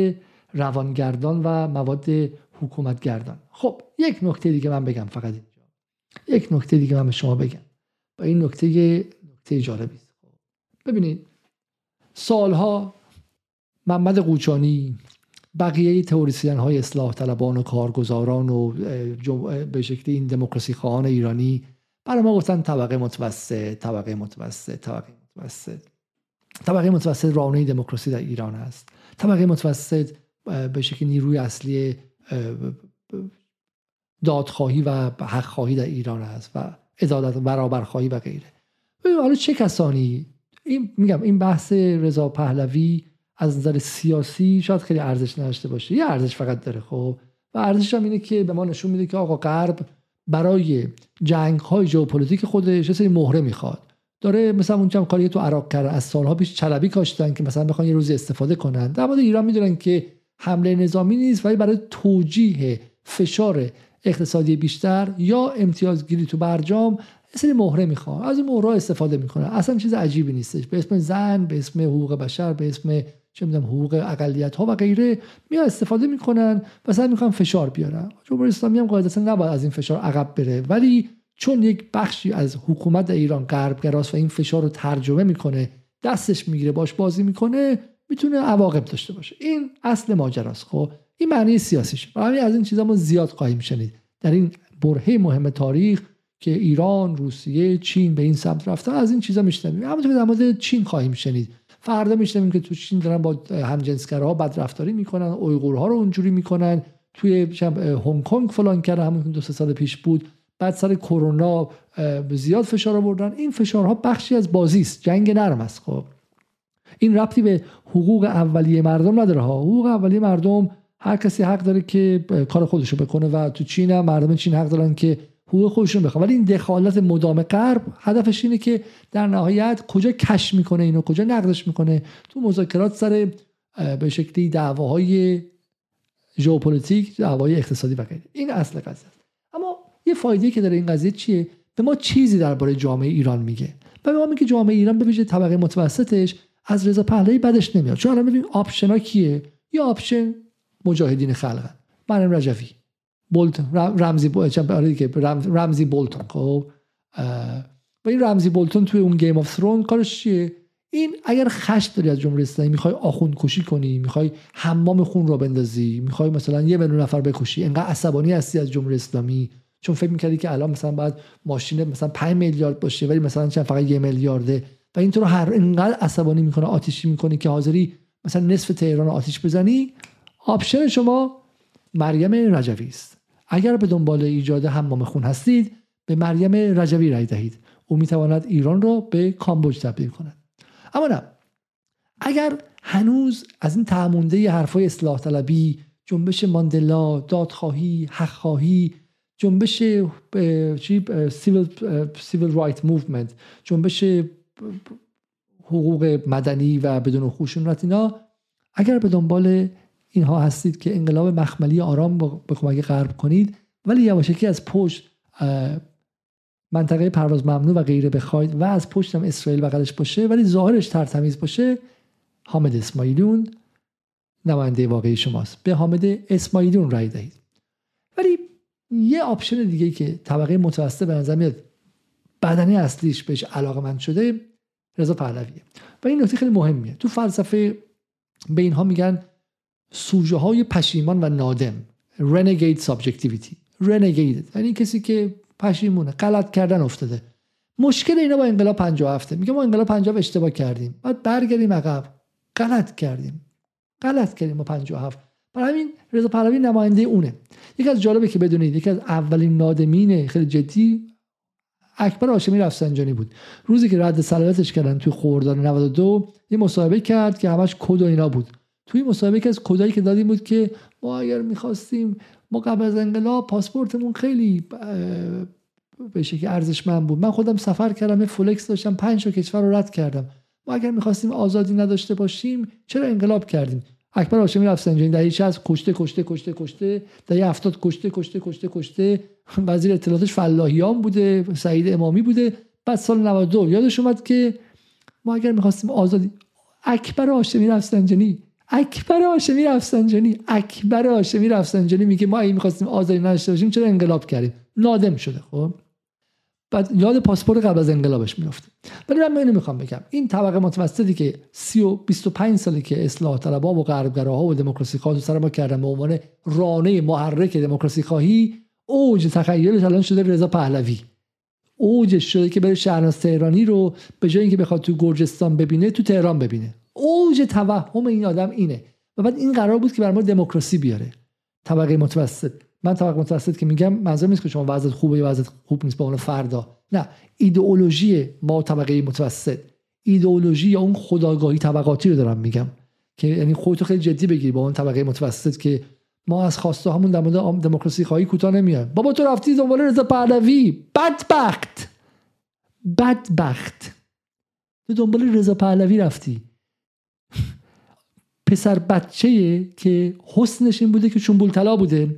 روانگردان و مواد حکومتگردان. خب یک نکته دیگه من بگم فقط اینجا. یک نکته دیگه من به شما بگم. و این نکته نکته جالبی است. ببینید سالها محمد قوچانی بقیه تئوریسین های اصلاح طلبان و کارگزاران و به شکلی این دموکراسی خواهان ایرانی برای ما گفتن طبقه متوسط طبقه متوسط طبقه متوسط. طبقه متوسط رانه دموکراسی در ایران است. طبقه متوسط به شکل نیروی اصلی دادخواهی و حق خواهی در ایران است و عدالت برابرخواهی و غیره. حالا چه کسانی؟ این میگم این بحث رضا پهلوی از نظر سیاسی شاید خیلی ارزش نداشته باشه. یه ارزش فقط داره خب. و ارزش هم اینه که به ما نشون میده که آقا غرب برای جنگ های ژئوپلیتیک خودش یه مهره می‌خواد. داره مثلا اونجا هم کاری تو عراق کرده از سالها پیش چلبی کاشتن که مثلا بخوان یه روزی استفاده کنن. در مورد ایران می‌دونن که حمله نظامی نیست ولی برای توجیه فشار اقتصادی بیشتر یا امتیازگیری تو برجام سری مهره می‌خوان. از این مهره استفاده می‌کنه اصلا چیز عجیبی نیستش. به اسم زن به اسم حقوق بشر به اسم چه می‌دونم حقوق اقلیت ها و غیره میان استفاده می‌کنن و سعی می‌کنن فشار بیارن. جمهوری اسلامی هم قاعدتا نباید از این فشار عقب بره. ولی چون یک بخشی از حکومت ایران غربگراست و این فشار رو ترجمه می‌کنه دستش می‌گیره باش بازی می‌کنه می‌تونه عواقب داشته باشه. این اصل ماجراست. خب این معنی سیاسیش. و همین از این چیزا ما زیاد خواهیم شنید. در این برهه مهم تاریخ که ایران روسیه چین به این سمت رفتن از این چیزا میشنویم. همونطور در مورد چین خواهیم شنید. فردا میشنویم که تو چین دارن با همجنسگراها بدرفتاری می‌کنن اویغورها رو اونجوری می‌کنن. توی هنگ کنگ فلان کرده همون دو سه سال پیش بود. بعد سر کرونا زیاد فشار آوردن. این فشارها بخشی از بازی است. جنگ نرم است خب. این ربطی به حقوق اولیه مردم نداره حقوق اولیه مردم هر کسی حق داره که کار خودشو بکنه و تو چین هم مردم چین حق دارن که حقوق خودشون بخوان. ولی این دخالت مدام غرب هدفش اینه که در نهایت کجا cash می‌کنه اینو کجا نقدش می‌کنه؟ تو مذاکرات سر به شکلی دعواهای ژئوپلیتیک دعوای اقتصادی و غیره. این اصل قضیه اما یه فایده که داره این قضیه چیه؟ به ما چیزی درباره جامعه ایران میگه. و به ما میگه جامعه ایران به ویژه طبقه متوسطش از رضا پهلوی بدش نمیاد. چون الان ببین option ها کیه؟ یا option مجاهدین خلقن. مریم رجوی. بولتون رمزی آره رمزی بولتون خب؟ و این رمزی بولتون توی اون Game of Thrones کارش چیه؟ این اگر خشم داری از جمهوری اسلامی می‌خوای آخوند کشی کنی می‌خوای حمام خون رو بندازی می‌خوای مثلا یه میلیون نفر بکشی انقدر عصبانی هستی از جمهوری اسلامی؟ چون فکر می‌کردی که الان مثلا باید ماشین مثلا 5 میلیارد باشه ولی مثلا چند فقط یه میلیارده. و این تو رو هر انقدر عصبانی می‌کنه آتیشی می‌کنه که حاضری مثلا نصف تهران آتیش بزنی option شما مریم رجوی است. اگر به دنبال ایجاد حمام خون هستید به مریم رجوی رای دهید. او می‌تواند ایران را به کامبوج تبدیل کند. اما نه. اگر هنوز از این ته‌مونده حرفای اصلاح طلبی جنبش ماندلا دادخواهی حقخواهی جنبش civil civil right movement جنبش حقوق مدنی و بدون خشونت اینا اگر به دنبال اینها هستید که انقلاب مخملی آرام به کمک غرب کنید. ولی یواشکی از پشت منطقه پرواز ممنوع و غیره بخواید و از پشت هم اسرائیل بغلش باشه ولی ظاهرش ترتمیز باشه حامد اسماعیلون نماینده واقعی شماست. به حامد اسماعیلون رای دهید. ولی یه آپشن دیگه که طبقه متوسط به نظر میاد بدنی اصلیش بهش علاقه من شده رضا پهلویه. و این نکته خیلی مهمیه. تو فلسفه به اینها میگن سوژه های پشیمان و نادم. Renegade subjectivity. Renegade. یعنی کسی که پشیمونه. غلط کردن افتاده. مشکل اینا با انقلاب 57 میگه ما انقلاب 50 اشتباه کردیم. بعد برگردیم عقب. غلط کردیم. غلط کردیم ما 57 برای همین رضا پهلوی نماینده اونه. یکی از جالبه که بدونید یکی از اولین نادمین خیلی جدی اکبر هاشمی رفسنجانی بود. روزی که رد صلاحیتش کردن توی خوردان 92 یه مصاحبه کرد که همش کد و اینا بود. توی مصاحبه که از کدایی که دادیم بود که ما اگر می‌خواستیم ما قبل از انقلاب پاسپورتمون خیلی به شکل ارزشمند بود. من خودم سفر کردم فلکس داشتم پنج کشور رو رد کردم. ما اگر می‌خواستیم آزادی نداشته باشیم چرا انقلاب کردیم؟ اکبر هاشمی رفسنجانی در از کشته کشته کشته کشته. در هفتاد کشته کشته کشته کشته. وزیر اطلاعاتش فلاحیان بوده سعید امامی بوده. بعد سال 92 یادش اومد که ما اگر می‌خواستیم آزادی اکبر هاشمی رفسنجانی اکبر هاشمی رفسنجانی. اکبر هاشمی رفسنجانی میگه ما اگه می‌خواستیم آزادی نداشته باشیم چرا انقلاب کردیم؟ نادم شده خب؟ بعد یاد پاسپورت قبل از انقلابش میفته ولی من اینو می‌خوام بگم. این طبقه متوسطی که 30 و 25 سالی که اصلاح طلبها و غربگراها و دموکراسی خواه سر ما کردن به عنوان رانه محرک دموکراسی خواهی اوج تخیلش الان شده رضا پهلوی. اوجش شده که بره شهرناز تهرانی رو به جای اینکه بخواد تو گرجستان ببینه تو تهران ببینه. اوج توهم این آدم اینه. و بعد این قرار بود که بر ما دموکراسی بیاره. طبقه متوسط. من طبقه متوسط که میگم منظور نیست که شما وضعیت خوبه یا وضعیت خوب نیست به عنوان فردا. نه. ایدئولوژی ما طبقه متوسط. ایدئولوژی یا اون خداگاهی طبقاتی رو دارم میگم. که یعنی خودتو خیلی جدی بگیر با اون طبقه متوسط که ما از خواسته همون در مورد دموکراسی خواهی کوتاه نمیاد بابا تو رفتی دنبال رضا پهلوی. بدبخت. بدبخت. تو دنبال رضا پهلوی رفتی. پسر بچه که حسنش این بوده که چون طلا بوده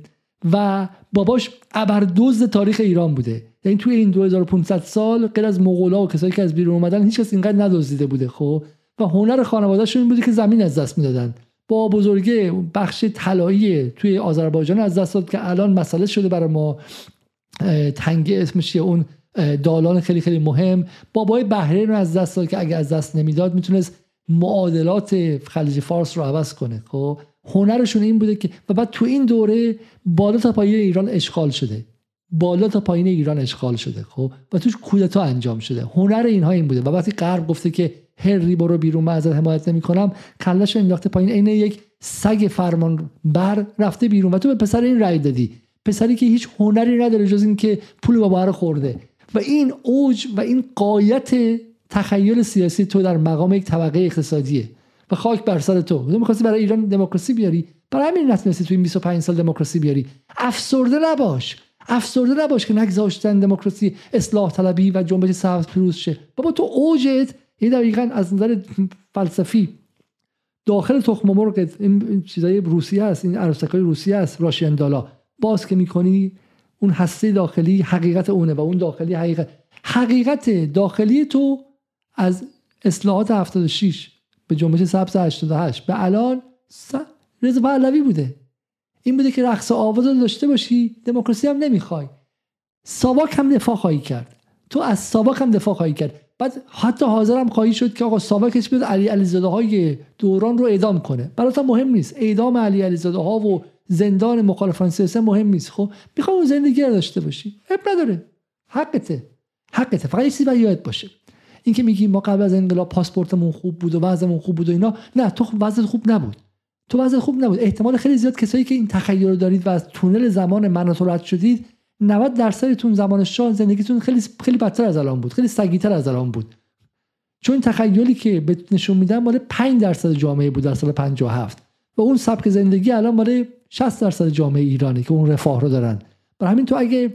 و باباش ابردوز تاریخ ایران بوده. یعنی توی این 2500 سال غیر از مغولا و کسایی که از بیرون اومدن هیچ کس اینقدر ندزدیده بوده خب؟ و هنر خانوادهشون این بوده که زمین از دست می‌دادن. با بزرگه بخش طلایی توی آذربایجان از دست داد که الان مسئله شده برای ما تنگ اسمش اون دالان خیلی خیلی مهم. بابای بحرین رو از دست داد که اگه از دست نمی‌داد می‌تونست معادلات خلیج فارس رو عوض کنه خب؟ هنرشون این بوده که و بعد تو این دوره بالا تا پایین ایران اشغال شده. بالا تا پایین ایران اشغال شده خب؟ و توش کودتا انجام شده. هنر اینها این بوده. و وقتی غرب گفته که هری برو بیرون من ازت حمایت نمی‌کنم کلش انداخته پایین عین یک سگ فرمان بر رفته بیرون. و تو به پسر این رأی دادی. پسری که هیچ هنری نداره جز اینکه پول بابا رو خورده. و این اوج و این قایت تخیل سیاسی تو در مقام یک طبقه اقتصادیه و خاک بر سر تو. تو می‌خواستی برای ایران دموکراسی بیاری. برای همین نتونستی تو این 25 سال دموکراسی بیاری. افسرده نباش. افسرده نباش که نگذاشتن دموکراسی اصلاح طلبی و جنبش سبز پیروز شه. بابا تو اوجت این دقیقا از نظر فلسفی داخل تخم مرغ این چیزای روسیه هست این عروسکای روسیه است راشین دالا. باز که می‌کنی اون هسته داخلی حقیقت اونه و اون داخلی حقیقت. حقیقت داخلی تو از اصلاحات 76 به جنبش سبز 88 به الان رضا پهلوی بوده. این بوده که رقص آواز رو داشته باشی دموکراسی هم نمی‌خوای. ساواک هم دفاع خواهی کرد. تو از ساواک هم دفاع خواهی کرد. بعد حتی حاضرم خواهی شد که آقا ساواکش بیاد علی علیزاده های دوران رو اعدام کنه. برات مهم نیست. اعدام علی علیزاده ها و زندان مخالفان سیاسی مهم نیست. خب می‌خوای اون زندگی رو داشته باشی؟ اب نداره. حقته. حقته. فقط یه چیزی باید باشه. این که میگی ما قبل از انقلاب پاسپورتمون خوب بود و وضعمون خوب بود و اینا نه تو وضع خوب نبود. تو وضع خوب نبود. احتمال خیلی زیاد کسایی که این تخیل رو دارید و از تونل زمان من رد شدید 90 درصدتون زمان شاه زندگیتون خیلی خیلی بدتر از الان بود خیلی سگیتر از الان بود. چون تخیلی که به نشون میدن مال 5 درصد جامعه بود در سال 57 و اون سبک زندگی الان مال 60 درصد جامعه ایرانی که اون رفاه رو دارن. برای همین تو اگه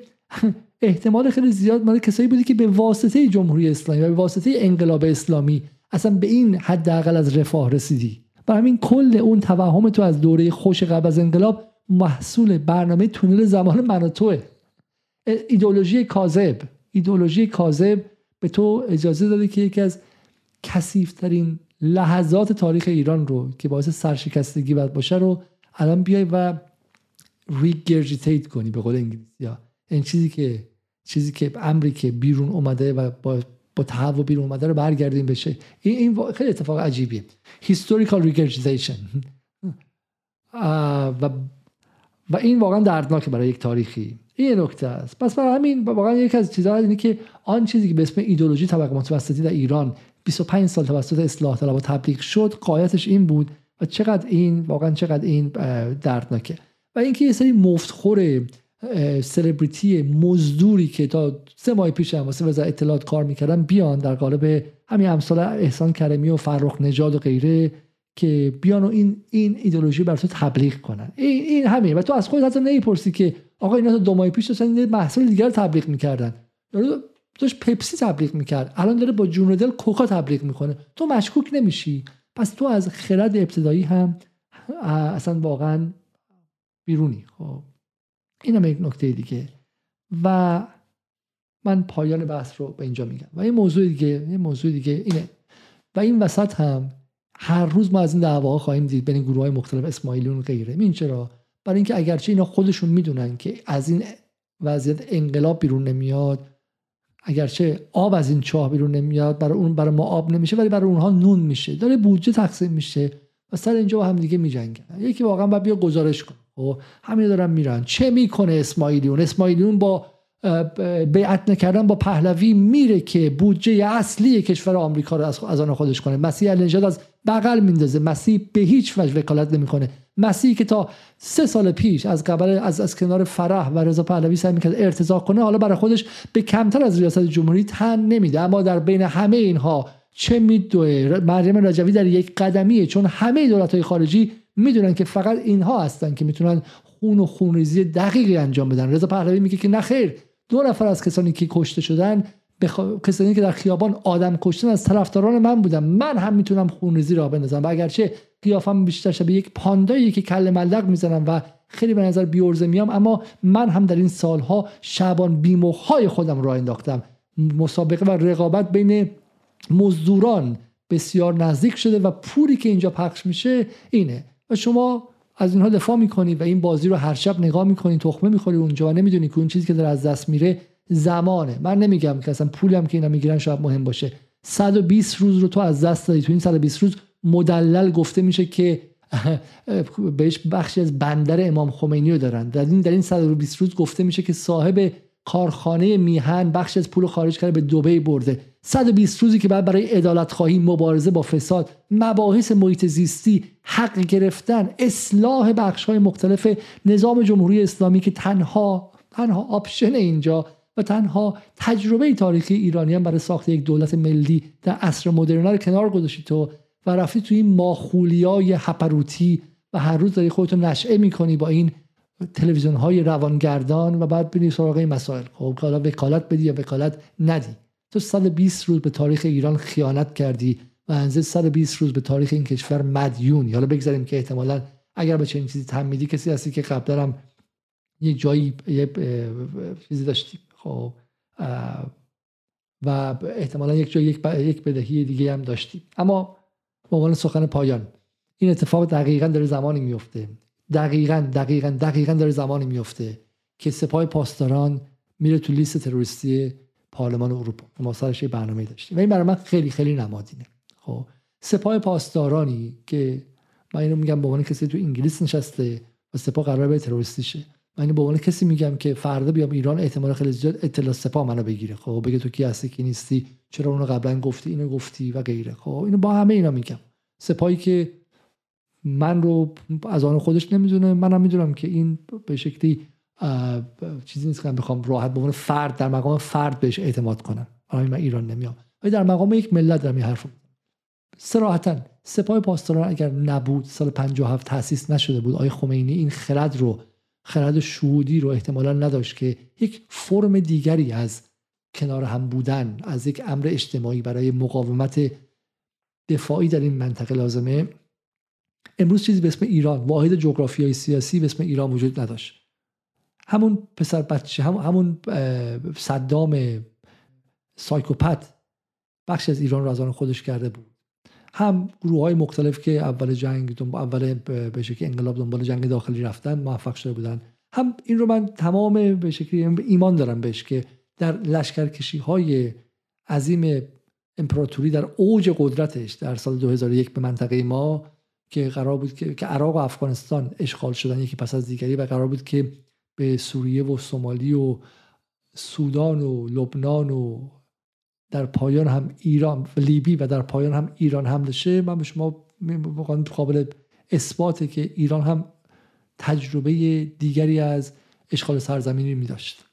احتمال خیلی زیاد مال کسایی بودی که به واسطه جمهوری اسلامی و به واسطه انقلاب اسلامی اصلا به این حداقل از رفاه رسیدی. برای همین کل اون توهم تو از دوره خوش قبل از انقلاب محصول برنامه تونل زمان من توه. ایدولوژی کاذب. ایدولوژی کاذب به تو اجازه داده که یکی از کثیفترین لحظات تاریخ ایران رو که باعث سرشکستگی باشه رو الان بیای و ریگرجیتیت کنی به قول انگلیسی ها. این چیزی که چیزی که امری که بیرون اومده و با با تهوع بیرون اومده رو برگردیم بشه این, این خیلی اتفاق عجیبیه. Historical regurgitation و و این واقعا دردناکه برای یک تاریخی. این نکته است. پس برای همین واقعا یکی از چیزها اینه که آن چیزی که به اسم ایدولوژی طبقه متوسطی در ایران 25 سال توسط اصلاح طلبها تبلیغ شد قایتش این بود و چقدر این واقعا چقدر این دردناکه. و اینکه یه سری مفتخور سلبریتی مزدوری که تا سه ماه پیش هم واسه وزارت اطلاعات کار می‌کردن بیان در قالب همین امثال احسان کرمی و فرخ نژاد و غیره که بیان و این این ایدولوژی بر تو تبلیغ کنن. این این همین و تو از خودت حتی نمی‌پرسی که آقا اینا تا دو ماه پیش داشتن یه محصول دیگر تبلیغ می‌کردن. داشت پپسی تبلیغ می‌کرد. الان داره با جون دل کوکا تبلیغ می‌کنه. تو مشکوک نمیشی. پس تو از خرد ابتدایی هم اصلا واقعا بیرونی. خب. این هم یک نکته دیگه. و من پایان بحث رو به اینجا میگم. و این موضوع دیگه یه موضوع دیگه اینه. و این وسط هم هر روز ما از این دعواها خواهیم دید بین گروه های مختلف اسماعیلیون و غیره. این چرا؟ برای اینکه اگرچه اینا خودشون می‌دونن که از این وضعیت انقلاب بیرون نمیاد اگرچه آب از این چاه بیرون نمیاد برای اون برای ما آب نمیشه ولی برای اونها نون میشه. داره بودجه تقسیم میشه و سر اینجا با هم دیگه میجنگن. یکی واقعا باید بیا گزارش کن خب همین دارن میرن. چه می‌کنه اسماعیلیون؟ اسماعیلیون با بیعت نکردن با پهلوی میره که بودجه اصلی کشور آمریکا رو از آن خودش کنه. مسیح النژاد از بغل میندازه. مسیح به هیچ وجه وکالت نمی‌کنه. مسیحی که تا سه سال پیش از قبل از از کنار فرح و رضا پهلوی سعی می‌کرد ارتضا کنه حالا برای خودش به کمتر از ریاست جمهوری تن نمیده. اما در بین همه اینها چه میدوه؟ مریم رجوی در یک قدمیه چون همه دولت های خارجی می‌دونن که فقط اینها هستن که می‌تونن خون و خونریزی دقیقی انجام بدن. رضا پهلوی میگه که نخیر دو نفر از کسانی که کشته شدن بخ... کسانی که در خیابان آدم کشتن از طرفداران من بودم من هم می‌تونم خونریزی را بندازم. و اگرچه قیافم بیشتر شبیه یک پاندایی که کل ملق می‌زنم و خیلی به نظر بیورزه میام اما من هم در این سالها شعبان بیموهای خودم را انداختم. مسابقه و رقابت بین مزدوران بسیار نزدیک شده و پوری که اینجا پخش میشه اینه. و شما از اینها دفاع می‌کنی و این بازی رو هر شب نگاه می‌کنی تخمه می‌خوری اونجا و نمی‌دونی که اون چیزی که داره از دست میره زمانه. من نمیگم که اصلا پولی هم که اینا می‌گیرن شاید مهم باشه. 120 روز رو تو از دست دادی. تو این 120 روز مدلل گفته میشه که بهش بخشی از بندر امام خمینی رو دارن. در این در این 120 روز گفته میشه که صاحب کارخانه میهن بخش از پول خارج کرده به دبی برده. 120 روزی که بعد برای عدالت خواهی مبارزه با فساد مباحث محیط زیستی حق گرفتن اصلاح بخش های مختلف نظام جمهوری اسلامی که تنها تنها option اینجا و تنها تجربه تاریخی ایرانی هم برای ساخت یک دولت ملی در عصر مدرن رو کنار گذاشتی تو و رفتی تو این مالیخولیای هپروتی و هر روز داری خودتو نشئه می‌کنی با این تلویزیون های روانگردان و بعد بری سراغ این مسائل. خب حالا وکالت بدی یا وکالت ندی. تو 120 روز به تاریخ ایران خیانت کردی و اندازه 120 روز به تاریخ این کشور مدیونی. حالا بگذاریم که احتمالا اگر به چنین چیزی تمیدی کسی هستی که قبل دارم یک جایی یه چیزی داشتی. خب و احتمالا یک جایی یک, یک بدهی دیگه هم داشتی. اما به عنوان سخن پایان این اتفاق دقیقا داره زمانی میفته دقیقا دقیقا دقیقا داره زمانی میفته که سپاه پاسداران میره تو لیست تروریستی پارلمان اروپا. ما سرش برنامه داشتیم. و این برای من خیلی خیلی نمادینه. خب سپاه پاسدارانی که من اینو میگم به عنوان کسی تو انگلیس نشسته و سپاه قرار به تروریستی شه من اینو به عنوان کسی میگم که فردا بیام ایران احتمال خیلی زیاد اطلاع سپاه منو بگیره. خب بگه تو کی هستی کی نیستی چرا اونو قبلا گفتی اینو گفتی و غیره. خب اینو با همه اینا میگم. سپاهی که من رو از آن خودش نمی‌دونه. منم می‌دونم که این به شکلی چیزی نیست که بخوام راحت به عنوان فرد در مقام فرد بهش اعتماد کنم. من ایران نمیام. ولی در مقام یک ملت دارم این حرف صراحتا سپاه پاسداران اگر نبود سال 57 تاسیس نشده بود آقای خمینی این خرد رو خرد شهودی رو احتمالا نداشت که یک فرم دیگری از کنار هم بودن از یک امر اجتماعی برای مقاومت دفاعی در این منطقه لازمه. امروز چیزی به اسم ایران واحد جغرافیایی سیاسی به اسم ایران وجود نداشت. همون پسر بچه هم همون صدام سایکوپت بخش از ایران رو از آن خودش کرده بود. هم گروه های مختلف که اول جنگ اول به شکلی انقلاب دنبال جنگ داخلی رفتن موفق شده بودن. هم این رو من تمام به شکلی ایمان دارم بهش که در لشکرکشی های عظیم امپراتوری در اوج قدرتش در سال 2001 به منطقه ما که قرار بود که, که عراق و افغانستان اشغال شدن یکی پس از دیگری و قرار بود که به سوریه و سومالی و سودان و لبنان و در پایان هم ایران و لیبی و در پایان هم ایران حمله شه. من به شما قابل اثباته که ایران هم تجربه دیگری از اشغال سرزمینی می داشت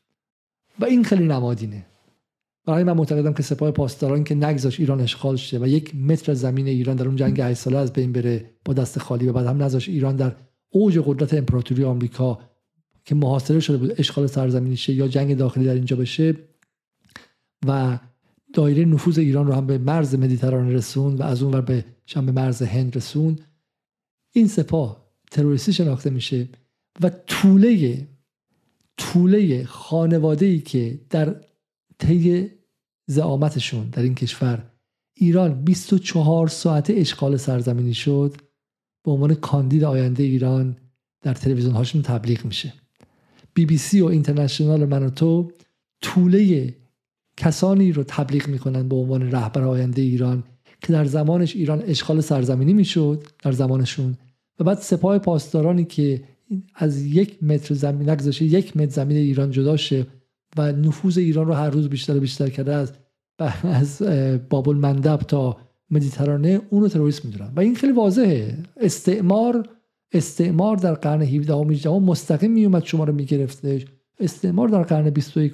و این خیلی نمادینه برای من معتقدم که سپاه پاسداران که نگذاش ایران اشغال شه و یک متر زمین ایران در اون جنگ 8 ساله از بین بره با دست خالی و بعد هم نذاش ایران در اوج قدرت امپراتوری آمریکا که محاصره شده بود اشغال سرزمینی شه یا جنگ داخلی در اینجا بشه و دایره نفوذ ایران رو هم به مرز مدیترانه رسون و از اون ور به به مرز هند رسون. این سپاه تروریستی شناخته میشه و طوله طوله خانواده ای که در طی زعامتشون در این کشور. ایران 24 ساعته اشغال سرزمینی شد. به عنوان کاندید آینده ایران در تلویزیون هاشون تبلیغ میشه. بی بی سی و اینترنشنال من و تو طوله کسانی رو تبلیغ می‌کنن به عنوان رهبر آینده ایران که در زمانش ایران اشغال سرزمینی می‌شد در زمانشون. و بعد سپاه پاسدارانی که از یک متر زمین نگذاشه یک متر زمین ایران جدا شه و نفوذ ایران رو هر روز بیشتر و بیشتر کرده از از بابل مندب تا مدیترانه اون رو تروریسم می‌دونن. و این خیلی واضحه. استعمار استعمار در قرن 17 و 18 مستقیم میومد شما رو میگرفتش. استعمار در قرن 21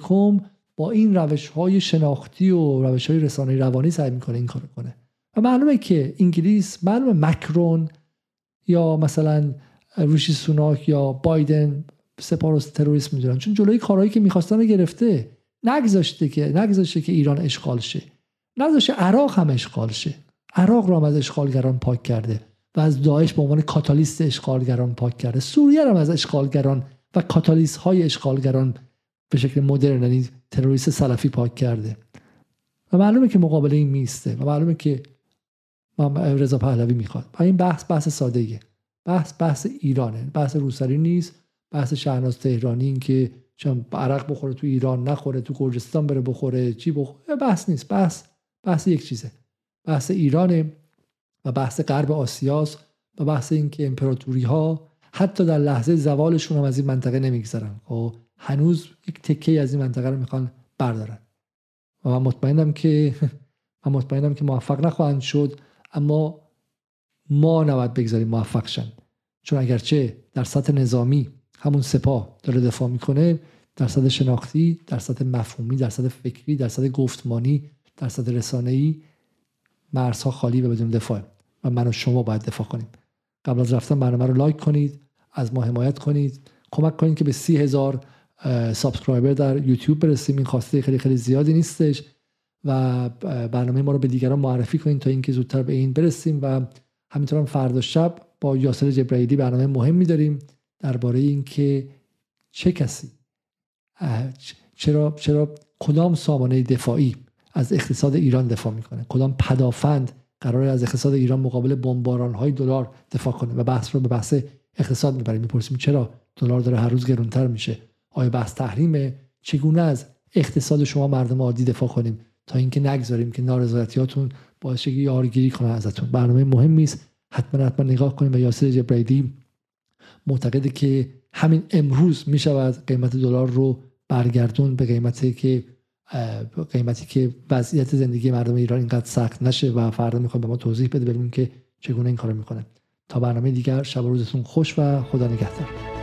با این روش های شناختی و روش های رسانه روانی سعی می‌کنه این کار کنه. و معلومه که انگلیس معلومه مکرون یا مثلا روشی سوناک یا بایدن سپاروس تروریسم می‌دونن. چون جلوی کارهایی که می‌خواستن رو گرفته نگذاشته که نگذاشته که ایران اشغال شه. نگذاشته عراق هم اشغال شه. عراق رو هم از اشغالگران پاک کرده و از داعش به عنوان کاتالیست اشغالگران پاک کرده. سوریه هم از اشغالگران و کاتالیست های اشغالگران به شکل مدرن یعنی تروریست سلفی پاک کرده. و معلومه که مقابله این میسته و معلومه که رضا پهلوی می‌خواد. و این بحث بحث ساده بحث بحث ایرانه. بحث روسری نیست. بحث شهناز تهرانی این که چون عرق بخوره تو ایران نخوره تو گرجستان بره بخوره چی بخوره؟ بحث نیست. بحث بحث یک چیزه. بحث ایرانه و بحث غرب آسیاس و بحث اینکه امپراتوری ها حتی در لحظه زوالشون هم از این منطقه نمیگذرن. خب هنوز یک تکه از این منطقه رو می‌خوان بردارن. و من مطمئنم که من مطمئنم که موفق نخواهند شد اما ما نباید بگذاریم موفق شن. چون اگرچه در سطح نظامی همون سپاه داره دفاع می‌کنه در سطح شناختی در سطح مفهومی در سطح فکری در سطح گفتمانی در سطح رسانه‌ای مرزها خالی و بدون دفاع. و من و شما باید دفاع کنیم. قبل از رفتن برنامه رو like کنید از ما حمایت کنید. کمک کنید که به سی هزار subscriber در یوتیوب برسیم. این خواسته خیلی خیلی زیادی نیستش. و برنامه ما رو به دیگران معرفی کنید تا اینکه زودتر به این برسیم. و همینطور هم فردا شب با یاسر جبرائیلی برنامه مهمی داریم. درباره اینکه چه کسی چرا چرا کدام سامانه دفاعی از اقتصاد ایران دفاع می‌کنه؟ کدام پدافند قرار از اقتصاد ایران مقابل بمباران های دلار دفاع کنه و بحث رو به بحث اقتصاد می‌بریم؟ می‌پرسیم چرا دلار داره هر روز گرونتر میشه؟ آیا بحث تحریمه؟ چگونه از اقتصاد شما مردم عادی دفاع کنیم تا اینکه نگذاریم که نارضایتیاتون باعث یارگیری کنه ازتون؟ برنامه مهمی است. حتما حتما نگاه کنیم و یاسر جبرائیلی معتقده که همین امروز می شود قیمت دلار رو برگردون به قیمتی که قیمتی که وضعیت زندگی مردم ایران اینقدر سخت نشه و فردا می‌خواد به ما توضیح بده ببینیم که چگونه این کارو می‌کنه. تا برنامه دیگر شب روزتون خوش و خدا نگهدار.